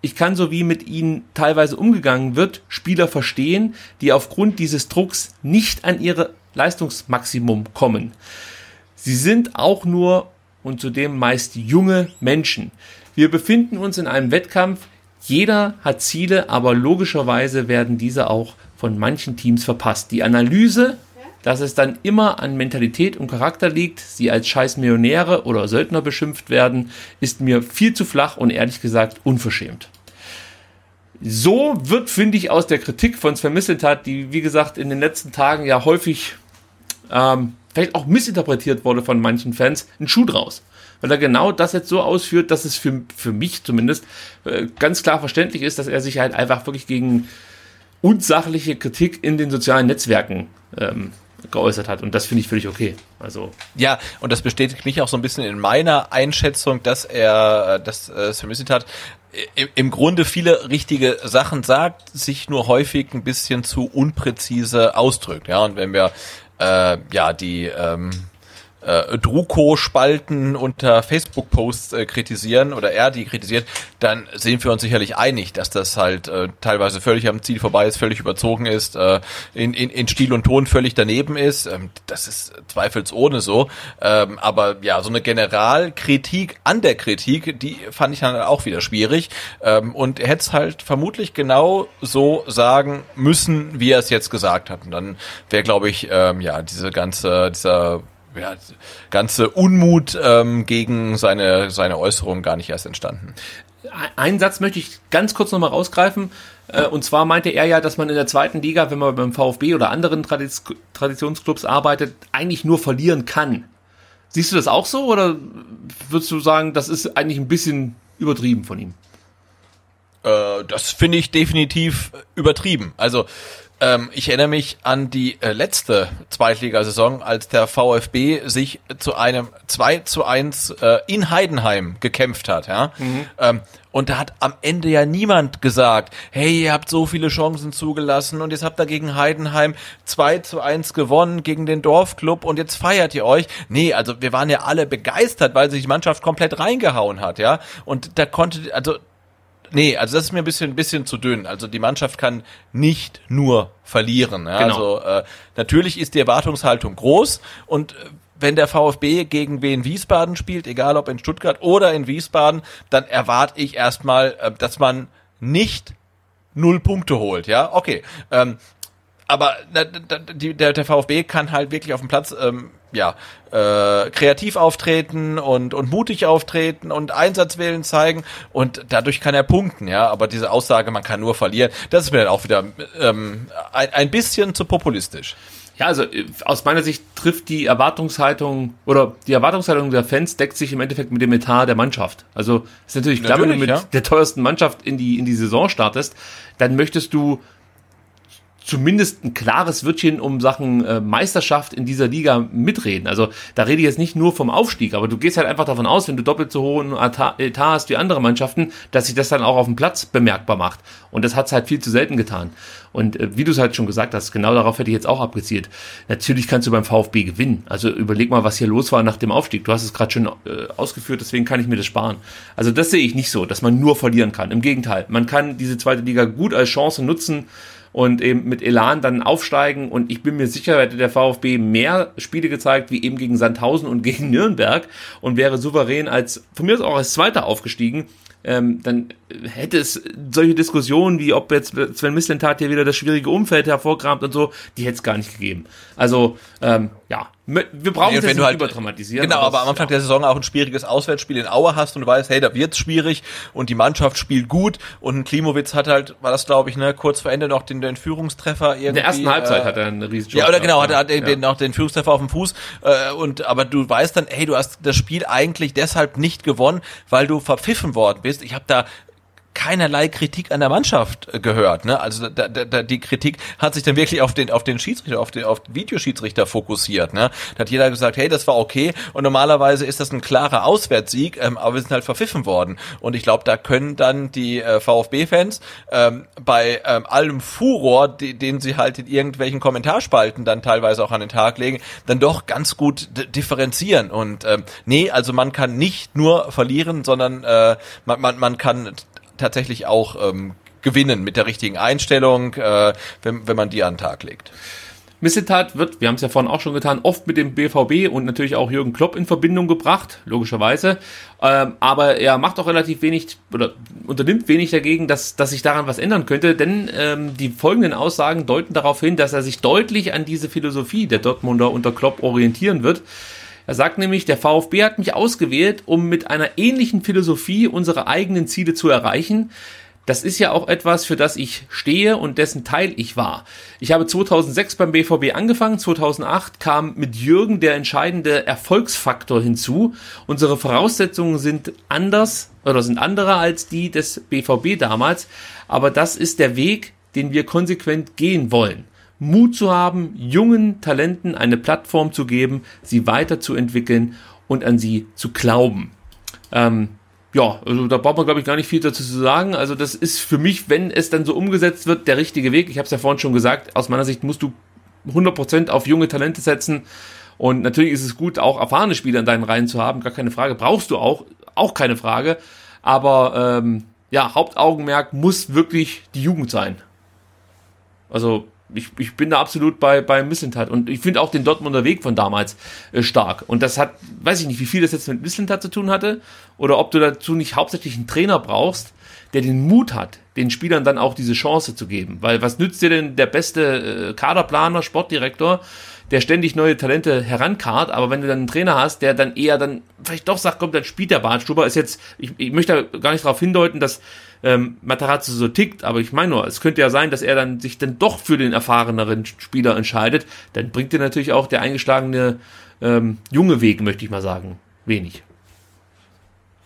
ich kann so wie mit ihnen teilweise umgegangen wird, Spieler verstehen, die aufgrund dieses Drucks nicht an ihre Leistungsmaximum kommen. Sie sind auch nur und zudem meist junge Menschen. Wir befinden uns in einem Wettkampf, jeder hat Ziele, aber logischerweise werden diese auch von manchen Teams verpasst. Die Analyse, dass es dann immer an Mentalität und Charakter liegt, sie als scheiß Millionäre oder Söldner beschimpft werden, ist mir viel zu flach und ehrlich gesagt unverschämt. So wird, finde ich, aus der Kritik von Sven Misseltat, die, wie gesagt, in den letzten Tagen ja häufig ähm, vielleicht auch missinterpretiert wurde von manchen Fans, ein Schuh draus. Weil er genau das jetzt so ausführt, dass es für, für mich zumindest äh, ganz klar verständlich ist, dass er sich halt einfach wirklich gegen unsachliche Kritik in den sozialen Netzwerken ähm, geäußert hat. Und das finde ich völlig okay. Also ja, und das bestätigt mich auch so ein bisschen in meiner Einschätzung, dass er, dass äh, Sven hat, im Grunde viele richtige Sachen sagt, sich nur häufig ein bisschen zu unpräzise ausdrückt. Ja, und wenn wir äh, ja die ähm, äh, Druko-Spalten unter Facebook-Posts äh, kritisieren oder er die kritisiert, dann sind wir uns sicherlich einig, dass das halt äh, teilweise völlig am Ziel vorbei ist, völlig überzogen ist, äh, in, in, in Stil und Ton völlig daneben ist. Ähm, das ist zweifelsohne so. Ähm, aber ja, so eine Generalkritik an der Kritik, die fand ich dann auch wieder schwierig. Ähm, und er hätte es halt vermutlich genau so sagen müssen, wie er es jetzt gesagt hat. Und dann wäre, glaube ich, ähm, ja, diese ganze, dieser ja, ganze Unmut ähm, gegen seine, seine Äußerung gar nicht erst entstanden. Einen Satz möchte ich ganz kurz nochmal rausgreifen. Äh, und zwar meinte er ja, dass man in der zweiten Liga, wenn man beim VfB oder anderen Tradiz Traditionsclubs arbeitet, eigentlich nur verlieren kann. Siehst du das auch so oder würdest du sagen, das ist eigentlich ein bisschen übertrieben von ihm? Äh, das finde ich definitiv übertrieben. Also ähm, ich erinnere mich an die äh, letzte Zweitligasaison, als der VfB sich zu einem 2 zu 1 äh, in Heidenheim gekämpft hat. Ja? Mhm. Ähm, und da hat am Ende ja niemand gesagt, hey, ihr habt so viele Chancen zugelassen und jetzt habt ihr gegen Heidenheim 2 zu 1 gewonnen gegen den Dorfclub und jetzt feiert ihr euch. Nee, also wir waren ja alle begeistert, weil sich die Mannschaft komplett reingehauen hat, ja. Und da konnte, also Nee, also das ist mir ein bisschen, ein bisschen zu dünn. Also die Mannschaft kann nicht nur verlieren. Ja? Genau. Also äh, natürlich ist die Erwartungshaltung groß und äh, wenn der VfB gegen Wien Wiesbaden spielt, egal ob in Stuttgart oder in Wiesbaden, dann erwarte ich erstmal, äh, dass man nicht null Punkte holt. Ja, okay. Ähm, aber der, der VfB kann halt wirklich auf dem Platz ähm, ja, äh, kreativ auftreten und, und mutig auftreten und Einsatzwillen zeigen und dadurch kann er punkten, ja. Aber diese Aussage, man kann nur verlieren, das ist mir dann auch wieder ähm, ein, ein bisschen zu populistisch. Ja, also äh, aus meiner Sicht trifft die Erwartungshaltung oder die Erwartungshaltung der Fans deckt sich im Endeffekt mit dem Etat der Mannschaft. Also ist natürlich klar, natürlich, wenn du mit ja. der teuersten Mannschaft in die in die Saison startest, dann möchtest du zumindest ein klares Wörtchen um Sachen äh, Meisterschaft in dieser Liga mitreden. Also da rede ich jetzt nicht nur vom Aufstieg, aber du gehst halt einfach davon aus, wenn du doppelt so hohen Etat hast wie andere Mannschaften, dass sich das dann auch auf dem Platz bemerkbar macht. Und das hat es halt viel zu selten getan. Und äh, wie du es halt schon gesagt hast, genau darauf hätte ich jetzt auch abgezielt. Natürlich kannst du beim VfB gewinnen. Also überleg mal, was hier los war nach dem Aufstieg. Du hast es gerade schon äh, ausgeführt, deswegen kann ich mir das sparen. Also das sehe ich nicht so, dass man nur verlieren kann. Im Gegenteil, man kann diese zweite Liga gut als Chance nutzen, und eben mit Elan dann aufsteigen. Und ich bin mir sicher, hätte der VfB mehr Spiele gezeigt, wie eben gegen Sandhausen und gegen Nürnberg und wäre souverän als, von mir aus auch als Zweiter aufgestiegen, ähm, dann hätte es solche Diskussionen, wie ob jetzt Sven Mislintat hier wieder das schwierige Umfeld hervorkramt und so, die hätte es gar nicht gegeben. Also, ähm, ja, wir brauchen nee, das nicht halt, überdramatisieren. Genau, aber, am Anfang der Saison auch ein schwieriges Auswärtsspiel in Aue hast und du weißt, hey, da wird's schwierig und die Mannschaft spielt gut und Klimowitz hat halt, war das glaube ich, ne, kurz vor Ende noch den, den Führungstreffer irgendwie. In der ersten Halbzeit äh, hat er einen riesen Ja, oder genau, hat er den, ja. den, noch den Führungstreffer auf dem Fuß äh, und aber du weißt dann, hey, du hast das Spiel eigentlich deshalb nicht gewonnen, weil du verpfiffen worden bist. Ich habe da keinerlei Kritik an der Mannschaft äh, gehört. Ne? Also da, da, die Kritik hat sich dann wirklich auf den auf den Schiedsrichter, auf den auf Videoschiedsrichter fokussiert. Ne? Da hat jeder gesagt, hey, das war okay. Und normalerweise ist das ein klarer Auswärtssieg, ähm, aber wir sind halt verpfiffen worden. Und ich glaube, da können dann die äh, VfB-Fans ähm, bei ähm, allem Furor, die, den sie halt in irgendwelchen Kommentarspalten dann teilweise auch an den Tag legen, dann doch ganz gut differenzieren. Und ähm, nee, also man kann nicht nur verlieren, sondern äh, man, man, man kann tatsächlich auch ähm, gewinnen mit der richtigen Einstellung, äh, wenn, wenn man die an den Tag legt. Missetat wird, wir haben es ja vorhin auch schon getan, oft mit dem BVB und natürlich auch Jürgen Klopp in Verbindung gebracht, logischerweise. Ähm, aber er macht auch relativ wenig oder unternimmt wenig dagegen, dass, dass sich daran was ändern könnte, denn ähm, die folgenden Aussagen deuten darauf hin, dass er sich deutlich an diese Philosophie der Dortmunder unter Klopp orientieren wird. Er sagt nämlich, der VfB hat mich ausgewählt, um mit einer ähnlichen Philosophie unsere eigenen Ziele zu erreichen. Das ist ja auch etwas, für das ich stehe und dessen Teil ich war. Ich habe 2006 beim BVB angefangen, 2008 kam mit Jürgen der entscheidende Erfolgsfaktor hinzu. Unsere Voraussetzungen sind anders oder sind andere als die des BVB damals, aber das ist der Weg, den wir konsequent gehen wollen. Mut zu haben, jungen Talenten eine Plattform zu geben, sie weiterzuentwickeln und an sie zu glauben. Ähm, ja, also da braucht man, glaube ich, gar nicht viel dazu zu sagen. Also das ist für mich, wenn es dann so umgesetzt wird, der richtige Weg. Ich habe es ja vorhin schon gesagt, aus meiner Sicht musst du 100% auf junge Talente setzen. Und natürlich ist es gut, auch erfahrene Spieler in deinen Reihen zu haben, gar keine Frage. Brauchst du auch, auch keine Frage. Aber ähm, ja, Hauptaugenmerk muss wirklich die Jugend sein. Also ich, ich bin da absolut bei, bei Mislintat. Und ich finde auch den Dortmunder Weg von damals äh, stark. Und das hat, weiß ich nicht, wie viel das jetzt mit Mislintat zu tun hatte. Oder ob du dazu nicht hauptsächlich einen Trainer brauchst, der den Mut hat, den Spielern dann auch diese Chance zu geben. Weil was nützt dir denn der beste äh, Kaderplaner, Sportdirektor, der ständig neue Talente herankarrt, aber wenn du dann einen Trainer hast, der dann eher dann vielleicht doch sagt, komm, dann spielt der Bartstuber, ist jetzt, ich, ich möchte gar nicht darauf hindeuten, dass ähm, Matarazzo so tickt, aber ich meine nur, es könnte ja sein, dass er dann sich dann doch für den erfahreneren Spieler entscheidet, dann bringt dir natürlich auch der eingeschlagene ähm, junge Weg, möchte ich mal sagen, wenig.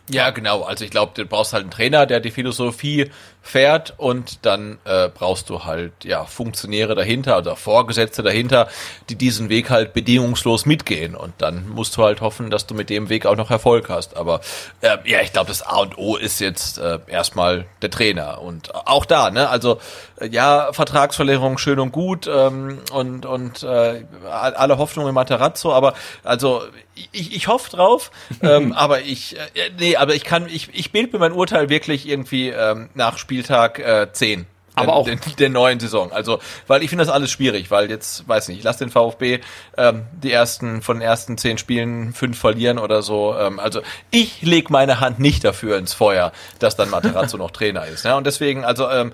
Ja, genau. Also ich glaube, du brauchst halt einen Trainer, der die Philosophie fährt und dann äh, brauchst du halt ja Funktionäre dahinter oder Vorgesetzte dahinter, die diesen Weg halt bedingungslos mitgehen und dann musst du halt hoffen, dass du mit dem Weg auch noch Erfolg hast. Aber äh, ja, ich glaube, das A und O ist jetzt äh, erstmal der Trainer und auch da, ne? Also äh, ja, Vertragsverlängerung schön und gut ähm, und und äh, alle Hoffnungen in Materazzo, aber also ich, ich hoffe drauf, ähm, aber ich äh, nee, aber ich kann ich ich bild mir mein Urteil wirklich irgendwie ähm, nach Spiel Spieltag äh, 10 aber auch der, der neuen Saison. Also, weil ich finde das alles schwierig, weil jetzt, weiß nicht, ich lasse den VfB ähm, die ersten von den ersten zehn Spielen fünf verlieren oder so. Ähm, also ich leg meine Hand nicht dafür ins Feuer, dass dann Materazzo noch Trainer ist. Ja? Und deswegen, also ähm,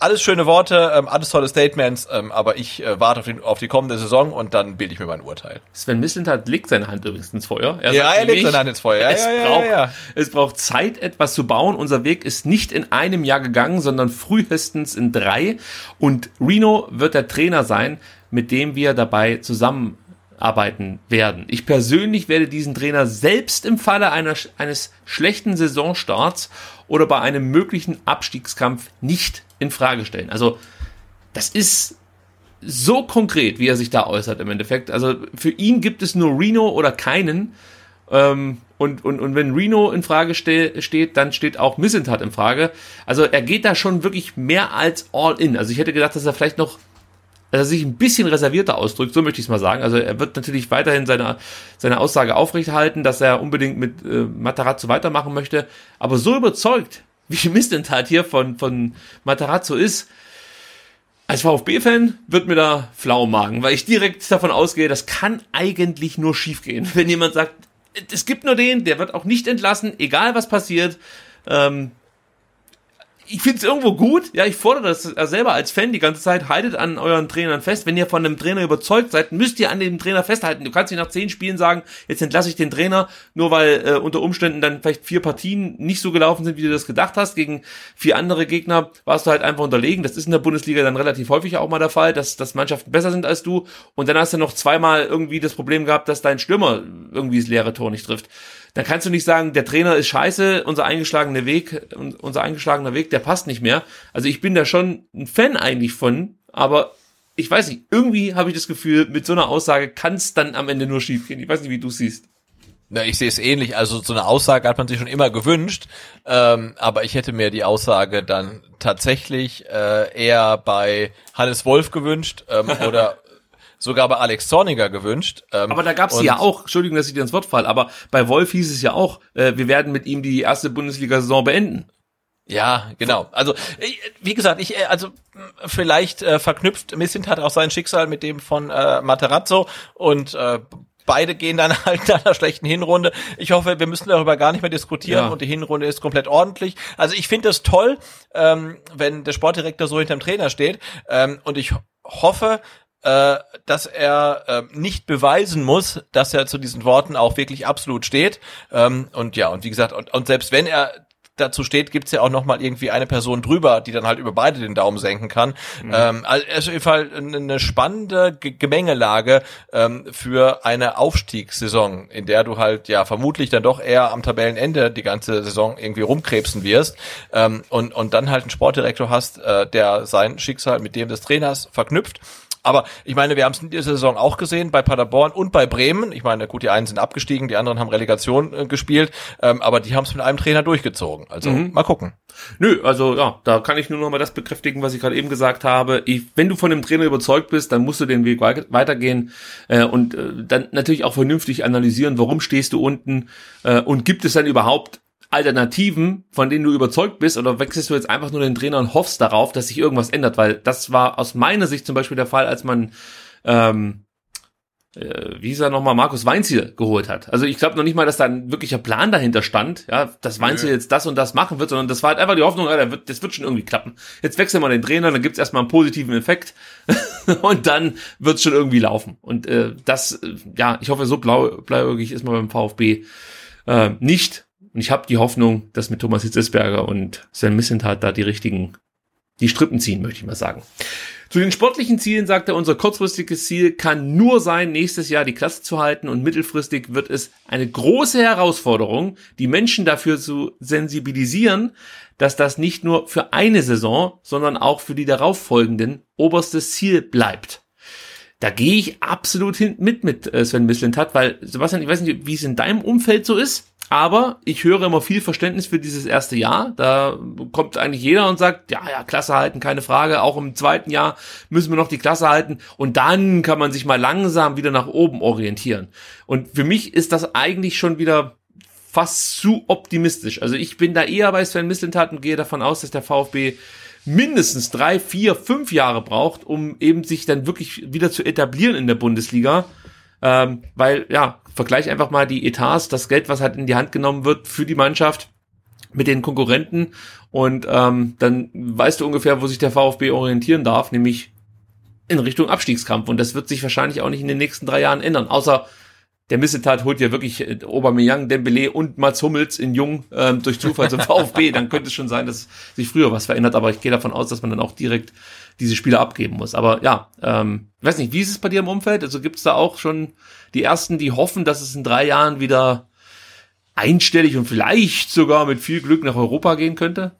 alles schöne Worte, ähm, alles tolle Statements, ähm, aber ich äh, warte auf, den, auf die kommende Saison und dann bilde ich mir mein Urteil. Sven Mislintat legt seine Hand übrigens ins Feuer. Er ja, er legt seine Hand ins Feuer. Ja, es, ja, braucht, ja, ja. es braucht Zeit, etwas zu bauen. Unser Weg ist nicht in einem Jahr gegangen, sondern frühestens in drei. Und Reno wird der Trainer sein, mit dem wir dabei zusammen arbeiten werden. Ich persönlich werde diesen Trainer selbst im Falle einer, eines schlechten Saisonstarts oder bei einem möglichen Abstiegskampf nicht in Frage stellen. Also das ist so konkret, wie er sich da äußert im Endeffekt. Also für ihn gibt es nur Reno oder keinen. Ähm, und, und, und wenn Reno in Frage ste steht, dann steht auch Missentat in Frage. Also er geht da schon wirklich mehr als all in. Also ich hätte gedacht, dass er vielleicht noch dass er sich ein bisschen reservierter ausdrückt, so möchte ich es mal sagen. Also er wird natürlich weiterhin seine, seine Aussage aufrechterhalten, dass er unbedingt mit äh, Matarazzo weitermachen möchte. Aber so überzeugt, wie Mistentat hier von, von Matarazzo ist, als VfB-Fan wird mir da flau magen, weil ich direkt davon ausgehe, das kann eigentlich nur schiefgehen. Wenn jemand sagt, es gibt nur den, der wird auch nicht entlassen, egal was passiert, Ähm, ich finde es irgendwo gut. Ja, ich fordere das selber als Fan die ganze Zeit. Haltet an euren Trainern fest. Wenn ihr von einem Trainer überzeugt seid, müsst ihr an dem Trainer festhalten. Du kannst nicht nach zehn Spielen sagen, jetzt entlasse ich den Trainer, nur weil äh, unter Umständen dann vielleicht vier Partien nicht so gelaufen sind, wie du das gedacht hast. Gegen vier andere Gegner warst du halt einfach unterlegen. Das ist in der Bundesliga dann relativ häufig auch mal der Fall, dass, dass Mannschaften besser sind als du. Und dann hast du noch zweimal irgendwie das Problem gehabt, dass dein Stürmer irgendwie das leere Tor nicht trifft dann kannst du nicht sagen, der Trainer ist scheiße, unser eingeschlagener Weg, unser eingeschlagener Weg, der passt nicht mehr. Also ich bin da schon ein Fan eigentlich von, aber ich weiß nicht, irgendwie habe ich das Gefühl, mit so einer Aussage kann es dann am Ende nur schief gehen. Ich weiß nicht, wie du siehst. Ja, ich sehe es ähnlich. Also so eine Aussage hat man sich schon immer gewünscht, ähm, aber ich hätte mir die Aussage dann tatsächlich äh, eher bei Hannes Wolf gewünscht ähm, oder sogar bei Alex Zorniger gewünscht. Ähm, aber da gab es ja auch, Entschuldigung, dass ich dir ins Wort falle, aber bei Wolf hieß es ja auch, äh, wir werden mit ihm die erste Bundesliga-Saison beenden. Ja, genau. Also wie gesagt, ich äh, also vielleicht äh, verknüpft Missint hat auch sein Schicksal mit dem von äh, Materazzo und äh, beide gehen dann halt nach einer schlechten Hinrunde. Ich hoffe, wir müssen darüber gar nicht mehr diskutieren ja. und die Hinrunde ist komplett ordentlich. Also ich finde es toll, ähm, wenn der Sportdirektor so hinterm Trainer steht ähm, und ich hoffe, äh, dass er äh, nicht beweisen muss, dass er zu diesen Worten auch wirklich absolut steht. Ähm, und ja, und wie gesagt, und, und selbst wenn er dazu steht, gibt's ja auch noch mal irgendwie eine Person drüber, die dann halt über beide den Daumen senken kann. Mhm. Ähm, also auf jeden Fall eine spannende G Gemengelage ähm, für eine Aufstiegssaison, in der du halt ja vermutlich dann doch eher am Tabellenende die ganze Saison irgendwie rumkrebsen wirst ähm, und, und dann halt einen Sportdirektor hast, äh, der sein Schicksal mit dem des Trainers verknüpft aber ich meine, wir haben es in dieser Saison auch gesehen bei Paderborn und bei Bremen. Ich meine, gut, die einen sind abgestiegen, die anderen haben Relegation äh, gespielt, ähm, aber die haben es mit einem Trainer durchgezogen. Also mhm. mal gucken. Nö, also ja, da kann ich nur noch mal das bekräftigen, was ich gerade eben gesagt habe. Ich, wenn du von dem Trainer überzeugt bist, dann musst du den Weg weitergehen äh, und äh, dann natürlich auch vernünftig analysieren, warum stehst du unten äh, und gibt es dann überhaupt Alternativen, von denen du überzeugt bist, oder wechselst du jetzt einfach nur den Trainer und hoffst darauf, dass sich irgendwas ändert? Weil das war aus meiner Sicht zum Beispiel der Fall, als man ähm, äh, wie ist er nochmal, Markus Weinziel geholt hat. Also ich glaube noch nicht mal, dass da ein wirklicher Plan dahinter stand, ja, dass Weinziel ja. jetzt das und das machen wird, sondern das war halt einfach die Hoffnung, ja, das wird, das wird schon irgendwie klappen. Jetzt wechseln wir den Trainer, dann gibt's erstmal einen positiven Effekt und dann wird's schon irgendwie laufen. Und äh, das, äh, ja, ich hoffe, so blau, blauäugig ist man beim VfB äh, nicht. Und ich habe die Hoffnung, dass mit Thomas Hitzesberger und Sven Missentat da die richtigen, die Strippen ziehen, möchte ich mal sagen. Zu den sportlichen Zielen sagt er, unser kurzfristiges Ziel kann nur sein, nächstes Jahr die Klasse zu halten und mittelfristig wird es eine große Herausforderung, die Menschen dafür zu sensibilisieren, dass das nicht nur für eine Saison, sondern auch für die darauffolgenden oberstes Ziel bleibt. Da gehe ich absolut hin mit mit äh, Sven Mislintat, weil Sebastian, ich weiß nicht, wie es in deinem Umfeld so ist. Aber ich höre immer viel Verständnis für dieses erste Jahr. Da kommt eigentlich jeder und sagt, ja, ja, Klasse halten, keine Frage. Auch im zweiten Jahr müssen wir noch die Klasse halten. Und dann kann man sich mal langsam wieder nach oben orientieren. Und für mich ist das eigentlich schon wieder fast zu optimistisch. Also ich bin da eher bei Sven Mislintat und gehe davon aus, dass der VfB mindestens drei, vier, fünf Jahre braucht, um eben sich dann wirklich wieder zu etablieren in der Bundesliga. Ähm, weil, ja, vergleich einfach mal die Etats, das Geld, was halt in die Hand genommen wird für die Mannschaft mit den Konkurrenten und ähm, dann weißt du ungefähr, wo sich der VfB orientieren darf, nämlich in Richtung Abstiegskampf und das wird sich wahrscheinlich auch nicht in den nächsten drei Jahren ändern, außer der Missetat holt ja wirklich äh, Aubameyang, Dembele und Mats Hummels in Jung ähm, durch Zufall zum VfB, dann könnte es schon sein, dass sich früher was verändert, aber ich gehe davon aus, dass man dann auch direkt diese Spiele abgeben muss. Aber ja, ähm, weiß nicht, wie ist es bei dir im Umfeld? Also gibt es da auch schon die ersten, die hoffen, dass es in drei Jahren wieder einstellig und vielleicht sogar mit viel Glück nach Europa gehen könnte?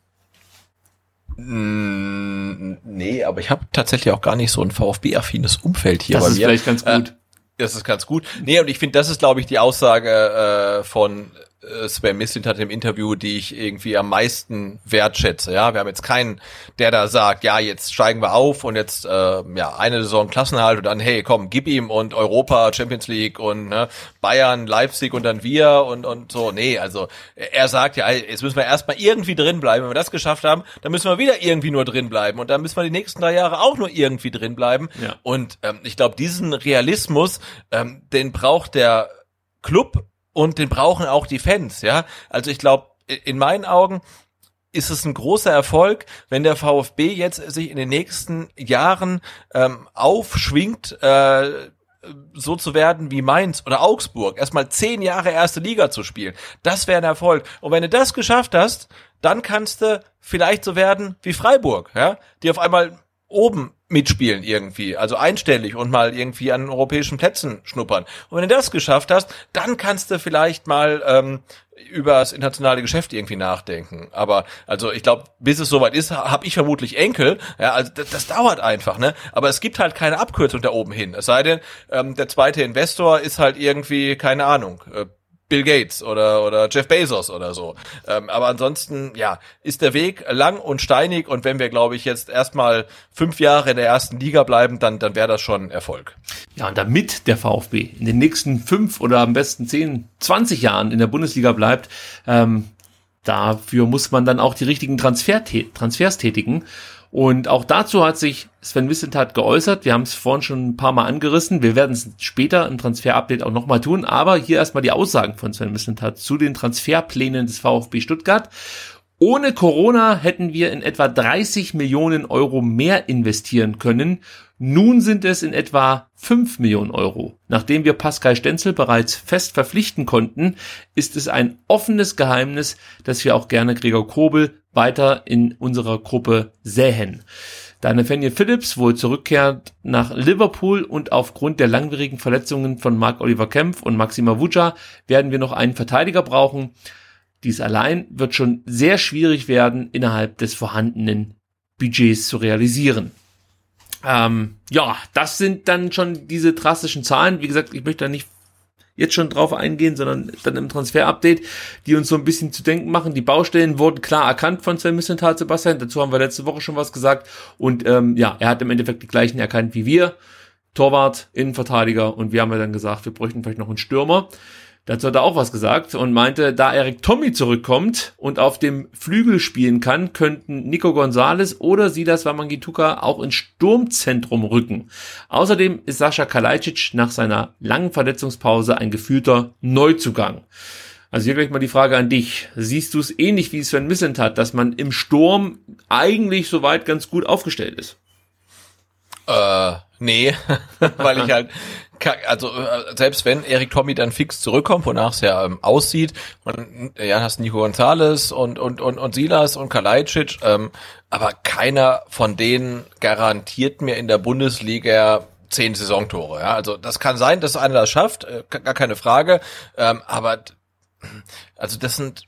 Mm, nee, aber ich habe tatsächlich auch gar nicht so ein VfB-affines Umfeld hier das bei mir. Ist vielleicht ganz gut. Äh, das ist ganz gut. Nee, und ich finde, das ist, glaube ich, die Aussage äh, von äh, Sven Mislint hat im Interview, die ich irgendwie am meisten wertschätze. Ja, wir haben jetzt keinen, der da sagt, ja, jetzt steigen wir auf und jetzt äh, ja eine Saison Klassenhalt und dann hey, komm, gib ihm und Europa, Champions League und ne, Bayern, Leipzig und dann wir und und so. Nee, also er sagt ja, jetzt müssen wir erstmal irgendwie drin bleiben. Wenn wir das geschafft haben, dann müssen wir wieder irgendwie nur drin bleiben und dann müssen wir die nächsten drei Jahre auch nur irgendwie drin bleiben. Ja. Und ähm, ich glaube, diesen Realismus, ähm, den braucht der Club und den brauchen auch die Fans, ja. Also ich glaube, in meinen Augen ist es ein großer Erfolg, wenn der VfB jetzt sich in den nächsten Jahren ähm, aufschwingt, äh, so zu werden wie Mainz oder Augsburg, erstmal zehn Jahre erste Liga zu spielen. Das wäre ein Erfolg. Und wenn du das geschafft hast, dann kannst du vielleicht so werden wie Freiburg, ja, die auf einmal oben mitspielen irgendwie, also einstellig und mal irgendwie an europäischen Plätzen schnuppern. Und wenn du das geschafft hast, dann kannst du vielleicht mal ähm, über das internationale Geschäft irgendwie nachdenken. Aber also ich glaube, bis es soweit ist, habe ich vermutlich Enkel. Ja, also das, das, dauert einfach, ne? Aber es gibt halt keine Abkürzung da oben hin. Es sei denn, ähm, der zweite Investor ist halt irgendwie keine Ahnung. Äh, Bill Gates oder, oder Jeff Bezos oder so. Ähm, aber ansonsten, ja, ist der Weg lang und steinig und wenn wir, glaube ich, jetzt erstmal fünf Jahre in der ersten Liga bleiben, dann, dann wäre das schon Erfolg. Ja, und damit der VfB in den nächsten fünf oder am besten zehn, zwanzig Jahren in der Bundesliga bleibt, ähm, dafür muss man dann auch die richtigen Transfer Transfers tätigen. Und auch dazu hat sich Sven Wissentat geäußert. Wir haben es vorhin schon ein paar Mal angerissen. Wir werden es später im Transfer-Update auch nochmal tun. Aber hier erstmal die Aussagen von Sven Wissentat zu den Transferplänen des VfB Stuttgart. Ohne Corona hätten wir in etwa 30 Millionen Euro mehr investieren können. Nun sind es in etwa 5 Millionen Euro. Nachdem wir Pascal Stenzel bereits fest verpflichten konnten, ist es ein offenes Geheimnis, dass wir auch gerne Gregor Kobel weiter in unserer Gruppe sähen. Da Nathaniel Phillips wohl zurückkehrt nach Liverpool und aufgrund der langwierigen Verletzungen von Mark Oliver Kempf und Maxima Vuja werden wir noch einen Verteidiger brauchen. Dies allein wird schon sehr schwierig werden, innerhalb des vorhandenen Budgets zu realisieren. Ähm, ja, das sind dann schon diese drastischen Zahlen. Wie gesagt, ich möchte da nicht jetzt schon drauf eingehen, sondern dann im Transfer-Update, die uns so ein bisschen zu denken machen. Die Baustellen wurden klar erkannt von Sven Missenthal, Sebastian. Dazu haben wir letzte Woche schon was gesagt. Und ähm, ja, er hat im Endeffekt die gleichen erkannt wie wir. Torwart, Innenverteidiger und wir haben ja dann gesagt, wir bräuchten vielleicht noch einen Stürmer. Dazu hat er auch was gesagt und meinte, da Eric Tommy zurückkommt und auf dem Flügel spielen kann, könnten Nico Gonzalez oder Silas Wamangituka auch ins Sturmzentrum rücken. Außerdem ist Sascha Kalajdzic nach seiner langen Verletzungspause ein gefühlter Neuzugang. Also hier gleich mal die Frage an dich. Siehst du es ähnlich wie Sven Missent hat, dass man im Sturm eigentlich soweit ganz gut aufgestellt ist? Äh, nee, weil ich halt also äh, selbst wenn Erik Tommy dann fix zurückkommt, wonach es ja ähm, aussieht, und ja, hast Nico Gonzalez und und und und Silas und Kalajdzic, ähm, aber keiner von denen garantiert mir in der Bundesliga zehn Saisontore. Ja, also das kann sein, dass einer das schafft, äh, gar keine Frage, ähm, aber also das sind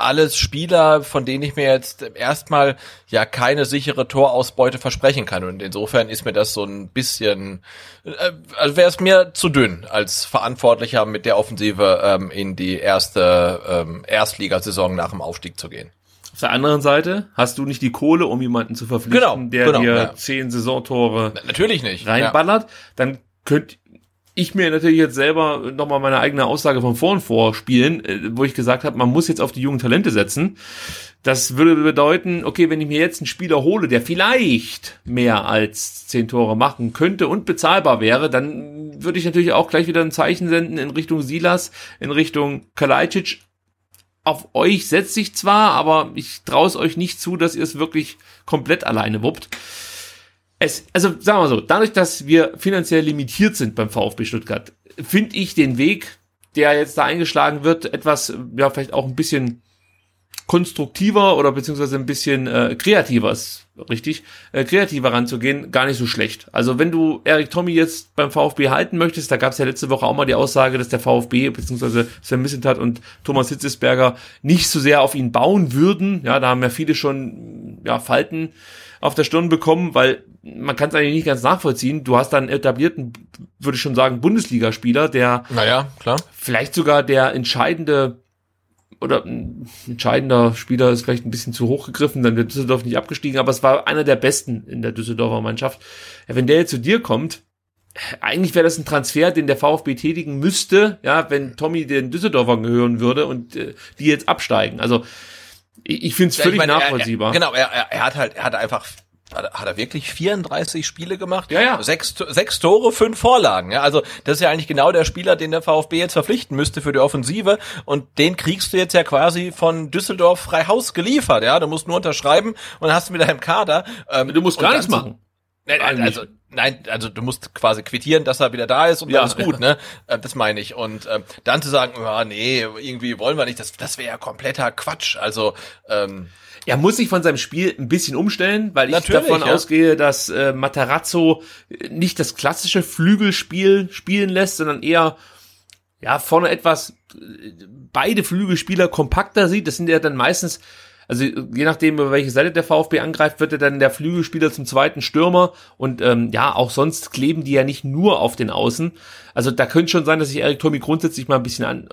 alles Spieler, von denen ich mir jetzt erstmal ja keine sichere Torausbeute versprechen kann. Und insofern ist mir das so ein bisschen, äh, also wäre es mir zu dünn als Verantwortlicher mit der Offensive ähm, in die erste ähm, Erstligasaison nach dem Aufstieg zu gehen. Auf der anderen Seite hast du nicht die Kohle, um jemanden zu verpflichten, genau, der genau, dir ja. zehn Saisontore natürlich nicht reinballert. Ja. Dann könnt ich mir natürlich jetzt selber nochmal meine eigene Aussage von vorn vorspielen, äh, wo ich gesagt habe, man muss jetzt auf die jungen Talente setzen. Das würde bedeuten, okay, wenn ich mir jetzt einen Spieler hole, der vielleicht mehr als zehn Tore machen könnte und bezahlbar wäre, dann würde ich natürlich auch gleich wieder ein Zeichen senden in Richtung Silas, in Richtung Kalajdzic. Auf euch setze ich zwar, aber ich traue es euch nicht zu, dass ihr es wirklich komplett alleine wuppt es, also sagen wir so, dadurch, dass wir finanziell limitiert sind beim VfB Stuttgart, finde ich den Weg, der jetzt da eingeschlagen wird, etwas, ja, vielleicht auch ein bisschen konstruktiver oder beziehungsweise ein bisschen äh, kreativer ist richtig, äh, kreativer ranzugehen, gar nicht so schlecht. Also wenn du Erik Tommy jetzt beim VfB halten möchtest, da gab es ja letzte Woche auch mal die Aussage, dass der VfB beziehungsweise Sven Missentat und Thomas Hitzesberger nicht so sehr auf ihn bauen würden. Ja, da haben ja viele schon ja, Falten auf der Stirn bekommen, weil man kann es eigentlich nicht ganz nachvollziehen. Du hast da einen etablierten, würde ich schon sagen, Bundesligaspieler, der naja, klar. vielleicht sogar der entscheidende oder ein entscheidender Spieler ist vielleicht ein bisschen zu hoch gegriffen, dann wird Düsseldorf nicht abgestiegen, aber es war einer der besten in der Düsseldorfer Mannschaft. Ja, wenn der jetzt zu dir kommt, eigentlich wäre das ein Transfer, den der VfB tätigen müsste, ja, wenn Tommy den Düsseldorfer gehören würde und äh, die jetzt absteigen. Also ich, ich finde es völlig ich meine, nachvollziehbar. Er, er, genau, er, er hat halt, er hat einfach hat er wirklich 34 Spiele gemacht? Ja, ja. Sechs, sechs Tore, fünf Vorlagen. Ja, also das ist ja eigentlich genau der Spieler, den der VfB jetzt verpflichten müsste für die Offensive. Und den kriegst du jetzt ja quasi von Düsseldorf frei Haus geliefert. Ja, du musst nur unterschreiben und hast mit deinem Kader. Ähm, du musst gar nichts machen. Nein, also nein, also du musst quasi quittieren, dass er wieder da ist und ja, alles gut, ne? Äh, das meine ich. Und ähm, dann zu sagen, ja, nee, irgendwie wollen wir nicht, das, das wäre ja kompletter Quatsch. Also ähm, er muss sich von seinem Spiel ein bisschen umstellen, weil ich davon ja. ausgehe, dass äh, Matarazzo nicht das klassische Flügelspiel spielen lässt, sondern eher ja vorne etwas äh, beide Flügelspieler kompakter sieht. Das sind ja dann meistens also je nachdem, über welche Seite der VfB angreift, wird er dann der Flügelspieler zum zweiten Stürmer und ähm, ja, auch sonst kleben die ja nicht nur auf den Außen. Also da könnte schon sein, dass sich Erik Tomi grundsätzlich mal ein bisschen an,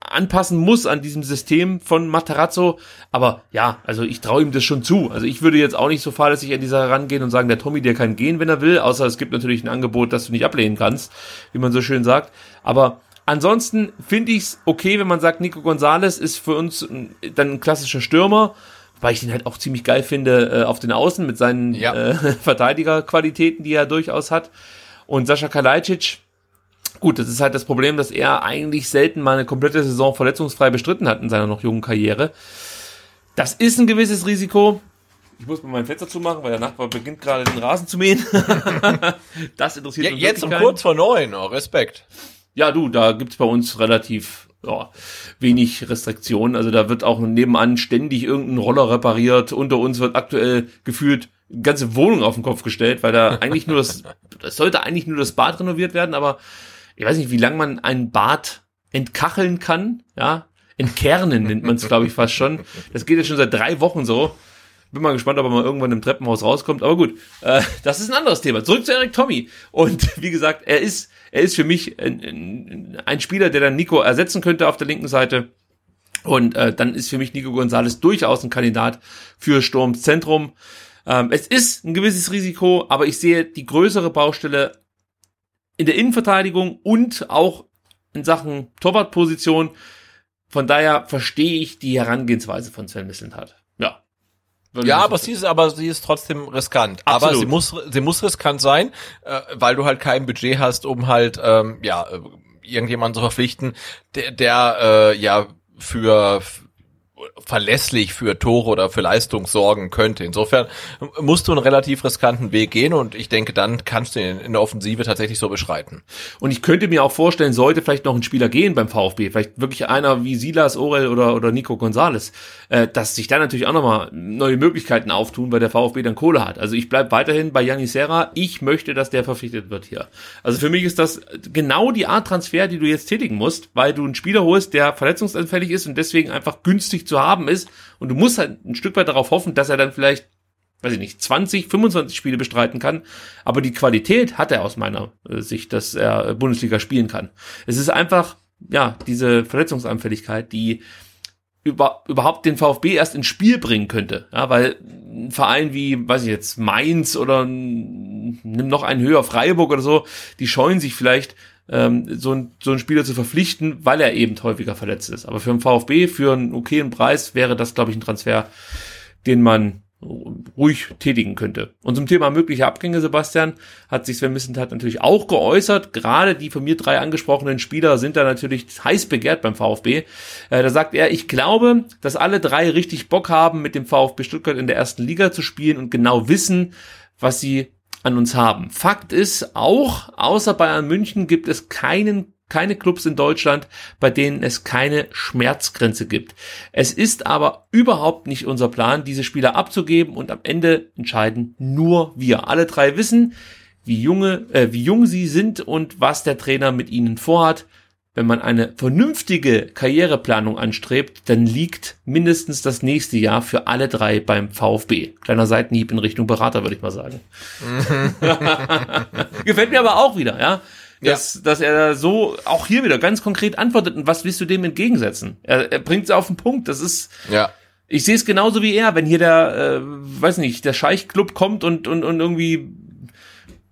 anpassen muss an diesem System von Matarazzo. Aber ja, also ich traue ihm das schon zu. Also ich würde jetzt auch nicht so fahrlässig an dieser herangehen und sagen, der Tommy, der kann gehen, wenn er will, außer es gibt natürlich ein Angebot, das du nicht ablehnen kannst, wie man so schön sagt. Aber ansonsten finde ich es okay, wenn man sagt, Nico Gonzalez ist für uns dann ein klassischer Stürmer, weil ich den halt auch ziemlich geil finde äh, auf den Außen mit seinen ja. äh, Verteidigerqualitäten, die er durchaus hat. Und Sascha Kalajdzic, Gut, das ist halt das Problem, dass er eigentlich selten mal eine komplette Saison verletzungsfrei bestritten hat in seiner noch jungen Karriere. Das ist ein gewisses Risiko. Ich muss mal mein Fenster zumachen, weil der Nachbar beginnt gerade den Rasen zu mähen. das interessiert ja, uns Jetzt um kurz vor neun, oh, Respekt. Ja, du, da gibt's bei uns relativ ja, wenig Restriktionen. Also da wird auch nebenan ständig irgendein Roller repariert. Unter uns wird aktuell gefühlt ganze Wohnung auf den Kopf gestellt, weil da eigentlich nur das, das sollte eigentlich nur das Bad renoviert werden, aber ich weiß nicht, wie lange man ein Bad entkacheln kann, ja, entkernen nennt man es, glaube ich, fast schon. Das geht jetzt schon seit drei Wochen so. Bin mal gespannt, ob er mal irgendwann im Treppenhaus rauskommt. Aber gut, äh, das ist ein anderes Thema. Zurück zu Eric Tommy. Und wie gesagt, er ist, er ist für mich ein, ein Spieler, der dann Nico ersetzen könnte auf der linken Seite. Und äh, dann ist für mich Nico Gonzalez durchaus ein Kandidat für Sturms Zentrum. Ähm, es ist ein gewisses Risiko, aber ich sehe die größere Baustelle in der Innenverteidigung und auch in Sachen Torwartposition. Von daher verstehe ich die Herangehensweise von Sven Mislintat. Ja. Aber sie ist, aber sie ist trotzdem riskant. Absolut. Aber sie muss, sie muss riskant sein, äh, weil du halt kein Budget hast, um halt, ähm, ja, äh, irgendjemanden zu verpflichten, der, der äh, ja für verlässlich für Tore oder für Leistung sorgen könnte. Insofern musst du einen relativ riskanten Weg gehen und ich denke, dann kannst du ihn in der Offensive tatsächlich so beschreiten. Und ich könnte mir auch vorstellen, sollte vielleicht noch ein Spieler gehen beim VfB, vielleicht wirklich einer wie Silas, Orel oder, oder Nico Gonzales, äh, dass sich da natürlich auch nochmal neue Möglichkeiten auftun, weil der VfB dann Kohle hat. Also ich bleib weiterhin bei Yanni Serra. Ich möchte, dass der verpflichtet wird hier. Also für mich ist das genau die Art Transfer, die du jetzt tätigen musst, weil du einen Spieler holst, der verletzungsanfällig ist und deswegen einfach günstig zu haben ist. Und du musst halt ein Stück weit darauf hoffen, dass er dann vielleicht, weiß ich nicht, 20, 25 Spiele bestreiten kann. Aber die Qualität hat er aus meiner äh, Sicht, dass er Bundesliga spielen kann. Es ist einfach, ja, diese Verletzungsanfälligkeit, die über, überhaupt den VfB erst ins Spiel bringen könnte. Ja, weil ein Verein wie, weiß ich jetzt, Mainz oder nimm noch einen höher Freiburg oder so, die scheuen sich vielleicht, ähm, so, ein, so einen Spieler zu verpflichten, weil er eben häufiger verletzt ist. Aber für einen VfB, für einen okayen Preis wäre das, glaube ich, ein Transfer, den man ruhig tätigen könnte. Und zum Thema mögliche Abgänge, Sebastian, hat sich Sven Missentat natürlich auch geäußert. Gerade die von mir drei angesprochenen Spieler sind da natürlich heiß begehrt beim VfB. Äh, da sagt er, ich glaube, dass alle drei richtig Bock haben, mit dem VfB Stuttgart in der ersten Liga zu spielen und genau wissen, was sie an uns haben. Fakt ist auch, außer Bayern München gibt es keinen keine Clubs in Deutschland, bei denen es keine Schmerzgrenze gibt. Es ist aber überhaupt nicht unser Plan, diese Spieler abzugeben und am Ende entscheiden nur wir. Alle drei wissen, wie junge, äh, wie jung sie sind und was der Trainer mit ihnen vorhat wenn man eine vernünftige Karriereplanung anstrebt, dann liegt mindestens das nächste Jahr für alle drei beim VfB. Kleiner Seitenhieb in Richtung Berater, würde ich mal sagen. Gefällt mir aber auch wieder, ja. Dass, ja. dass er so auch hier wieder ganz konkret antwortet und was willst du dem entgegensetzen? Er, er bringt es auf den Punkt. Das ist, ja. ich sehe es genauso wie er, wenn hier der, äh, weiß nicht, der Scheichclub kommt und, und, und irgendwie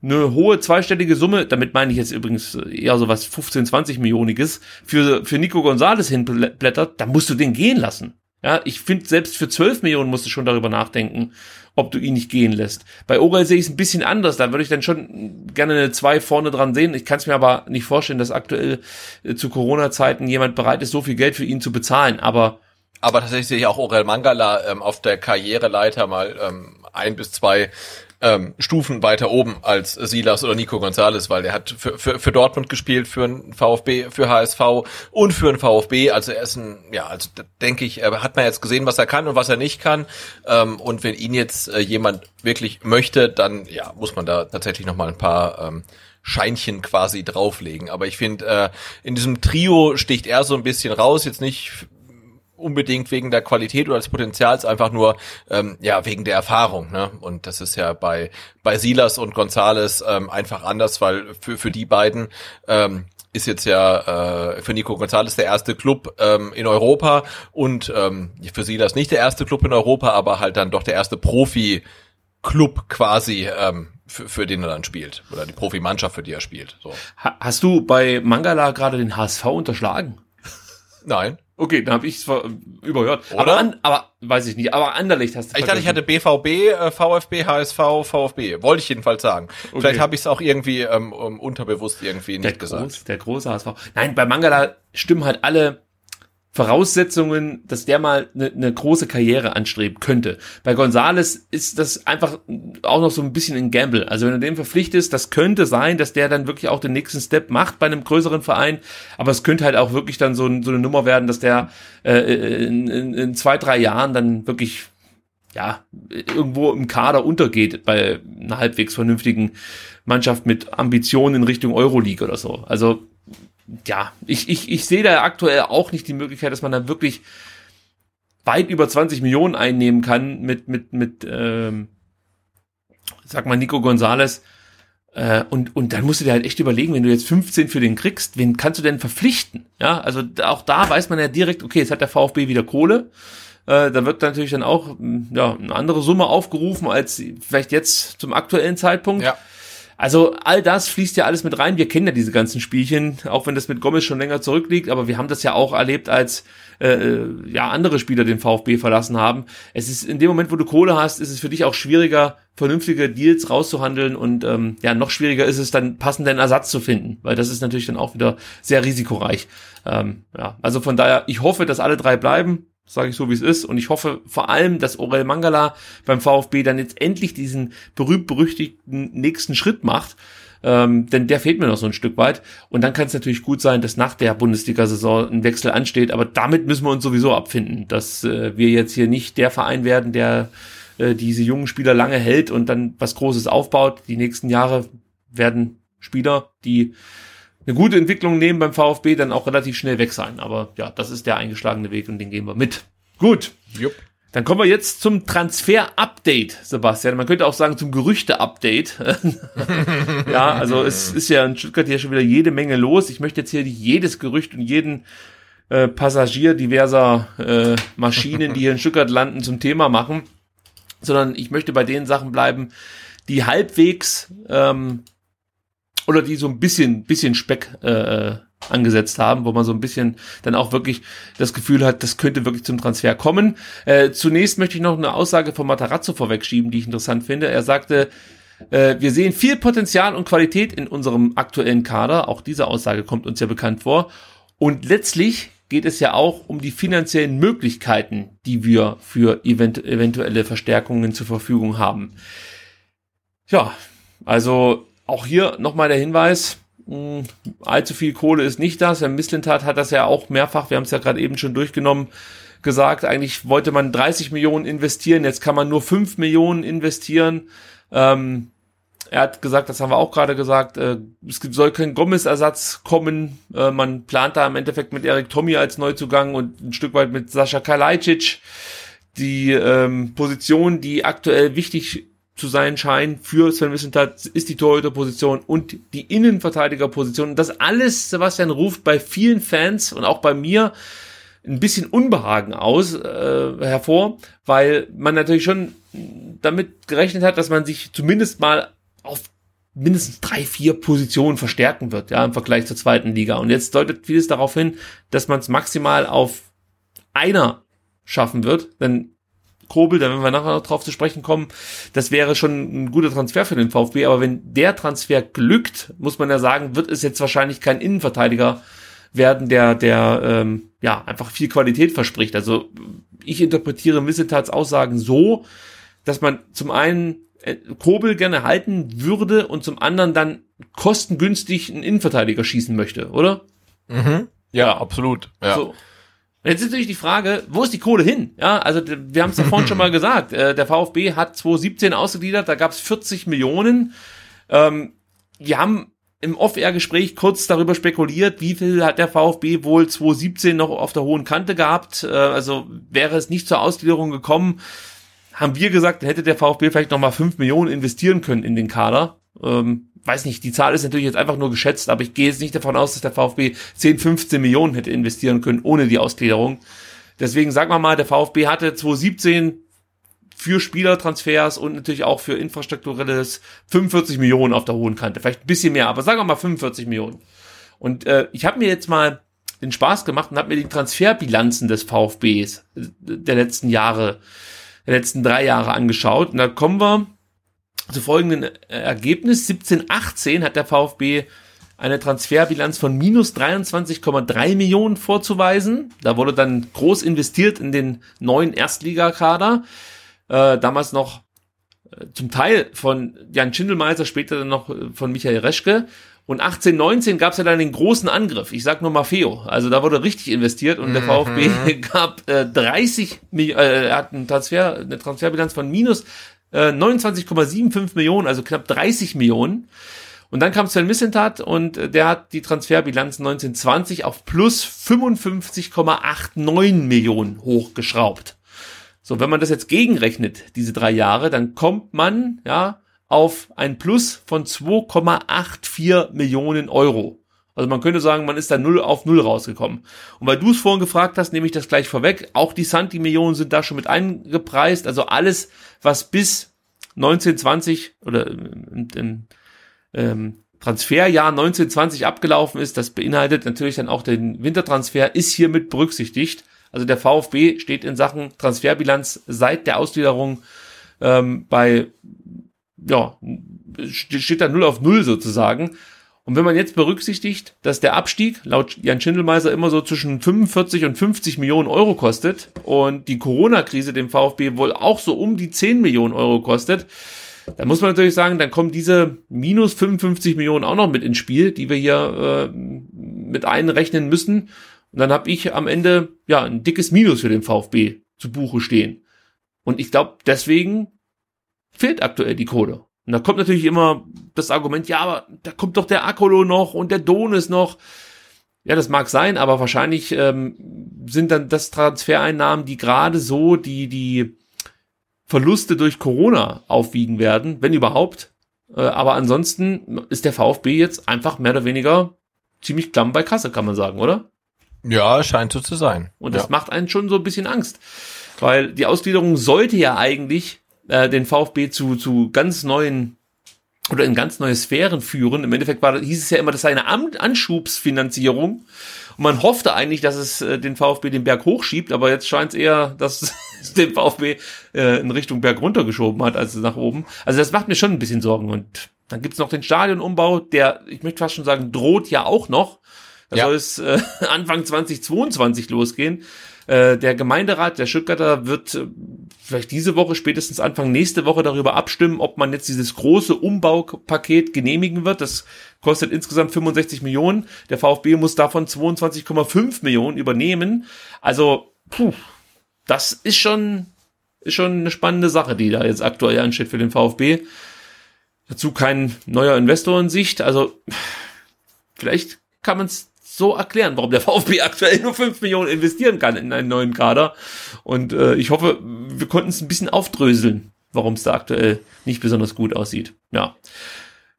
eine hohe zweistellige Summe, damit meine ich jetzt übrigens eher so was 15, 20 Millioniges, für, für Nico Gonzales hinblättert, dann musst du den gehen lassen. Ja, ich finde, selbst für 12 Millionen musst du schon darüber nachdenken, ob du ihn nicht gehen lässt. Bei Orel sehe ich es ein bisschen anders. Da würde ich dann schon gerne eine 2 vorne dran sehen. Ich kann es mir aber nicht vorstellen, dass aktuell äh, zu Corona-Zeiten jemand bereit ist, so viel Geld für ihn zu bezahlen. Aber aber tatsächlich sehe ich auch Orel Mangala ähm, auf der Karriereleiter mal ähm, ein bis zwei ähm, Stufen weiter oben als Silas oder Nico Gonzalez, weil der hat für, für, für Dortmund gespielt, für ein VfB, für HSV und für ein VfB. Also er ist ein, ja, also denke ich, er hat man jetzt gesehen, was er kann und was er nicht kann. Ähm, und wenn ihn jetzt äh, jemand wirklich möchte, dann ja, muss man da tatsächlich noch mal ein paar ähm, Scheinchen quasi drauflegen. Aber ich finde, äh, in diesem Trio sticht er so ein bisschen raus, jetzt nicht unbedingt wegen der Qualität oder des Potenzials, einfach nur ähm, ja wegen der Erfahrung. Ne? Und das ist ja bei bei Silas und Gonzales ähm, einfach anders, weil für für die beiden ähm, ist jetzt ja äh, für Nico Gonzalez der erste Club ähm, in Europa und ähm, für Silas nicht der erste Club in Europa, aber halt dann doch der erste Profi-Club quasi, ähm, für, für den er dann spielt. Oder die Profimannschaft, für die er spielt. So. Hast du bei Mangala gerade den HSV unterschlagen? Nein. Okay, dann habe ich es überhört. Oder? Aber, an, aber weiß ich nicht. Aber Anderlicht hast du. Ich dachte, ich hatte BVB, äh, VfB, HSV, VfB. Wollte ich jedenfalls sagen. Okay. Vielleicht habe ich es auch irgendwie ähm, unterbewusst irgendwie nicht der gesagt. Groß, der große HSV. Nein, bei Mangala stimmen halt alle Voraussetzungen, dass der mal eine, eine große Karriere anstreben könnte. Bei Gonzales ist das einfach auch noch so ein bisschen ein Gamble. Also wenn du dem verpflichtest, das könnte sein, dass der dann wirklich auch den nächsten Step macht bei einem größeren Verein, aber es könnte halt auch wirklich dann so, so eine Nummer werden, dass der äh, in, in, in zwei, drei Jahren dann wirklich ja, irgendwo im Kader untergeht bei einer halbwegs vernünftigen Mannschaft mit Ambitionen in Richtung Euroleague oder so. Also ja, ich, ich, ich sehe da aktuell auch nicht die Möglichkeit, dass man da wirklich weit über 20 Millionen einnehmen kann mit, mit, mit, ähm, sag mal, Nico Gonzales. Äh, und, und dann musst du dir halt echt überlegen, wenn du jetzt 15 für den kriegst, wen kannst du denn verpflichten? Ja, also auch da weiß man ja direkt, okay, jetzt hat der VfB wieder Kohle. Äh, da wird natürlich dann auch ja, eine andere Summe aufgerufen als vielleicht jetzt zum aktuellen Zeitpunkt. Ja. Also all das fließt ja alles mit rein. Wir kennen ja diese ganzen Spielchen, auch wenn das mit Gomez schon länger zurückliegt, aber wir haben das ja auch erlebt, als äh, äh ja andere Spieler den VfB verlassen haben. Es ist in dem Moment, wo du Kohle hast, ist es für dich auch schwieriger, vernünftige Deals rauszuhandeln und ähm, ja noch schwieriger ist es dann passenden Ersatz zu finden, weil das ist natürlich dann auch wieder sehr risikoreich. Ähm, ja, also von daher, ich hoffe, dass alle drei bleiben sage ich so wie es ist. Und ich hoffe vor allem, dass Orel Mangala beim VfB dann jetzt endlich diesen berühmt-berüchtigten nächsten Schritt macht. Ähm, denn der fehlt mir noch so ein Stück weit. Und dann kann es natürlich gut sein, dass nach der Bundesliga-Saison ein Wechsel ansteht. Aber damit müssen wir uns sowieso abfinden, dass äh, wir jetzt hier nicht der Verein werden, der äh, diese jungen Spieler lange hält und dann was Großes aufbaut. Die nächsten Jahre werden Spieler, die eine gute Entwicklung nehmen beim VfB, dann auch relativ schnell weg sein. Aber ja, das ist der eingeschlagene Weg und den gehen wir mit. Gut. Jupp. Dann kommen wir jetzt zum Transfer-Update, Sebastian. Man könnte auch sagen zum Gerüchte-Update. ja, also es ist ja in Stuttgart hier schon wieder jede Menge los. Ich möchte jetzt hier nicht jedes Gerücht und jeden äh, Passagier diverser äh, Maschinen, die hier in Stuttgart landen, zum Thema machen, sondern ich möchte bei den Sachen bleiben, die halbwegs ähm, oder die so ein bisschen, bisschen Speck äh, angesetzt haben, wo man so ein bisschen dann auch wirklich das Gefühl hat, das könnte wirklich zum Transfer kommen. Äh, zunächst möchte ich noch eine Aussage von Matarazzo vorwegschieben, die ich interessant finde. Er sagte, äh, wir sehen viel Potenzial und Qualität in unserem aktuellen Kader. Auch diese Aussage kommt uns ja bekannt vor. Und letztlich geht es ja auch um die finanziellen Möglichkeiten, die wir für event eventuelle Verstärkungen zur Verfügung haben. Ja, also auch hier nochmal der Hinweis, mh, hm, allzu viel Kohle ist nicht das. Herr Misslintat hat das ja auch mehrfach, wir haben es ja gerade eben schon durchgenommen, gesagt, eigentlich wollte man 30 Millionen investieren, jetzt kann man nur 5 Millionen investieren. Ähm, er hat gesagt, das haben wir auch gerade gesagt, äh, es soll kein Gomez-Ersatz kommen. Äh, man plant da im Endeffekt mit Erik Tommy als Neuzugang und ein Stück weit mit Sascha Kalajdzic. Die ähm, Position, die aktuell wichtig zu sein scheint für Sven Mislintat, ist die Torhüterposition und die Innenverteidigerposition. Und das alles, Sebastian, ruft bei vielen Fans und auch bei mir ein bisschen Unbehagen aus, äh, hervor, weil man natürlich schon damit gerechnet hat, dass man sich zumindest mal auf mindestens drei, vier Positionen verstärken wird, ja, im Vergleich zur zweiten Liga. Und jetzt deutet vieles darauf hin, dass man es maximal auf einer schaffen wird, denn Kobel, da werden wir nachher noch drauf zu sprechen kommen, das wäre schon ein guter Transfer für den VfB, aber wenn der Transfer glückt, muss man ja sagen, wird es jetzt wahrscheinlich kein Innenverteidiger werden, der, der ähm, ja einfach viel Qualität verspricht. Also ich interpretiere Missetats Aussagen so, dass man zum einen äh, Kobel gerne halten würde und zum anderen dann kostengünstig einen Innenverteidiger schießen möchte, oder? Mhm. Ja, absolut. Ja. So. Jetzt ist natürlich die Frage, wo ist die Kohle hin? Ja, also wir haben es ja vorhin schon mal gesagt. Äh, der VfB hat 2017 ausgegliedert, da gab es 40 Millionen. Ähm, wir haben im Off-Air-Gespräch kurz darüber spekuliert, wie viel hat der VfB wohl 2017 noch auf der hohen Kante gehabt. Äh, also wäre es nicht zur Ausgliederung gekommen, haben wir gesagt, hätte der VfB vielleicht nochmal 5 Millionen investieren können in den Kader. Ähm, weiß nicht, die Zahl ist natürlich jetzt einfach nur geschätzt, aber ich gehe jetzt nicht davon aus, dass der VfB 10, 15 Millionen hätte investieren können ohne die Ausgliederung. Deswegen sagen wir mal, der VfB hatte 2017 für Spielertransfers und natürlich auch für infrastrukturelles 45 Millionen auf der hohen Kante. Vielleicht ein bisschen mehr, aber sagen wir mal 45 Millionen. Und äh, ich habe mir jetzt mal den Spaß gemacht und habe mir die Transferbilanzen des VfBs der letzten Jahre, der letzten drei Jahre angeschaut. Und da kommen wir zu folgenden Ergebnis. 17, 18 hat der VfB eine Transferbilanz von minus 23,3 Millionen vorzuweisen. Da wurde dann groß investiert in den neuen Erstligakader. Äh, damals noch äh, zum Teil von Jan Schindelmeiser, später dann noch äh, von Michael Reschke. Und 18, 19 gab es ja dann den großen Angriff. Ich sag nur Maffeo. Also da wurde richtig investiert und der VfB mhm. gab äh, 30, äh, er hat einen Transfer, eine Transferbilanz von minus 29,75 äh, Millionen, also knapp 30 Millionen. Und dann kam Sven Missentat und äh, der hat die Transferbilanz 1920 auf plus 55,89 Millionen hochgeschraubt. So, wenn man das jetzt gegenrechnet, diese drei Jahre, dann kommt man, ja, auf ein Plus von 2,84 Millionen Euro. Also man könnte sagen, man ist da null auf null rausgekommen. Und weil du es vorhin gefragt hast, nehme ich das gleich vorweg. Auch die Santi-Millionen sind da schon mit eingepreist. Also alles, was bis 1920 oder im, im ähm, Transferjahr 1920 abgelaufen ist, das beinhaltet natürlich dann auch den Wintertransfer, ist hiermit berücksichtigt. Also der VfB steht in Sachen Transferbilanz seit der Ausgliederung ähm, bei, ja, steht da null auf null sozusagen. Und wenn man jetzt berücksichtigt, dass der Abstieg laut Jan Schindelmeiser immer so zwischen 45 und 50 Millionen Euro kostet und die Corona-Krise dem VfB wohl auch so um die 10 Millionen Euro kostet, dann muss man natürlich sagen, dann kommen diese minus 55 Millionen auch noch mit ins Spiel, die wir hier äh, mit einrechnen müssen. Und dann habe ich am Ende ja ein dickes Minus für den VfB zu Buche stehen. Und ich glaube, deswegen fehlt aktuell die Kohle. Und da kommt natürlich immer das Argument, ja, aber da kommt doch der Akolo noch und der Donis noch. Ja, das mag sein, aber wahrscheinlich ähm, sind dann das Transfereinnahmen, die gerade so die, die Verluste durch Corona aufwiegen werden, wenn überhaupt. Äh, aber ansonsten ist der VfB jetzt einfach mehr oder weniger ziemlich klamm bei Kasse, kann man sagen, oder? Ja, scheint so zu sein. Und das ja. macht einen schon so ein bisschen Angst. Weil die Ausgliederung sollte ja eigentlich äh, den VfB zu, zu ganz neuen oder in ganz neue Sphären führen. Im Endeffekt war, hieß es ja immer, das sei eine Anschubsfinanzierung. Und man hoffte eigentlich, dass es äh, den VfB den Berg hochschiebt, aber jetzt scheint es eher, dass es den VfB äh, in Richtung Berg runtergeschoben hat, als nach oben. Also das macht mir schon ein bisschen Sorgen. Und dann gibt's noch den Stadionumbau, der, ich möchte fast schon sagen, droht ja auch noch. Da ja. soll es äh, Anfang 2022 losgehen. Äh, der Gemeinderat der Stuttgarter wird äh, vielleicht diese Woche, spätestens Anfang nächste Woche darüber abstimmen, ob man jetzt dieses große Umbaupaket genehmigen wird. Das kostet insgesamt 65 Millionen. Der VfB muss davon 22,5 Millionen übernehmen. Also, puh, das ist schon, ist schon eine spannende Sache, die da jetzt aktuell ansteht für den VfB. Dazu kein neuer Investor in Sicht. Also, vielleicht kann man es so erklären, warum der VfB aktuell nur 5 Millionen investieren kann in einen neuen Kader. Und äh, ich hoffe, wir konnten es ein bisschen aufdröseln, warum es da aktuell nicht besonders gut aussieht. Ja.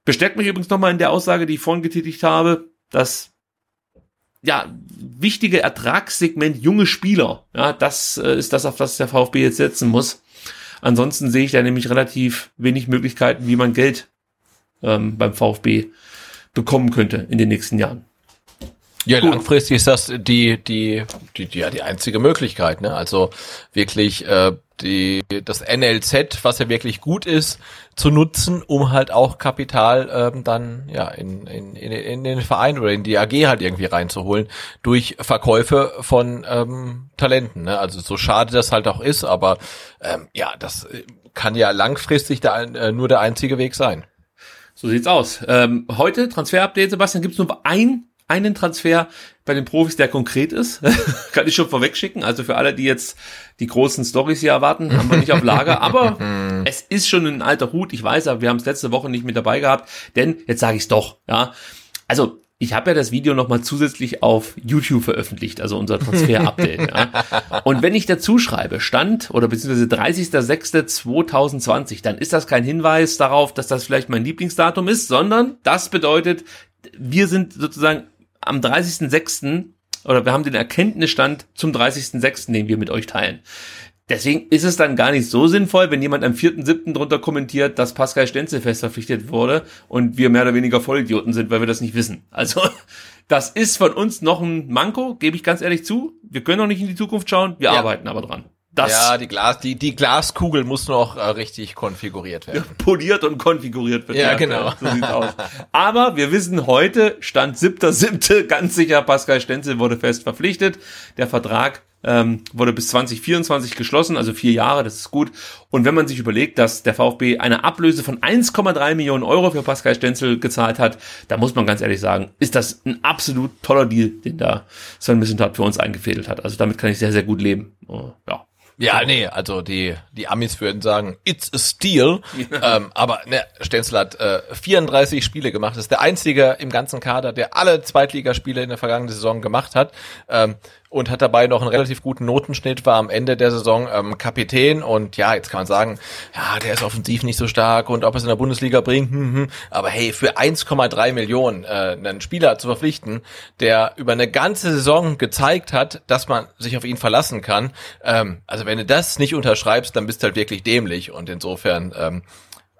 Bestärkt mich übrigens nochmal in der Aussage, die ich vorhin getätigt habe, dass ja, wichtige Ertragssegment junge Spieler, ja, das äh, ist das, auf das der VfB jetzt setzen muss. Ansonsten sehe ich da nämlich relativ wenig Möglichkeiten, wie man Geld ähm, beim VfB bekommen könnte in den nächsten Jahren. Ja, Gut. langfristig ist das die, die, die, die, ja, die einzige Möglichkeit, ne? Also wirklich äh, die, das NLZ, was ja wirklich gut ist, zu nutzen, um halt auch Kapital ähm, dann ja in, in, in, in den Verein oder in die AG halt irgendwie reinzuholen durch Verkäufe von ähm, Talenten. Ne? Also so schade das halt auch ist, aber ähm, ja, das kann ja langfristig der, äh, nur der einzige Weg sein. So sieht's aus. Ähm, heute Transfer-Update, Sebastian, gibt's nur ein einen Transfer bei den Profis, der konkret ist. Kann ich schon vorweg schicken. Also für alle, die jetzt die großen Stories hier erwarten, haben wir nicht auf Lager. Aber es ist schon ein alter Hut. Ich weiß, aber wir haben es letzte Woche nicht mit dabei gehabt. Denn, jetzt sage ich es doch, ja. Also, ich habe ja das Video nochmal zusätzlich auf YouTube veröffentlicht, also unser Transfer-Update. ja. Und wenn ich dazu schreibe, Stand oder beziehungsweise 30.06.2020, dann ist das kein Hinweis darauf, dass das vielleicht mein Lieblingsdatum ist, sondern das bedeutet, wir sind sozusagen am 30.06. oder wir haben den Erkenntnisstand zum 30.06., den wir mit euch teilen. Deswegen ist es dann gar nicht so sinnvoll, wenn jemand am 4.7. drunter kommentiert, dass Pascal Stenzel fest verpflichtet wurde und wir mehr oder weniger Vollidioten sind, weil wir das nicht wissen. Also, das ist von uns noch ein Manko, gebe ich ganz ehrlich zu. Wir können noch nicht in die Zukunft schauen, wir ja. arbeiten aber dran. Das ja, die Glas, die, die Glaskugel muss noch äh, richtig konfiguriert werden. Poliert und konfiguriert wird. Ja, genau. So sieht's aus. Aber wir wissen heute, Stand 7.7. ganz sicher, Pascal Stenzel wurde fest verpflichtet. Der Vertrag ähm, wurde bis 2024 geschlossen, also vier Jahre, das ist gut. Und wenn man sich überlegt, dass der VfB eine Ablöse von 1,3 Millionen Euro für Pascal Stenzel gezahlt hat, da muss man ganz ehrlich sagen, ist das ein absolut toller Deal, den da Sven Missentat für uns eingefädelt hat. Also damit kann ich sehr, sehr gut leben. Oh, ja. Ja, nee, also die, die Amis würden sagen, it's a steal. Ähm, aber ne, Stenzel hat äh, 34 Spiele gemacht. Das ist der einzige im ganzen Kader, der alle Zweitligaspiele in der vergangenen Saison gemacht hat. Ähm, und hat dabei noch einen relativ guten Notenschnitt, war am Ende der Saison ähm, Kapitän und ja, jetzt kann man sagen, ja, der ist offensiv nicht so stark und ob es in der Bundesliga bringt, hm, hm. aber hey, für 1,3 Millionen äh, einen Spieler zu verpflichten, der über eine ganze Saison gezeigt hat, dass man sich auf ihn verlassen kann, ähm, also wenn du das nicht unterschreibst, dann bist du halt wirklich dämlich und insofern ähm,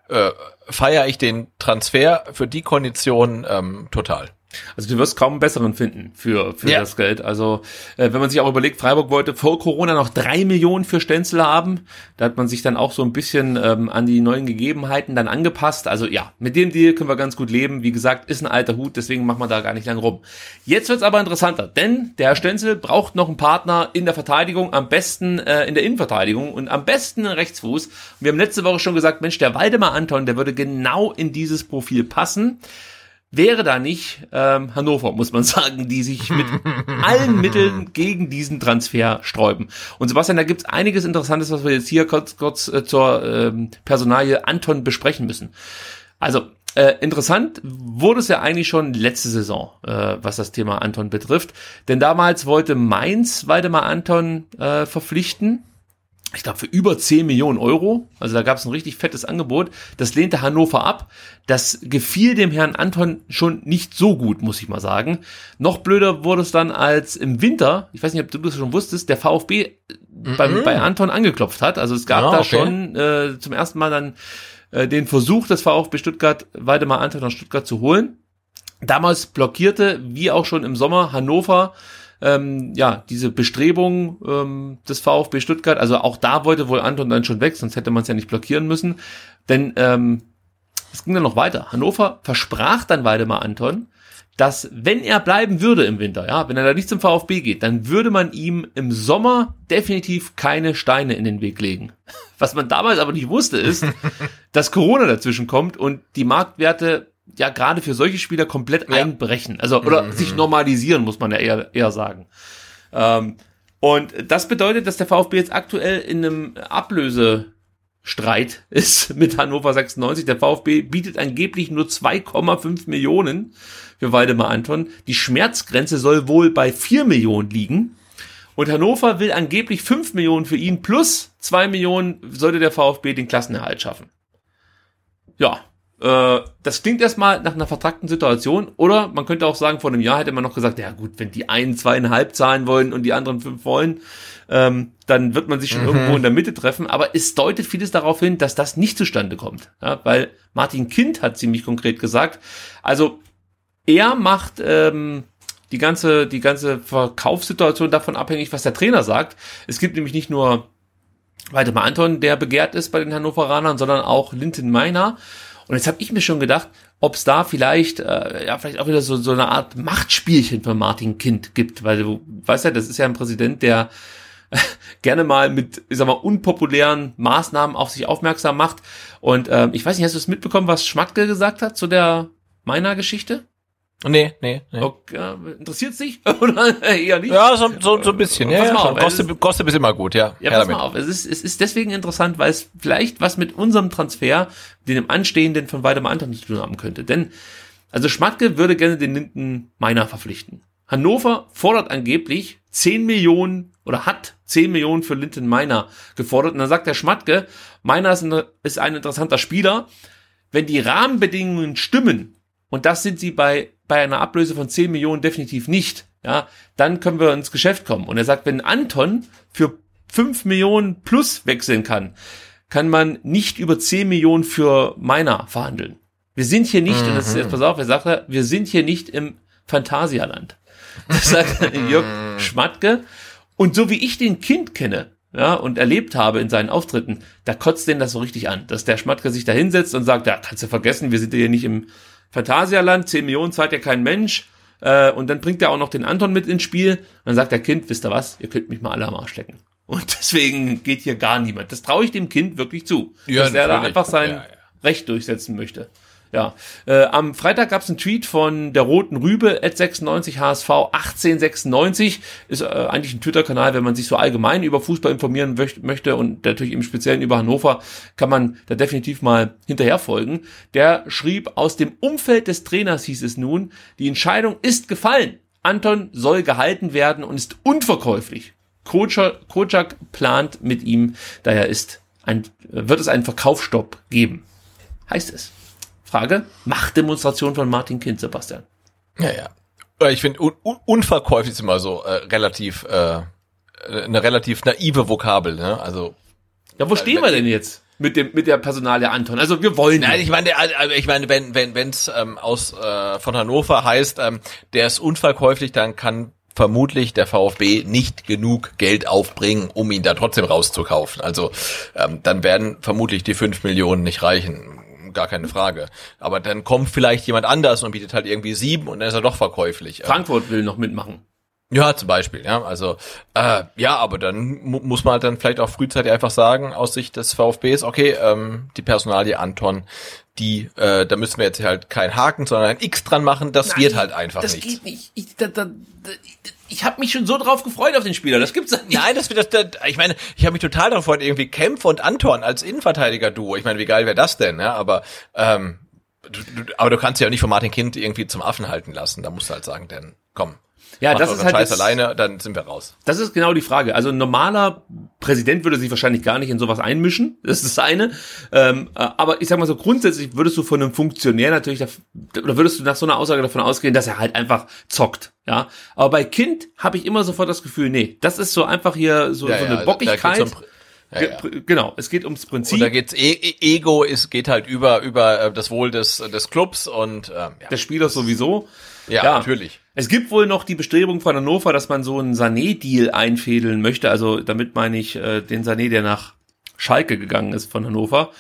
äh, feiere ich den Transfer für die Kondition ähm, total. Also du wirst kaum einen besseren finden für, für ja. das Geld. Also äh, wenn man sich auch überlegt, Freiburg wollte vor Corona noch drei Millionen für Stenzel haben, da hat man sich dann auch so ein bisschen ähm, an die neuen Gegebenheiten dann angepasst. Also ja, mit dem Deal können wir ganz gut leben. Wie gesagt, ist ein alter Hut, deswegen machen wir da gar nicht lang rum. Jetzt wird's aber interessanter, denn der Herr Stenzel braucht noch einen Partner in der Verteidigung, am besten äh, in der Innenverteidigung und am besten einen Rechtsfuß. Und wir haben letzte Woche schon gesagt, Mensch, der Waldemar Anton, der würde genau in dieses Profil passen wäre da nicht ähm, Hannover, muss man sagen, die sich mit allen Mitteln gegen diesen Transfer sträuben. Und Sebastian, da gibt's einiges Interessantes, was wir jetzt hier kurz, kurz äh, zur ähm, Personalie Anton besprechen müssen. Also, äh, interessant wurde es ja eigentlich schon letzte Saison, äh, was das Thema Anton betrifft. Denn damals wollte Mainz Waldemar Anton äh, verpflichten ich glaube, für über 10 Millionen Euro. Also da gab es ein richtig fettes Angebot. Das lehnte Hannover ab. Das gefiel dem Herrn Anton schon nicht so gut, muss ich mal sagen. Noch blöder wurde es dann, als im Winter, ich weiß nicht, ob du das schon wusstest, der VfB mhm. bei, bei Anton angeklopft hat. Also es gab ah, da okay. schon äh, zum ersten Mal dann äh, den Versuch des VfB Stuttgart, Waldemar Anton nach Stuttgart zu holen. Damals blockierte, wie auch schon im Sommer, Hannover ähm, ja, diese Bestrebung ähm, des VfB Stuttgart, also auch da wollte wohl Anton dann schon weg, sonst hätte man es ja nicht blockieren müssen. Denn ähm, es ging dann noch weiter. Hannover versprach dann Waldemar Anton, dass wenn er bleiben würde im Winter, ja, wenn er da nicht zum VfB geht, dann würde man ihm im Sommer definitiv keine Steine in den Weg legen. Was man damals aber nicht wusste, ist, dass Corona dazwischen kommt und die Marktwerte ja gerade für solche Spieler komplett ja. einbrechen. Also, oder mhm. sich normalisieren, muss man ja eher, eher sagen. Ähm, und das bedeutet, dass der VfB jetzt aktuell in einem Ablösestreit ist mit Hannover 96. Der VfB bietet angeblich nur 2,5 Millionen für Waldemar Anton. Die Schmerzgrenze soll wohl bei 4 Millionen liegen. Und Hannover will angeblich 5 Millionen für ihn plus 2 Millionen sollte der VfB den Klassenerhalt schaffen. Ja, äh, das klingt erstmal nach einer vertragten Situation. Oder man könnte auch sagen, vor einem Jahr hätte man noch gesagt, ja gut, wenn die einen zweieinhalb zahlen wollen und die anderen fünf wollen, ähm, dann wird man sich schon mhm. irgendwo in der Mitte treffen. Aber es deutet vieles darauf hin, dass das nicht zustande kommt. Ja, weil Martin Kind hat ziemlich konkret gesagt, also er macht ähm, die ganze, die ganze Verkaufssituation davon abhängig, was der Trainer sagt. Es gibt nämlich nicht nur Waldemar Anton, der begehrt ist bei den Hannoveranern, sondern auch Linton Meiner. Und jetzt habe ich mir schon gedacht, ob es da vielleicht, äh, ja, vielleicht auch wieder so, so eine Art Machtspielchen von Martin Kind gibt, weil du weißt ja, das ist ja ein Präsident, der gerne mal mit, ich sag mal, unpopulären Maßnahmen auf sich aufmerksam macht. Und ähm, ich weiß nicht, hast du es mitbekommen, was Schmatke gesagt hat zu der meiner Geschichte? Nee, nee, nee. Okay, interessiert dich? Oder eher nicht? Ja, so, so, so ein bisschen. Ja, ja, auf, Gossip, Gossip ist immer gut, ja. Ja, pass mal auf. Es ist, es ist deswegen interessant, weil es vielleicht was mit unserem Transfer, dem Anstehenden von Weidemar Anton zu tun haben könnte. Denn, also Schmatke würde gerne den Linden Meiner verpflichten. Hannover fordert angeblich 10 Millionen oder hat 10 Millionen für Linton Meiner gefordert. Und dann sagt der Schmatke, Meiner ist ein, ist ein interessanter Spieler. Wenn die Rahmenbedingungen stimmen, und das sind sie bei, bei einer Ablöse von 10 Millionen definitiv nicht, ja, dann können wir ins Geschäft kommen. Und er sagt, wenn Anton für 5 Millionen plus wechseln kann, kann man nicht über 10 Millionen für Meiner verhandeln. Wir sind hier nicht, mhm. und das ist jetzt, pass auf, er sagt, wir sind hier nicht im Phantasialand. Das sagt Jörg Schmatke. Und so wie ich den Kind kenne, ja, und erlebt habe in seinen Auftritten, da kotzt den das so richtig an, dass der Schmatke sich da hinsetzt und sagt, ja, kannst du vergessen, wir sind hier nicht im Phantasialand, 10 Millionen zahlt ja kein Mensch, äh, und dann bringt er auch noch den Anton mit ins Spiel, und dann sagt der Kind, wisst ihr was, ihr könnt mich mal alle am Arsch lecken. Und deswegen geht hier gar niemand. Das traue ich dem Kind wirklich zu, ja, dass er da einfach sein ja, ja. Recht durchsetzen möchte. Ja, äh, am Freitag gab es einen Tweet von der Roten Rübe at 96 HSV 1896 ist äh, eigentlich ein Twitter-Kanal, wenn man sich so allgemein über Fußball informieren möchte und natürlich im Speziellen über Hannover, kann man da definitiv mal hinterher folgen. Der schrieb aus dem Umfeld des Trainers hieß es nun, die Entscheidung ist gefallen. Anton soll gehalten werden und ist unverkäuflich. Kocak plant mit ihm, daher ist ein, wird es einen Verkaufsstopp geben. Heißt es. Frage, Machtdemonstration von Martin Kind, Sebastian. Ja, ja. Ich finde, un unverkäuflich ist immer so äh, relativ, äh, eine relativ naive Vokabel, ne? Also. Ja, wo stehen wir denn jetzt? mit dem mit der Personalie Anton. Also wir wollen. Nein, ich meine, also ich meine, wenn wenn wenn's ähm, aus äh, von Hannover heißt, ähm, der ist unverkäuflich, dann kann vermutlich der VfB nicht genug Geld aufbringen, um ihn da trotzdem rauszukaufen. Also ähm, dann werden vermutlich die fünf Millionen nicht reichen gar keine Frage. Aber dann kommt vielleicht jemand anders und bietet halt irgendwie sieben und dann ist er doch verkäuflich. Frankfurt will noch mitmachen. Ja, zum Beispiel, ja. Also äh, ja, aber dann mu muss man halt dann vielleicht auch frühzeitig einfach sagen, aus Sicht des VfBs, okay, ähm, die Personalie Anton, die, äh, da müssen wir jetzt halt kein Haken, sondern ein X dran machen, das Nein, wird halt einfach das nicht. Das geht nicht. Ich, da, da, da, ich habe mich schon so drauf gefreut auf den Spieler. Das gibt's nicht. Nein, das wird das, ich meine, ich habe mich total darauf gefreut, irgendwie Kempf und Anton als Innenverteidiger-Duo. Ich meine, wie geil wäre das denn, ja? Aber ähm, du, du, aber du kannst ja auch nicht von Martin Kind irgendwie zum Affen halten lassen. Da musst du halt sagen, denn komm, ja, das ist halt Scheiß jetzt, alleine, dann sind wir raus. Das ist genau die Frage. Also ein normaler Präsident würde sich wahrscheinlich gar nicht in sowas einmischen. Das ist das eine. Ähm, äh, aber ich sag mal so, grundsätzlich würdest du von einem Funktionär natürlich, oder würdest du nach so einer Aussage davon ausgehen, dass er halt einfach zockt. Ja. Aber bei Kind habe ich immer sofort das Gefühl, nee, das ist so einfach hier so, ja, so eine ja, Bockigkeit. Ja, ja. Genau, es geht ums Prinzip. Und da geht's e, e Ego ist geht halt über über äh, das Wohl des des Clubs und ähm, ja. des Spielers sowieso. Ja, ja, natürlich. Es gibt wohl noch die Bestrebung von Hannover, dass man so einen Sané-Deal einfädeln möchte. Also damit meine ich äh, den Sané, der nach Schalke gegangen ist von Hannover.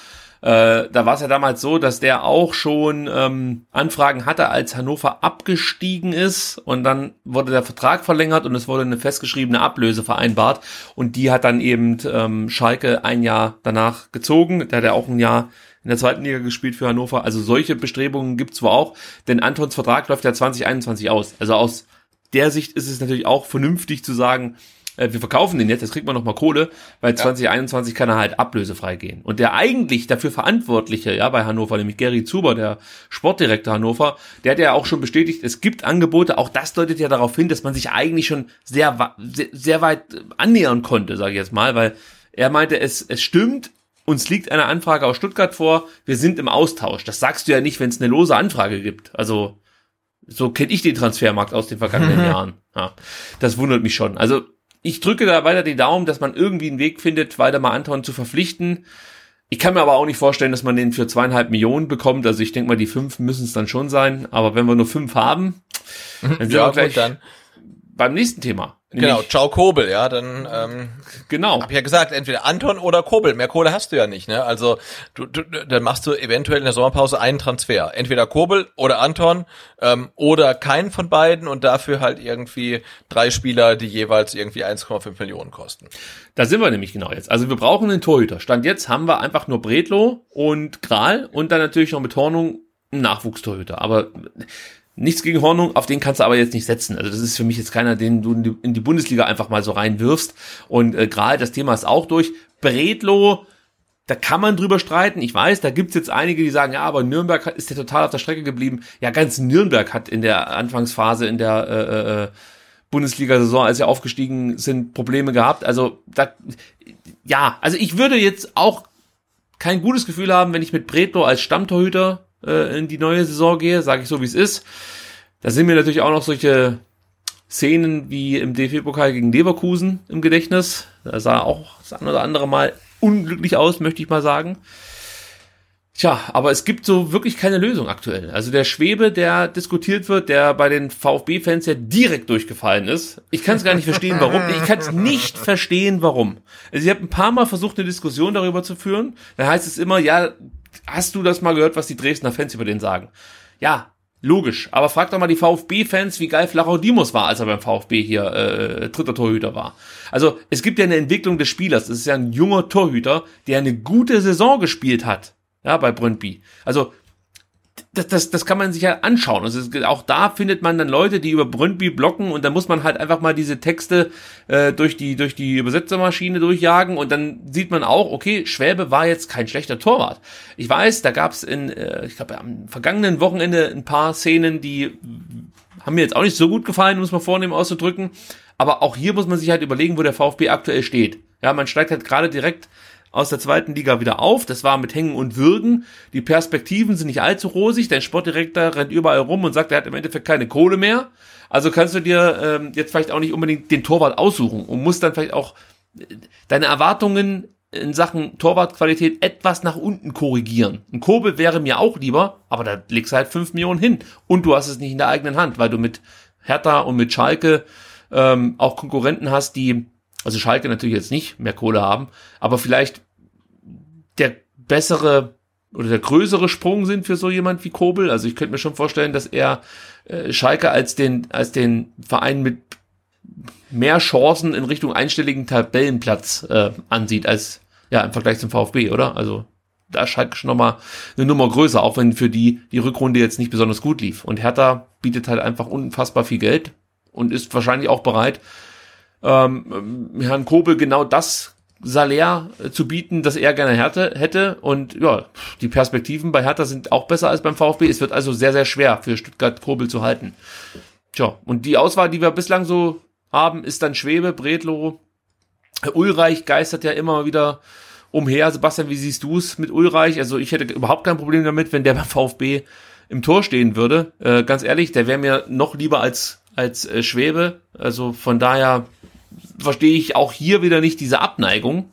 Äh, da war es ja damals so, dass der auch schon ähm, Anfragen hatte, als Hannover abgestiegen ist und dann wurde der Vertrag verlängert und es wurde eine festgeschriebene Ablöse vereinbart und die hat dann eben ähm, Schalke ein Jahr danach gezogen. Da hat er auch ein Jahr in der zweiten Liga gespielt für Hannover. Also solche Bestrebungen gibt's wohl auch, denn Antons Vertrag läuft ja 2021 aus. Also aus der Sicht ist es natürlich auch vernünftig zu sagen, äh, wir verkaufen den jetzt, jetzt kriegt man noch mal Kohle, weil ja. 2021 kann er halt ablösefrei gehen. Und der eigentlich dafür Verantwortliche, ja, bei Hannover, nämlich Gary Zuber, der Sportdirektor Hannover, der hat ja auch schon bestätigt, es gibt Angebote, auch das deutet ja darauf hin, dass man sich eigentlich schon sehr, sehr, sehr weit annähern konnte, sage ich jetzt mal, weil er meinte, es, es stimmt, uns liegt eine Anfrage aus Stuttgart vor, wir sind im Austausch. Das sagst du ja nicht, wenn es eine lose Anfrage gibt. Also so kenne ich den Transfermarkt aus den vergangenen mhm. Jahren. Ja, das wundert mich schon. Also ich drücke da weiter die Daumen, dass man irgendwie einen Weg findet, weiter mal Anton zu verpflichten. Ich kann mir aber auch nicht vorstellen, dass man den für zweieinhalb Millionen bekommt. Also ich denke mal, die fünf müssen es dann schon sein. Aber wenn wir nur fünf haben, Dann sind ja, wir gleich dann beim nächsten Thema. Genau, ciao Kobel, ja, dann ähm, genau. Hab ich ja gesagt, entweder Anton oder Kobel. Mehr Kohle hast du ja nicht, ne? Also du, du dann machst du eventuell in der Sommerpause einen Transfer, entweder Kobel oder Anton ähm, oder keinen von beiden und dafür halt irgendwie drei Spieler, die jeweils irgendwie 1,5 Millionen kosten. Da sind wir nämlich genau jetzt. Also wir brauchen einen Torhüter. Stand jetzt haben wir einfach nur Bredlo und Gral und dann natürlich noch mit Hornung einen Nachwuchstorhüter. Aber Nichts gegen Hornung, auf den kannst du aber jetzt nicht setzen. Also das ist für mich jetzt keiner, den du in die Bundesliga einfach mal so reinwirfst. Und äh, gerade das Thema ist auch durch. Bredlo, da kann man drüber streiten. Ich weiß, da gibt's jetzt einige, die sagen, ja, aber Nürnberg ist ja total auf der Strecke geblieben. Ja, ganz Nürnberg hat in der Anfangsphase in der äh, äh, Bundesliga-Saison, als sie aufgestiegen sind, Probleme gehabt. Also da, ja, also ich würde jetzt auch kein gutes Gefühl haben, wenn ich mit Bredlo als Stammtorhüter äh, in die neue Saison gehe, sage ich so, wie es ist. Da sind mir natürlich auch noch solche Szenen wie im DFB-Pokal gegen Leverkusen im Gedächtnis. Da sah auch das ein oder andere Mal unglücklich aus, möchte ich mal sagen. Tja, aber es gibt so wirklich keine Lösung aktuell. Also der Schwebe, der diskutiert wird, der bei den VfB-Fans ja direkt durchgefallen ist. Ich kann es gar nicht verstehen, warum. Ich kann es nicht verstehen, warum. Also ich habe ein paar Mal versucht, eine Diskussion darüber zu führen. Da heißt es immer, ja, hast du das mal gehört, was die Dresdner Fans über den sagen? Ja, logisch. Aber frag doch mal die VfB-Fans, wie geil Flachau Dimos war, als er beim VfB hier äh, dritter Torhüter war. Also es gibt ja eine Entwicklung des Spielers. Es ist ja ein junger Torhüter, der eine gute Saison gespielt hat. Ja, bei Brøndby. Also das, das, das kann man sich ja anschauen. Also auch da findet man dann Leute, die über Brøndby blocken und dann muss man halt einfach mal diese Texte äh, durch die durch die Übersetzermaschine durchjagen und dann sieht man auch, okay, Schwäbe war jetzt kein schlechter Torwart. Ich weiß, da gab es in, äh, ich glaube am vergangenen Wochenende ein paar Szenen, die haben mir jetzt auch nicht so gut gefallen, muss man vornehmen auszudrücken. Aber auch hier muss man sich halt überlegen, wo der VfB aktuell steht. Ja, man steigt halt gerade direkt aus der zweiten Liga wieder auf. Das war mit Hängen und Würgen. Die Perspektiven sind nicht allzu rosig. Dein Sportdirektor rennt überall rum und sagt, er hat im Endeffekt keine Kohle mehr. Also kannst du dir ähm, jetzt vielleicht auch nicht unbedingt den Torwart aussuchen und musst dann vielleicht auch äh, deine Erwartungen in Sachen Torwartqualität etwas nach unten korrigieren. Ein Kobel wäre mir auch lieber, aber da legst du halt fünf Millionen hin. Und du hast es nicht in der eigenen Hand, weil du mit Hertha und mit Schalke ähm, auch Konkurrenten hast, die also Schalke natürlich jetzt nicht mehr Kohle haben, aber vielleicht der bessere oder der größere Sprung sind für so jemand wie Kobel. Also ich könnte mir schon vorstellen, dass er äh, Schalke als den, als den Verein mit mehr Chancen in Richtung einstelligen Tabellenplatz äh, ansieht, als ja im Vergleich zum VfB, oder? Also da ist Schalke schon nochmal eine Nummer größer, auch wenn für die die Rückrunde jetzt nicht besonders gut lief. Und Hertha bietet halt einfach unfassbar viel Geld und ist wahrscheinlich auch bereit, ähm, Herrn Kobel genau das Salär äh, zu bieten, das er gerne hätte. Und ja, die Perspektiven bei Hertha sind auch besser als beim VfB. Es wird also sehr, sehr schwer für Stuttgart Kobel zu halten. Tja, und die Auswahl, die wir bislang so haben, ist dann Schwebe, Bredlo, Ulreich geistert ja immer wieder umher. Sebastian, wie siehst du es mit Ulreich? Also ich hätte überhaupt kein Problem damit, wenn der beim VfB im Tor stehen würde. Äh, ganz ehrlich, der wäre mir noch lieber als als äh, Schwebe. Also von daher verstehe ich auch hier wieder nicht diese Abneigung.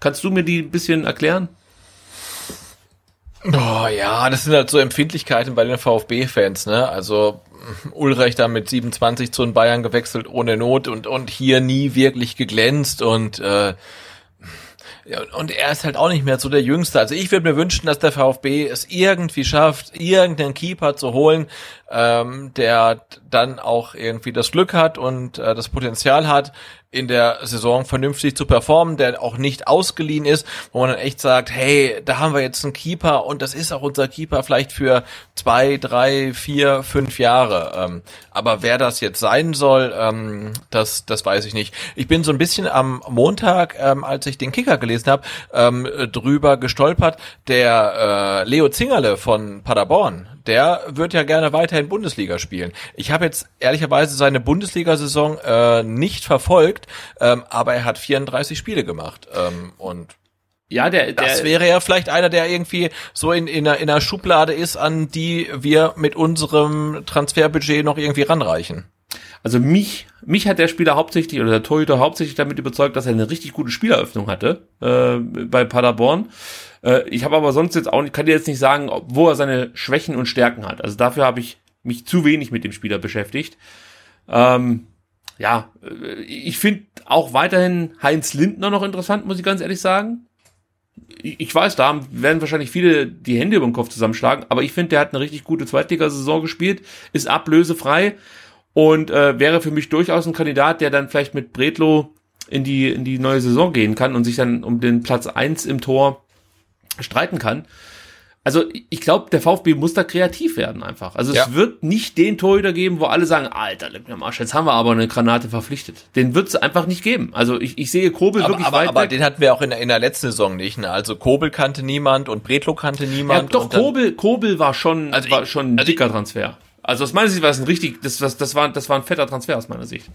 Kannst du mir die ein bisschen erklären? Oh, ja, das sind halt so Empfindlichkeiten bei den VfB-Fans, ne? Also Ulreich da mit 27 zu den Bayern gewechselt ohne Not und und hier nie wirklich geglänzt und äh, ja, und er ist halt auch nicht mehr so der Jüngste. Also ich würde mir wünschen, dass der VfB es irgendwie schafft, irgendeinen Keeper zu holen, ähm, der dann auch irgendwie das Glück hat und äh, das Potenzial hat, in der Saison vernünftig zu performen, der auch nicht ausgeliehen ist, wo man dann echt sagt, hey, da haben wir jetzt einen Keeper und das ist auch unser Keeper vielleicht für zwei, drei, vier, fünf Jahre. Ähm, aber wer das jetzt sein soll, ähm, das, das weiß ich nicht. Ich bin so ein bisschen am Montag, ähm, als ich den Kicker gelesen habe, drüber gestolpert. Der äh, Leo Zingerle von Paderborn, der wird ja gerne weiterhin Bundesliga spielen. Ich habe jetzt ehrlicherweise seine Bundesliga-Saison äh, nicht verfolgt, ähm, aber er hat 34 Spiele gemacht ähm, und ja, der, der das wäre ja vielleicht einer, der irgendwie so in, in, einer, in einer Schublade ist, an die wir mit unserem Transferbudget noch irgendwie ranreichen. Also mich, mich hat der Spieler hauptsächlich oder der Torhüter hauptsächlich damit überzeugt, dass er eine richtig gute Spieleröffnung hatte äh, bei Paderborn. Äh, ich habe aber sonst jetzt auch, kann dir jetzt nicht sagen, wo er seine Schwächen und Stärken hat. Also dafür habe ich mich zu wenig mit dem Spieler beschäftigt. Ähm, ja, äh, ich finde auch weiterhin Heinz Lindner noch interessant, muss ich ganz ehrlich sagen. Ich weiß, da werden wahrscheinlich viele die Hände über den Kopf zusammenschlagen, aber ich finde, der hat eine richtig gute Zweitligasaison gespielt, ist ablösefrei und äh, wäre für mich durchaus ein Kandidat, der dann vielleicht mit Bredlo in die, in die neue Saison gehen kann und sich dann um den Platz eins im Tor streiten kann. Also ich glaube, der VfB muss da kreativ werden einfach. Also ja. es wird nicht den Torhüter geben, wo alle sagen, Alter, leck mir Marsch, jetzt haben wir aber eine Granate verpflichtet. Den wird es einfach nicht geben. Also ich, ich sehe Kobel aber, wirklich aber, weit Aber weg. den hatten wir auch in der, in der letzten Saison nicht. Ne? Also Kobel kannte niemand und Bretlo kannte niemand. Ja, doch, Kobel, Kobel war schon, also war schon ein also dicker Transfer. Also aus meiner Sicht war es ein richtig, das, das, das, war, das war ein fetter Transfer aus meiner Sicht.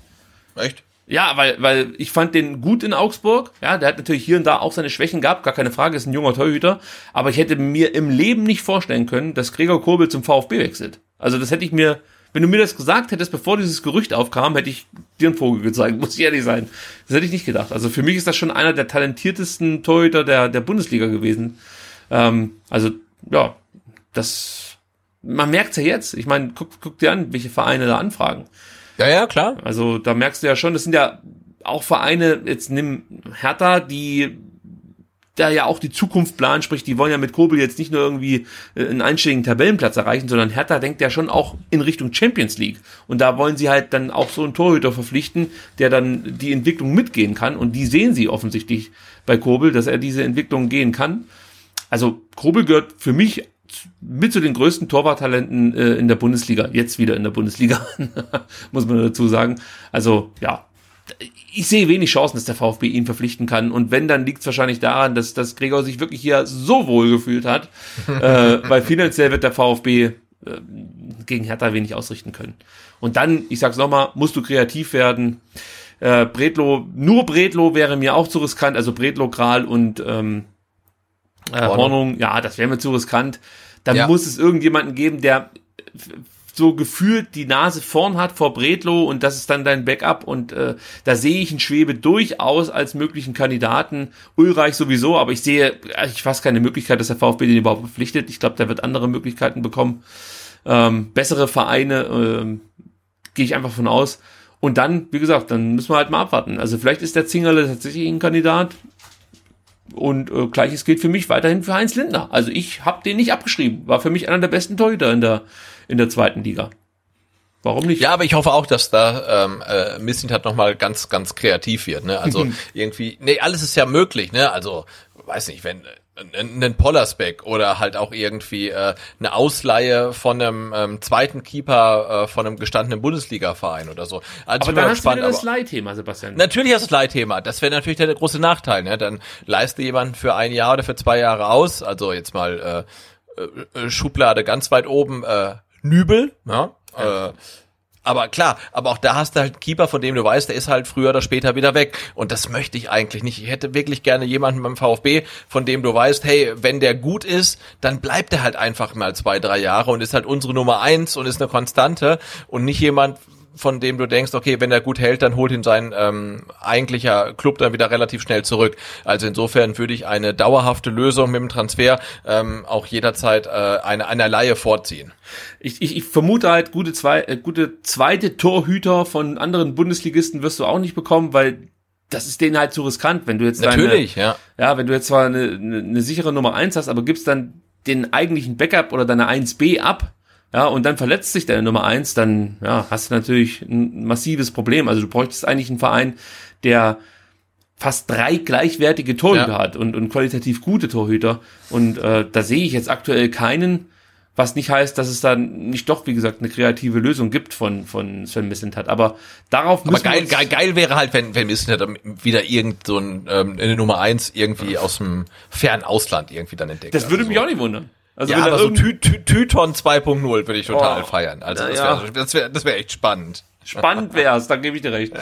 Echt? Ja, weil, weil ich fand den gut in Augsburg. Ja, der hat natürlich hier und da auch seine Schwächen gehabt, gar keine Frage, ist ein junger Torhüter. Aber ich hätte mir im Leben nicht vorstellen können, dass Gregor Kobel zum VfB wechselt. Also das hätte ich mir, wenn du mir das gesagt hättest, bevor dieses Gerücht aufkam, hätte ich dir einen Vogel gezeigt, muss ich ehrlich sein. Das hätte ich nicht gedacht. Also für mich ist das schon einer der talentiertesten Torhüter der, der Bundesliga gewesen. Ähm, also, ja, das, man merkt's ja jetzt. Ich meine, guck, guck dir an, welche Vereine da anfragen. Ja, ja, klar. Also da merkst du ja schon, das sind ja auch Vereine, jetzt nimm Hertha, die da ja auch die Zukunft planen, sprich, die wollen ja mit Kobel jetzt nicht nur irgendwie äh, einen einstelligen Tabellenplatz erreichen, sondern Hertha denkt ja schon auch in Richtung Champions League. Und da wollen sie halt dann auch so einen Torhüter verpflichten, der dann die Entwicklung mitgehen kann. Und die sehen sie offensichtlich bei Kobel, dass er diese Entwicklung gehen kann. Also Kobel gehört für mich mit zu den größten Torwarttalenten äh, in der Bundesliga, jetzt wieder in der Bundesliga, muss man dazu sagen. Also ja, ich sehe wenig Chancen, dass der VfB ihn verpflichten kann. Und wenn, dann liegt es wahrscheinlich daran, dass, dass Gregor sich wirklich hier so wohl gefühlt hat, äh, weil finanziell wird der VfB äh, gegen Hertha wenig ausrichten können. Und dann, ich sag's nochmal, musst du kreativ werden. Äh, Bredlo, nur Bredlo wäre mir auch zu riskant, also Bredlo, Kral und ähm, äh, Hornung, ja, das wäre mir zu riskant. Dann ja. muss es irgendjemanden geben, der so gefühlt die Nase vorn hat vor Bredlo und das ist dann dein Backup und äh, da sehe ich einen Schwebe durchaus als möglichen Kandidaten. Ulreich sowieso, aber ich sehe ich fast keine Möglichkeit, dass der VfB den überhaupt verpflichtet. Ich glaube, der wird andere Möglichkeiten bekommen. Ähm, bessere Vereine, ähm, gehe ich einfach von aus. Und dann, wie gesagt, dann müssen wir halt mal abwarten. Also vielleicht ist der Zingerle tatsächlich ein Kandidat. Und äh, gleiches gilt für mich weiterhin für Heinz Lindner. Also ich habe den nicht abgeschrieben. War für mich einer der besten Torhüter in der, in der zweiten Liga. Warum nicht? Ja, aber ich hoffe auch, dass da ähm, äh, Missint hat nochmal ganz, ganz kreativ wird. Ne? Also irgendwie, nee, alles ist ja möglich. Ne? Also weiß nicht, wenn einen Pollersbeck oder halt auch irgendwie äh, eine Ausleihe von einem ähm, zweiten Keeper äh, von einem gestandenen Bundesliga-Verein oder so. Also aber dann hast spannend, du wieder das Leihthema, Sebastian. Natürlich hast du das Leihthema. Das wäre natürlich der, große Nachteil. Ne? Dann leiste jemanden für ein Jahr oder für zwei Jahre aus. Also jetzt mal äh, äh, Schublade ganz weit oben, äh, Nübel. Ja? ja. Äh, aber klar, aber auch da hast du halt einen Keeper, von dem du weißt, der ist halt früher oder später wieder weg. Und das möchte ich eigentlich nicht. Ich hätte wirklich gerne jemanden beim VfB, von dem du weißt, hey, wenn der gut ist, dann bleibt er halt einfach mal zwei, drei Jahre und ist halt unsere Nummer eins und ist eine Konstante und nicht jemand, von dem du denkst, okay, wenn er gut hält, dann holt ihn sein ähm, eigentlicher Club dann wieder relativ schnell zurück. Also insofern würde ich eine dauerhafte Lösung mit dem Transfer ähm, auch jederzeit äh, eine, eine Laie vorziehen. Ich, ich, ich vermute halt, gute, zwei, äh, gute zweite Torhüter von anderen Bundesligisten wirst du auch nicht bekommen, weil das ist denen halt zu riskant, wenn du jetzt Natürlich, deine, ja. Ja, wenn du jetzt zwar eine, eine, eine sichere Nummer eins hast, aber gibst dann den eigentlichen Backup oder deine 1B ab, ja, und dann verletzt sich deine Nummer eins, dann ja, hast du natürlich ein massives Problem. Also du bräuchtest eigentlich einen Verein, der fast drei gleichwertige Torhüter ja. hat und, und qualitativ gute Torhüter. Und äh, da sehe ich jetzt aktuell keinen, was nicht heißt, dass es da nicht doch, wie gesagt, eine kreative Lösung gibt von, von Sven Missentat. Aber darauf Aber geil, geil, geil wäre halt, wenn, wenn Missentat wieder irgend so ein, ähm, eine Nummer eins irgendwie aus dem fernen Ausland irgendwie dann entdeckt. Das würde also mich auch nicht wundern. Also ja, aber so Ty Ty Tython 2.0 würde ich total oh, feiern. Also das wäre ja. das wär, das wär echt spannend. Spannend wär's, da gebe ich dir recht.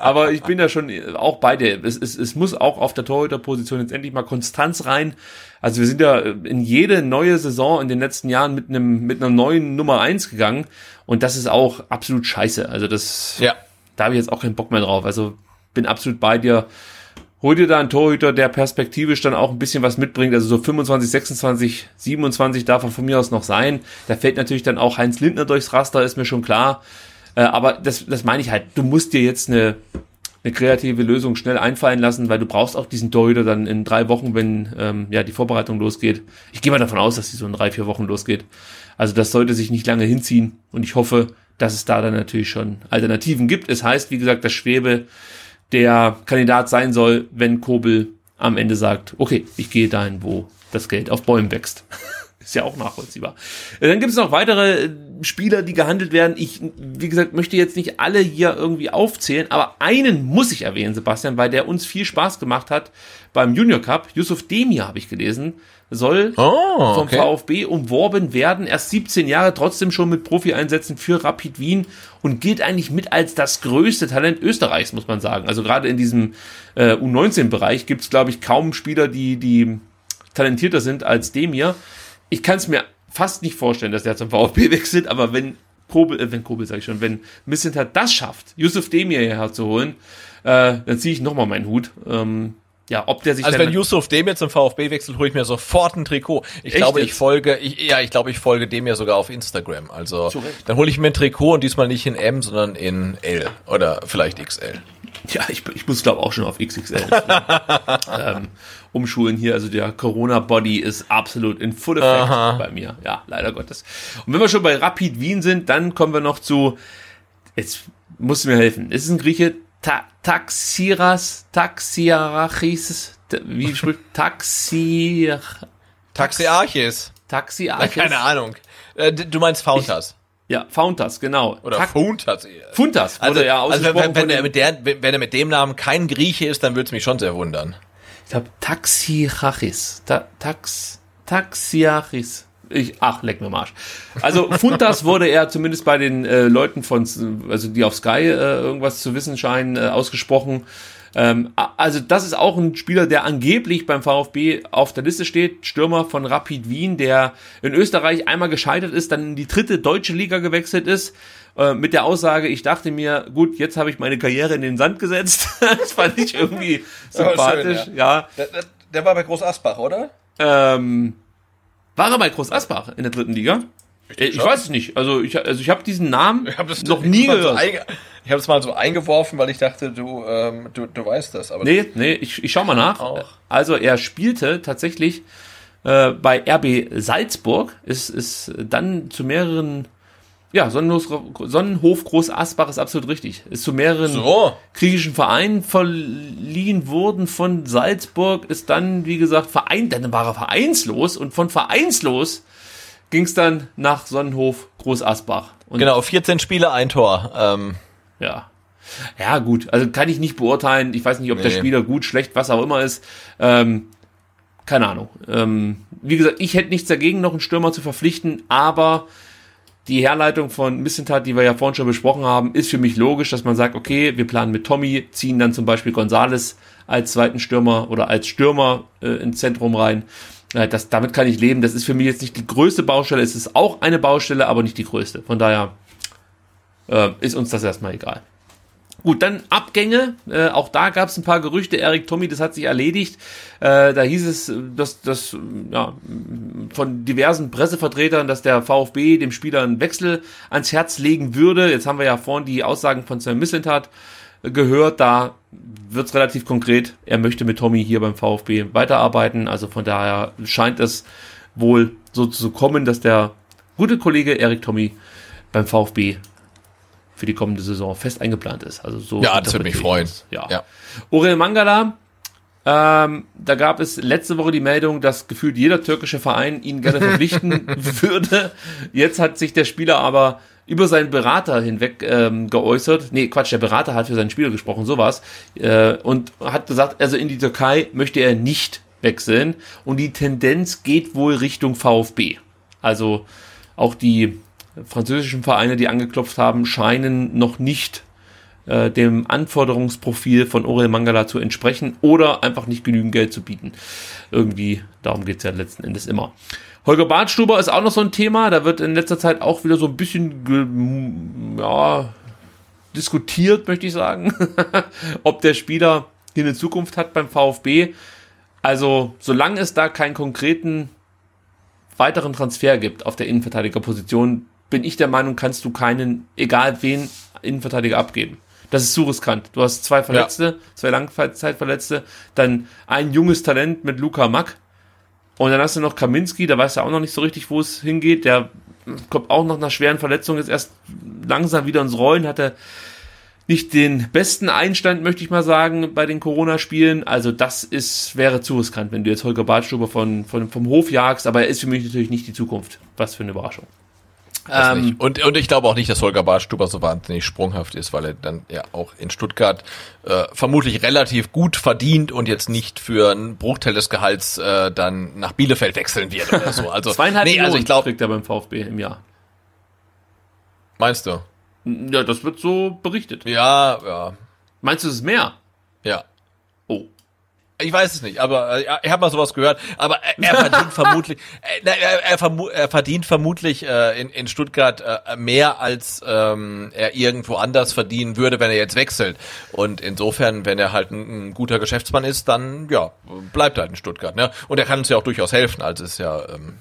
Aber ich bin ja schon auch bei dir. Es, es, es muss auch auf der Torhüterposition jetzt endlich mal Konstanz rein. Also wir sind ja in jede neue Saison in den letzten Jahren mit einem mit einer neuen Nummer eins gegangen und das ist auch absolut scheiße. Also das, ja. da habe ich jetzt auch keinen Bock mehr drauf. Also bin absolut bei dir hol dir da einen Torhüter, der perspektivisch dann auch ein bisschen was mitbringt. Also so 25, 26, 27 darf er von mir aus noch sein. Da fällt natürlich dann auch Heinz Lindner durchs Raster, ist mir schon klar. Äh, aber das, das meine ich halt. Du musst dir jetzt eine, eine kreative Lösung schnell einfallen lassen, weil du brauchst auch diesen Torhüter dann in drei Wochen, wenn ähm, ja die Vorbereitung losgeht. Ich gehe mal davon aus, dass die so in drei, vier Wochen losgeht. Also das sollte sich nicht lange hinziehen und ich hoffe, dass es da dann natürlich schon Alternativen gibt. Es heißt, wie gesagt, dass Schwebe der Kandidat sein soll, wenn Kobel am Ende sagt, okay, ich gehe dahin, wo das Geld auf Bäumen wächst. Ist ja auch nachvollziehbar. Dann gibt es noch weitere äh, Spieler, die gehandelt werden. Ich, wie gesagt, möchte jetzt nicht alle hier irgendwie aufzählen, aber einen muss ich erwähnen, Sebastian, weil der uns viel Spaß gemacht hat beim Junior Cup. Yusuf Demir habe ich gelesen soll oh, vom okay. VfB umworben werden. Erst 17 Jahre, trotzdem schon mit Profi-Einsätzen für Rapid Wien und gilt eigentlich mit als das größte Talent Österreichs, muss man sagen. Also gerade in diesem äh, U19-Bereich gibt es, glaube ich, kaum Spieler, die, die talentierter sind als dem hier. Ich kann es mir fast nicht vorstellen, dass der zum VfB wechselt, aber wenn Kobel, äh, wenn Kobel sage ich schon, wenn Missentat das schafft, Yusuf Demir hierher zu holen, äh, dann ziehe ich nochmal meinen Hut. Ähm, ja, ob der sich Also wenn Yusuf dem jetzt zum VfB wechselt, hole ich mir sofort ein Trikot. Ich glaube, ich folge, ich, ja, ich glaube, ich folge dem ja sogar auf Instagram. Also dann hole ich mir ein Trikot und diesmal nicht in M, sondern in L oder vielleicht XL. Ja, ich, ich muss glaube auch schon auf XXL ähm, umschulen hier. Also der Corona-Body ist absolut in full effect Aha. bei mir. Ja, leider Gottes. Und wenn wir schon bei Rapid Wien sind, dann kommen wir noch zu, jetzt musst du mir helfen. Es ist ein Grieche, Ta Taxiras, Taxiarachis, wie spricht Taxi... Taxiarchis. Taxiarchis. Keine Ahnung. Äh, du meinst Fountas. Ja, Fountas, genau. Oder Tak Funtas. Funtas wurde also, ja ausgesprochen. Also wenn, wenn, er mit der, wenn er mit dem Namen kein Grieche ist, dann würde es mich schon sehr wundern. Ich glaube, Taxiachis. Ta Tax, Taxiachis. Ich, ach, leck mir Marsch. Also Funtas wurde er zumindest bei den äh, Leuten von, also die auf Sky äh, irgendwas zu wissen scheinen, äh, ausgesprochen. Ähm, also das ist auch ein Spieler, der angeblich beim VfB auf der Liste steht. Stürmer von Rapid Wien, der in Österreich einmal gescheitert ist, dann in die dritte deutsche Liga gewechselt ist. Äh, mit der Aussage, ich dachte mir, gut, jetzt habe ich meine Karriere in den Sand gesetzt. das fand ich irgendwie sympathisch. Schön, ja. ja. Der, der, der, war bei Groß Asbach, oder? Ähm, war er bei Groß Asbach in der dritten Liga? Ich, ich weiß es nicht. Also ich, also ich habe diesen Namen hab das, noch nie gehört. So ich habe es mal so eingeworfen, weil ich dachte, du, ähm, du, du weißt das. Aber nee, nee, ich, ich schau mal nach. Auch. Also er spielte tatsächlich äh, bei RB Salzburg, ist, ist dann zu mehreren ja, Sonnenhof, Sonnenhof Groß Asbach ist absolut richtig. Ist zu mehreren so. griechischen Vereinen verliehen worden von Salzburg, ist dann, wie gesagt, Verein, dann war er vereinslos und von vereinslos ging es dann nach Sonnenhof Groß Asbach. Und genau, 14 Spiele, ein Tor. Ähm. Ja. Ja, gut. Also kann ich nicht beurteilen. Ich weiß nicht, ob nee. der Spieler gut, schlecht, was auch immer ist. Ähm, keine Ahnung. Ähm, wie gesagt, ich hätte nichts dagegen, noch einen Stürmer zu verpflichten, aber die Herleitung von Missentat, die wir ja vorhin schon besprochen haben, ist für mich logisch, dass man sagt, okay, wir planen mit Tommy, ziehen dann zum Beispiel Gonzales als zweiten Stürmer oder als Stürmer äh, ins Zentrum rein. Äh, das, damit kann ich leben. Das ist für mich jetzt nicht die größte Baustelle. Es ist auch eine Baustelle, aber nicht die größte. Von daher äh, ist uns das erstmal egal. Gut, dann Abgänge. Äh, auch da gab es ein paar Gerüchte. Erik Tommy, das hat sich erledigt. Äh, da hieß es, dass, dass ja, von diversen Pressevertretern, dass der VfB dem Spieler einen Wechsel ans Herz legen würde. Jetzt haben wir ja vorhin die Aussagen von Sven Mislintat gehört. Da wird es relativ konkret. Er möchte mit Tommy hier beim VfB weiterarbeiten. Also von daher scheint es wohl so zu kommen, dass der gute Kollege Erik Tommy beim VfB für die kommende Saison fest eingeplant ist. Also so ja, das würde mich freuen. Ja. ja. Orel Mangala, ähm, da gab es letzte Woche die Meldung, dass gefühlt jeder türkische Verein ihn gerne verpflichten würde. Jetzt hat sich der Spieler aber über seinen Berater hinweg ähm, geäußert. Nee, Quatsch, der Berater hat für seinen Spieler gesprochen, sowas. Äh, und hat gesagt, also in die Türkei möchte er nicht wechseln. Und die Tendenz geht wohl Richtung VfB. Also auch die französischen Vereine, die angeklopft haben, scheinen noch nicht äh, dem Anforderungsprofil von Orel Mangala zu entsprechen oder einfach nicht genügend Geld zu bieten. Irgendwie, darum geht's ja letzten Endes immer. Holger Bartstuber ist auch noch so ein Thema, da wird in letzter Zeit auch wieder so ein bisschen ja, diskutiert, möchte ich sagen, ob der Spieler hier eine Zukunft hat beim VfB. Also, solange es da keinen konkreten weiteren Transfer gibt auf der Innenverteidigerposition, bin ich der Meinung, kannst du keinen, egal wen, Innenverteidiger abgeben. Das ist zu riskant. Du hast zwei Verletzte, ja. zwei Langzeitverletzte, dann ein junges Talent mit Luca Mack. Und dann hast du noch Kaminski, da weißt du auch noch nicht so richtig, wo es hingeht. Der kommt auch noch nach schweren Verletzungen jetzt erst langsam wieder ins Rollen, hatte nicht den besten Einstand, möchte ich mal sagen, bei den Corona-Spielen. Also das ist, wäre zu riskant, wenn du jetzt Holger Badstuber von, von, vom Hof jagst, aber er ist für mich natürlich nicht die Zukunft. Was für eine Überraschung. Ähm, und, und ich glaube auch nicht, dass Holger Barstuber so wahnsinnig sprunghaft ist, weil er dann ja auch in Stuttgart äh, vermutlich relativ gut verdient und jetzt nicht für einen Bruchteil des Gehalts äh, dann nach Bielefeld wechseln wird oder so. Also, Zweieinhalb nee, also ich glaube, kriegt er beim VfB im Jahr. Meinst du? Ja, das wird so berichtet. Ja, ja. Meinst du, es ist mehr? Ich weiß es nicht, aber äh, ich habe mal sowas gehört. Aber er, er verdient vermutlich, äh, er, er, er, verdient vermutlich äh, in, in Stuttgart äh, mehr als ähm, er irgendwo anders verdienen würde, wenn er jetzt wechselt. Und insofern, wenn er halt ein, ein guter Geschäftsmann ist, dann ja bleibt er halt in Stuttgart. Ne? Und er kann uns ja auch durchaus helfen. Also ist ja ähm,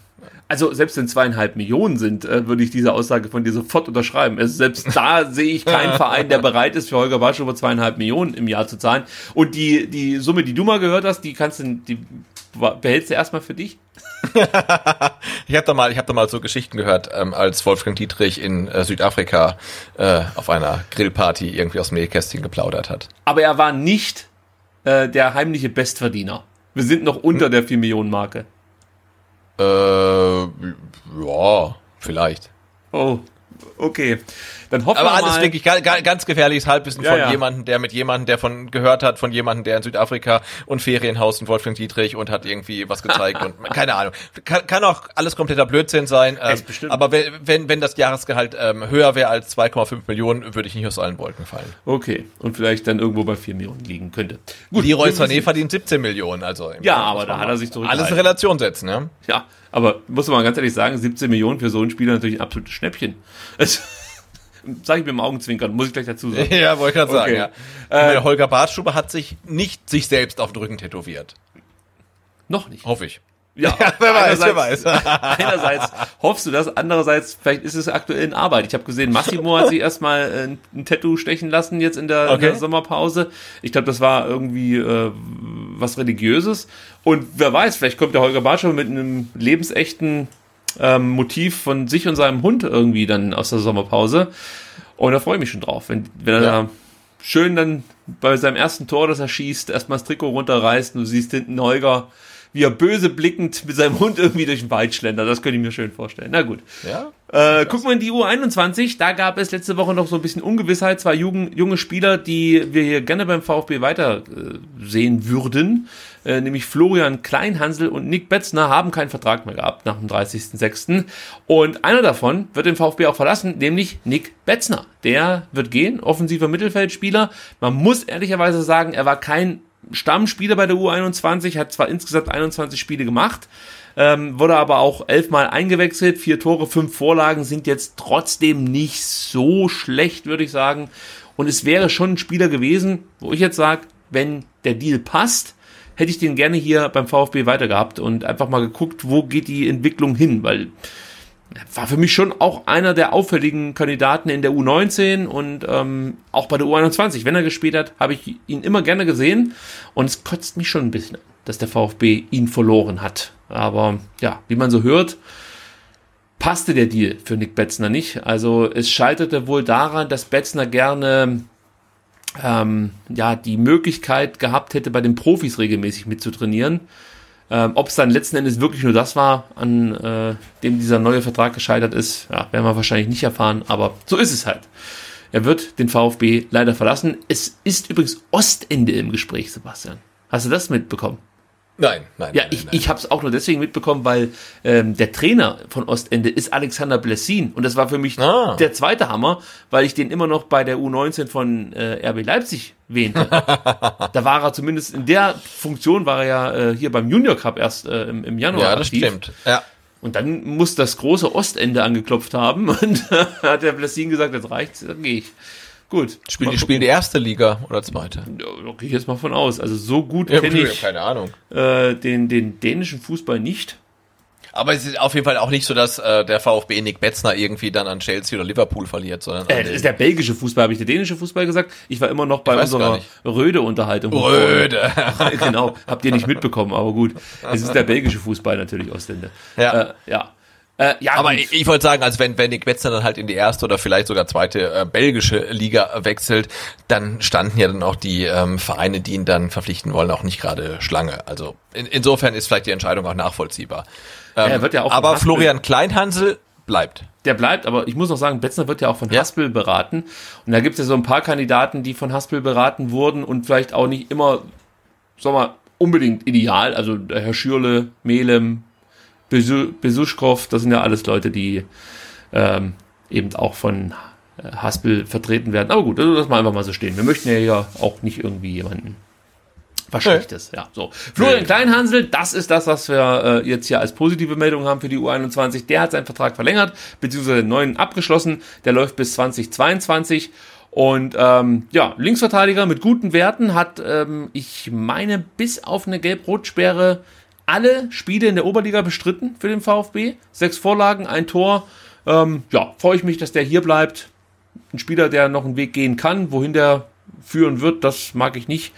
also selbst wenn zweieinhalb Millionen sind, äh, würde ich diese Aussage von dir sofort unterschreiben. Also selbst da sehe ich keinen Verein, der bereit ist, für Holger Bartsch über zweieinhalb Millionen im Jahr zu zahlen. Und die, die Summe, die du mal gehört hast, die kannst du, die behältst du erstmal für dich? ich habe da mal, ich habe da mal so Geschichten gehört, ähm, als Wolfgang Dietrich in äh, Südafrika äh, auf einer Grillparty irgendwie aus dem Nähkästchen geplaudert hat. Aber er war nicht äh, der heimliche Bestverdiener. Wir sind noch unter hm. der 4 Millionen Marke. Äh, ja, vielleicht. Oh, okay. Dann hoffen Aber wir alles mal. wirklich ganz gefährliches Halbwissen Ja, von ja. jemandem, der mit jemandem, der von gehört hat, von jemandem, der in Südafrika und Ferienhaus in Wolfgang Dietrich und hat irgendwie was gezeigt und keine Ahnung. Kann, kann auch alles kompletter Blödsinn sein. Ähm, aber wenn, wenn, wenn das Jahresgehalt ähm, höher wäre als 2,5 Millionen, würde ich nicht aus allen Wolken fallen. Okay. Und vielleicht dann irgendwo bei 4 Millionen liegen könnte. Gut. Leroy Sané verdient 17 Millionen, also. Ja, Moment aber da hat er sich zurückgehalten. Alles in Relation setzen, ja. Ja, aber muss man mal ganz ehrlich sagen, 17 Millionen für so einen Spieler natürlich ein absolutes Schnäppchen. Also, Sag ich mir im Augenzwinkern, muss ich gleich dazu sagen. Ja, wollte ich gerade sagen, Okay. ja. Äh, Holger Bartschuber hat sich nicht sich selbst auf den Rücken tätowiert. Noch nicht. Hoffe ich. Ja, wer weiß, wer einerseits- einerseits hoffst du das, andererseits vielleicht ist es aktuell in Arbeit. Ich habe gesehen, Massimo hat sich erstmal äh, ein, ein Tattoo stechen lassen jetzt in der, in Okay. der Sommerpause. Ich glaube, das war irgendwie äh, was Religiöses. Und wer weiß, vielleicht kommt der Holger Bartschow mit einem lebensechten ähm, Motiv von sich und seinem Hund irgendwie dann aus der Sommerpause. Und da freue ich mich schon drauf, wenn, wenn er Ja. da schön dann bei seinem ersten Tor, das er schießt, erstmal das Trikot runterreißt und du siehst hinten Holger, wie er böse blickend mit seinem Hund irgendwie durch den Wald schlendert. Das könnte ich mir schön vorstellen. Na gut. Ja? Äh, gucken wir in die U21. Da gab es letzte Woche noch so ein bisschen Ungewissheit. Zwei Jugend, junge Spieler, die wir hier gerne beim VfB weiter äh, sehen würden. Äh, nämlich Florian Kleinhansel und Nick Betzner haben keinen Vertrag mehr gehabt nach dem 30.06. Und einer davon wird den VfB auch verlassen, nämlich Nick Betzner. Der wird gehen, offensiver Mittelfeldspieler. Man muss ehrlicherweise sagen, er war kein Stammspieler bei der U21, hat zwar insgesamt 21 Spiele gemacht, ähm, wurde aber auch elfmal eingewechselt, vier Tore, fünf Vorlagen sind jetzt trotzdem nicht so schlecht, würde ich sagen. Und es wäre schon ein Spieler gewesen, wo ich jetzt sage, wenn der Deal passt, hätte ich den gerne hier beim VfB weitergehabt und einfach mal geguckt, wo geht die Entwicklung hin, weil war für mich schon auch einer der auffälligen Kandidaten in der U19 und ähm, auch bei der U21. Wenn er gespielt hat, habe ich ihn immer gerne gesehen und es kotzt mich schon ein bisschen, dass der VfB ihn verloren hat. Aber ja, wie man so hört, passte der Deal für Nick Betzner nicht. Also es scheiterte wohl daran, dass Betzner gerne ähm, ja die Möglichkeit gehabt hätte, bei den Profis regelmäßig mitzutrainieren. Ähm, Ob es dann letzten Endes wirklich nur das war, an äh, dem dieser neue Vertrag gescheitert ist, ja, werden wir wahrscheinlich nicht erfahren, aber so ist es halt. Er wird den VfB leider verlassen. Es ist übrigens Ostende im Gespräch, Sebastian. Hast du das mitbekommen? Nein, nein. Ja, nein, ich, nein. ich habe es auch nur deswegen mitbekommen, weil ähm, der Trainer von Ostende ist Alexander Blessin und das war für mich Ah. der zweite Hammer, weil ich den immer noch bei der U19 von äh, RB Leipzig wähnte. da war er zumindest in der Funktion war er ja äh, hier beim Junior Cup erst äh, im, im Januar Ja, das aktiv. stimmt. Ja. Und dann muss das große Ostende angeklopft haben und hat der Blessin gesagt, jetzt reicht's, dann gehe ich. Gut. Spielen die spielen die erste Liga oder zweite? Da gehe ich jetzt mal von aus. Also so gut ja, kenne ich keine Ahnung. Äh, den, den dänischen Fußball nicht. Aber es ist auf jeden Fall auch nicht so, dass äh, der VfB Nick Betzner irgendwie dann an Chelsea oder Liverpool verliert, sondern. Äh, das ist der belgische Fußball, habe ich der dänische Fußball gesagt? Ich war immer noch bei unserer Röde-Unterhaltung. Röde. genau, habt ihr nicht mitbekommen, aber gut. Es ist der belgische Fußball natürlich, Ostende. Ja. Äh, ja. Äh, ja, aber gut. ich, ich wollte sagen, also wenn, wenn Nick Betzner dann halt in die erste oder vielleicht sogar zweite äh, belgische Liga wechselt, dann standen ja dann auch die ähm, Vereine, die ihn dann verpflichten wollen, auch nicht gerade Schlange. Also in, insofern ist vielleicht die Entscheidung auch nachvollziehbar. Ähm, er wird ja auch aber Florian Kleinhansel bleibt. Der bleibt, aber ich muss noch sagen, Betzner wird ja auch von ja. Haspel beraten. Und da gibt es ja so ein paar Kandidaten, die von Haspel beraten wurden und vielleicht auch nicht immer, sag mal, unbedingt ideal. Also der Herr Schürle, Melem, Besuschkow, das sind ja alles Leute, die ähm, eben auch von äh, Haspel vertreten werden. Aber gut, das lassen wir einfach mal so stehen. Wir möchten ja, ja auch nicht irgendwie jemanden was Schlechtes, ja. So. Florian Kleinhansel, das ist das, was wir äh, jetzt hier als positive Meldung haben für die U21. Der hat seinen Vertrag verlängert, beziehungsweise den neuen abgeschlossen. Der läuft bis 2022. Und ähm, ja, Linksverteidiger mit guten Werten hat, ähm, ich meine, bis auf eine Gelb-Rot-Sperre alle Spiele in der Oberliga bestritten für den VfB. Sechs Vorlagen, ein Tor. Ähm, ja, freue ich mich, dass der hier bleibt. Ein Spieler, der noch einen Weg gehen kann. Wohin der führen wird, das mag ich nicht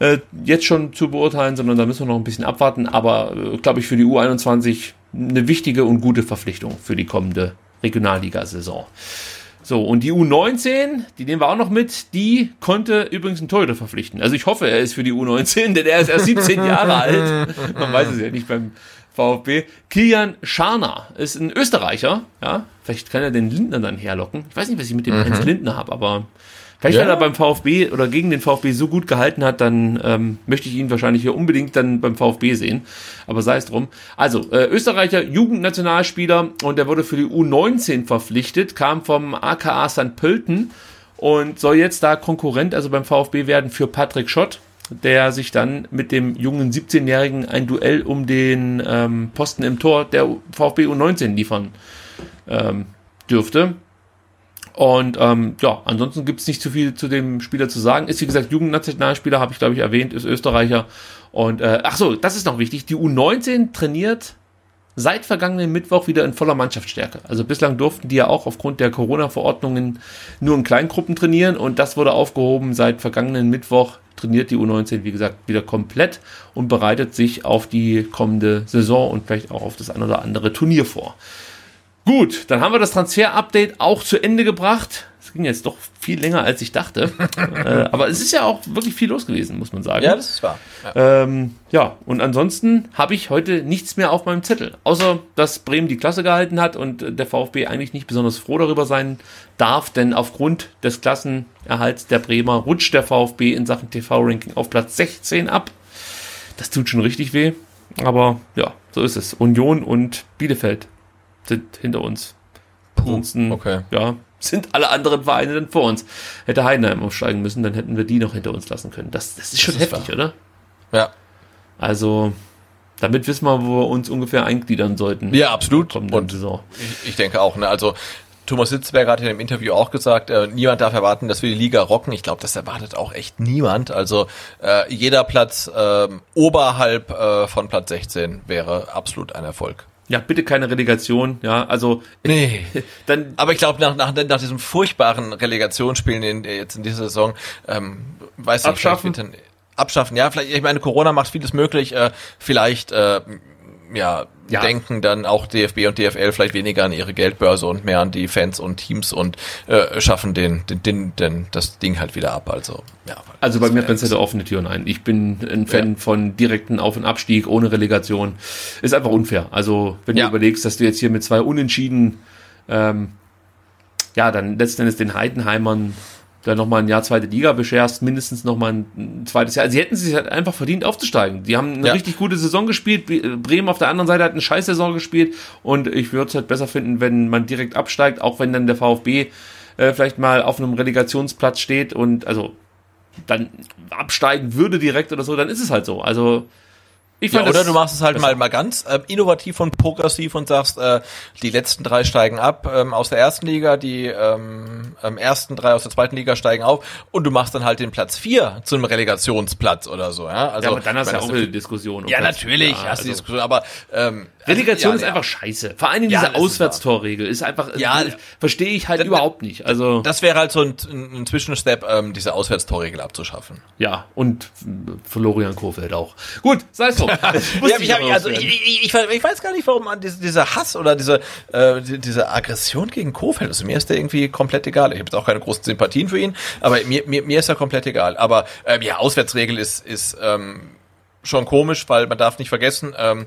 äh, jetzt schon zu beurteilen, sondern da müssen wir noch ein bisschen abwarten. Aber äh, glaube ich für die U21 eine wichtige und gute Verpflichtung für die kommende Regionalliga-Saison. So, und die U19, die nehmen wir auch noch mit, die konnte übrigens einen Torhüter verpflichten. Also ich hoffe, er ist für die U19, denn er ist erst 17 Jahre alt. Man weiß es ja nicht beim VfB. Kilian Scharner ist ein Österreicher, ja. Vielleicht kann er den Lindner dann herlocken. Ich weiß nicht, was ich mit dem mhm. Lindner habe, aber Vielleicht, ja. wenn er beim VfB oder gegen den VfB so gut gehalten hat, dann ähm, möchte ich ihn wahrscheinlich hier unbedingt dann beim VfB sehen. Aber sei es drum. Also, äh, Österreicher Jugendnationalspieler und der wurde für die U19 verpflichtet, kam vom AKA St. Pölten und soll jetzt da Konkurrent, also beim VfB werden für Patrick Schott, der sich dann mit dem jungen 17-Jährigen ein Duell um den ähm, Posten im Tor der VfB U19 liefern ähm, dürfte. Und ähm, ja, ansonsten gibt es nicht zu viel zu dem Spieler zu sagen. Ist wie gesagt Jugendnationalspieler, habe ich glaube ich erwähnt, ist Österreicher. Und äh, ach so, das ist noch wichtig. Die U19 trainiert seit vergangenen Mittwoch wieder in voller Mannschaftsstärke. Also bislang durften die ja auch aufgrund der Corona-Verordnungen nur in Kleingruppen trainieren und das wurde aufgehoben. Seit vergangenen Mittwoch trainiert die U19, wie gesagt, wieder komplett und bereitet sich auf die kommende Saison und vielleicht auch auf das ein oder andere Turnier vor. Gut, dann haben wir das Transfer-Update auch zu Ende gebracht. Es ging jetzt doch viel länger, als ich dachte. äh, aber es ist ja auch wirklich viel los gewesen, muss man sagen. Ja, das ist wahr. Ja, ähm, ja und ansonsten habe ich heute nichts mehr auf meinem Zettel. Außer, dass Bremen die Klasse gehalten hat und der VfB eigentlich nicht besonders froh darüber sein darf, denn aufgrund des Klassenerhalts der Bremer rutscht der VfB in Sachen TV-Ranking auf Platz 16 ab. Das tut schon richtig weh. Aber ja, so ist es. Union und Bielefeld sind hinter uns. Ansonsten, okay. ja, sind alle anderen Vereine dann vor uns. Hätte Heidenheim aufsteigen müssen, dann hätten wir die noch hinter uns lassen können. Das, das ist schon das heftig, ist oder? Ja. Also, damit wissen wir, wo wir uns ungefähr eingliedern sollten. Ja, absolut. Und Saison. Ich, ich denke auch, ne? Also, Thomas Sitzberger hat ja im Interview auch gesagt, äh, niemand darf erwarten, dass wir die Liga rocken. Ich glaube, das erwartet auch echt niemand. Also äh, jeder Platz äh, oberhalb von Platz 16 wäre absolut ein Erfolg. Ja, bitte keine Relegation, ja, also. Nee. Dann, Aber ich glaube, nach, nach, nach diesem furchtbaren Relegationsspielen in, jetzt in dieser Saison, ähm, weiß ich abschaffen. Dann, abschaffen, ja, vielleicht, ich meine, Corona macht vieles möglich, äh, vielleicht, äh, ja, ja, denken dann auch DFB und DFL vielleicht weniger an ihre Geldbörse und mehr an die Fans und Teams und äh, schaffen den, den, den, den, das Ding halt wieder ab. Also, ja. Also bei mir rennt es offene Türen ein. Ich bin ein Fan ja. von direkten Auf- und Abstieg ohne Relegation. Ist einfach unfair. Also wenn ja. du überlegst, dass du jetzt hier mit zwei Unentschieden ähm, ja, dann letzten den Heidenheimern dann nochmal ein Jahr zweite Liga bescherst, mindestens nochmal ein zweites Jahr. Also sie hätten sich halt einfach verdient aufzusteigen. Die haben eine ja. richtig gute Saison gespielt. Bremen auf der anderen Seite hat eine scheiß Saison gespielt und ich würde es halt besser finden, wenn man direkt absteigt, auch wenn dann der VfB äh, vielleicht mal auf einem Relegationsplatz steht und also dann absteigen würde direkt oder so, dann ist es halt so. Also Ich ja, oder du machst es halt mal, mal ganz äh, innovativ und progressiv und sagst, äh, die letzten drei steigen ab ähm, aus der ersten Liga, die ähm, ähm, ersten drei aus der zweiten Liga steigen auf und du machst dann halt den Platz vier zu einem Relegationsplatz oder so. Ja, also, ja aber dann hast du ja auch eine Diskussion. Ja, natürlich ja, hast du also, die Diskussion, aber ähm, Relegation also, ja, ist einfach scheiße. Vor allem diese Auswärtstorregel ist einfach, ja, verstehe ich halt überhaupt nicht. Also Das wäre halt so ein, ein Zwischenstep, ähm, diese Auswärtstorregel abzuschaffen. Ja, und Florian Kofeld auch. Gut, sei es so. ich, hab, also, ich, ich, ich, ich, weiß gar nicht, warum man diese, dieser Hass oder diese, äh, diese Aggression gegen Kofeld, also mir ist der irgendwie komplett egal. Ich habe jetzt auch keine großen Sympathien für ihn, aber mir, mir, mir ist er komplett egal. Aber ähm, ja, Auswärtsregel ist, ist ähm, schon komisch, weil man darf nicht vergessen, ähm,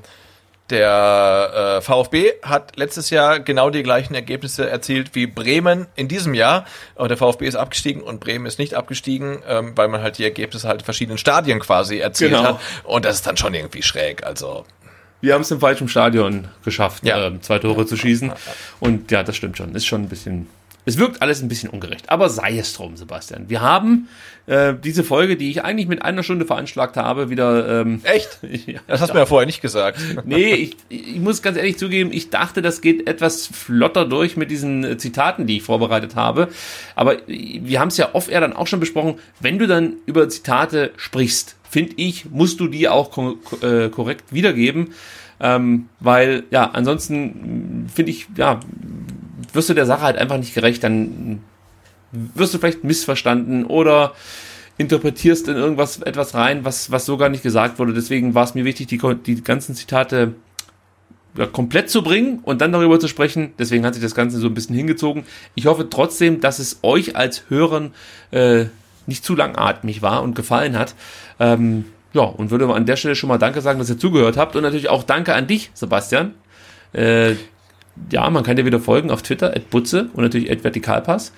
der äh, VfB hat letztes Jahr genau die gleichen Ergebnisse erzielt wie Bremen in diesem Jahr. Und der VfB ist abgestiegen und Bremen ist nicht abgestiegen, ähm, weil man halt die Ergebnisse halt in verschiedenen Stadien quasi erzielt genau. hat. Und das ist dann schon irgendwie schräg. Also wir haben es im falschen Stadion geschafft, ja. äh, zwei Tore zu schießen. Und ja, das stimmt schon. Ist schon ein bisschen es wirkt alles ein bisschen ungerecht, aber sei es drum, Sebastian. Wir haben äh, diese Folge, die ich eigentlich mit einer Stunde veranschlagt habe, wieder. Ähm, Echt? ja, das hast du mir ja vorher nicht gesagt. nee, ich, ich muss ganz ehrlich zugeben, ich dachte, das geht etwas flotter durch mit diesen äh, Zitaten, die ich vorbereitet habe. Aber wir haben es ja oft eher dann auch schon besprochen, wenn du dann über Zitate sprichst, finde ich, musst du die auch ko äh, korrekt wiedergeben. Ähm, weil, ja, ansonsten finde ich, ja, wirst du der Sache halt einfach nicht gerecht, dann wirst du vielleicht missverstanden oder interpretierst in irgendwas etwas rein, was, was so gar nicht gesagt wurde. Deswegen war es mir wichtig, die, die ganzen Zitate ja, komplett zu bringen und dann darüber zu sprechen. Deswegen hat sich das Ganze so ein bisschen hingezogen. Ich hoffe trotzdem, dass es euch als Hörern äh, nicht zu langatmig war und gefallen hat. Ähm, ja, und würde an der Stelle schon mal Danke sagen, dass ihr zugehört habt und natürlich auch Danke an dich, Sebastian. Äh, ja, man kann dir wieder folgen auf Twitter, at Butze und natürlich at Vertikalpass.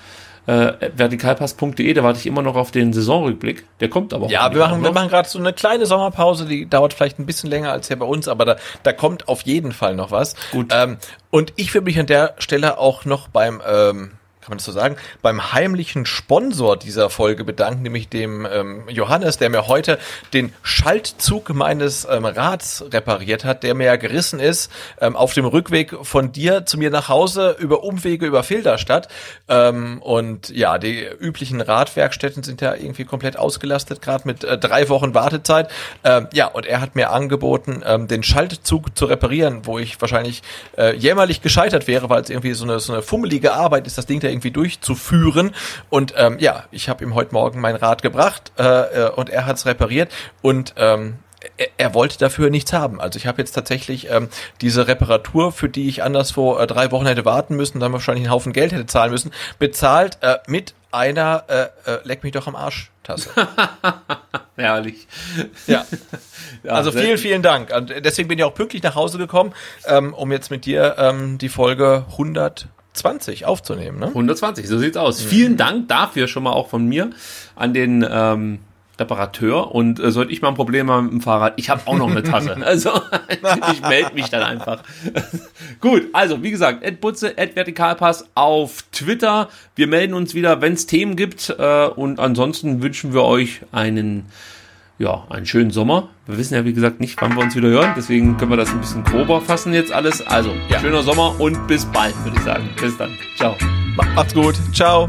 Äh, vertikalpass.de, da warte ich immer noch auf den Saisonrückblick. Der kommt aber auch. Ja, wir machen, wir machen gerade so eine kleine Sommerpause, die dauert vielleicht ein bisschen länger als hier bei uns, aber da, da kommt auf jeden Fall noch was. Gut. Ähm, und ich würde mich an der Stelle auch noch beim ähm, kann man das so sagen, beim heimlichen Sponsor dieser Folge bedanken, nämlich dem ähm, Johannes, der mir heute den Schaltzug meines ähm, Rads repariert hat, der mir ja gerissen ist ähm, auf dem Rückweg von dir zu mir nach Hause über Umwege über Filderstadt. Ähm, und ja, die üblichen Radwerkstätten sind ja irgendwie komplett ausgelastet, gerade mit äh, drei Wochen Wartezeit. Ähm, ja, und er hat mir angeboten, ähm, den Schaltzug zu reparieren, wo ich wahrscheinlich äh, jämmerlich gescheitert wäre, weil es irgendwie so eine, so eine fummelige Arbeit ist, das Ding da irgendwie durchzuführen. Und ähm, ja, ich habe ihm heute Morgen mein Rad gebracht äh, äh und er hat es repariert und ähm, er, er wollte dafür nichts haben. Also ich habe jetzt tatsächlich ähm, diese Reparatur, für die ich anderswo äh, drei Wochen hätte warten müssen, dann wahrscheinlich einen Haufen Geld hätte zahlen müssen, bezahlt äh, mit einer äh, äh, leck mich doch am Arsch Tasse. Herrlich. Ja. ja. Also vielen, vielen Dank. Und deswegen bin ich auch pünktlich nach Hause gekommen, ähm, um jetzt mit dir ähm, die Folge 100 120 aufzunehmen, ne? 120, so sieht's aus. Mhm. Vielen Dank dafür schon mal auch von mir an den ähm, Reparateur und äh, sollte ich mal ein Problem haben mit dem Fahrrad, ich habe auch noch eine Tasse. Also ich melde mich dann einfach. Gut, also wie gesagt, Ed Butze, Ed Vertikalpass auf Twitter. Wir melden uns wieder, wenn es Themen gibt äh, und ansonsten wünschen wir euch einen ja, einen schönen Sommer. Wir wissen ja, wie gesagt, nicht, wann wir uns wieder hören. Deswegen können wir das ein bisschen grober fassen jetzt alles. Also, ja. schöner Sommer und bis bald, würde ich sagen. Bis dann. Ciao. Macht's gut. Ciao.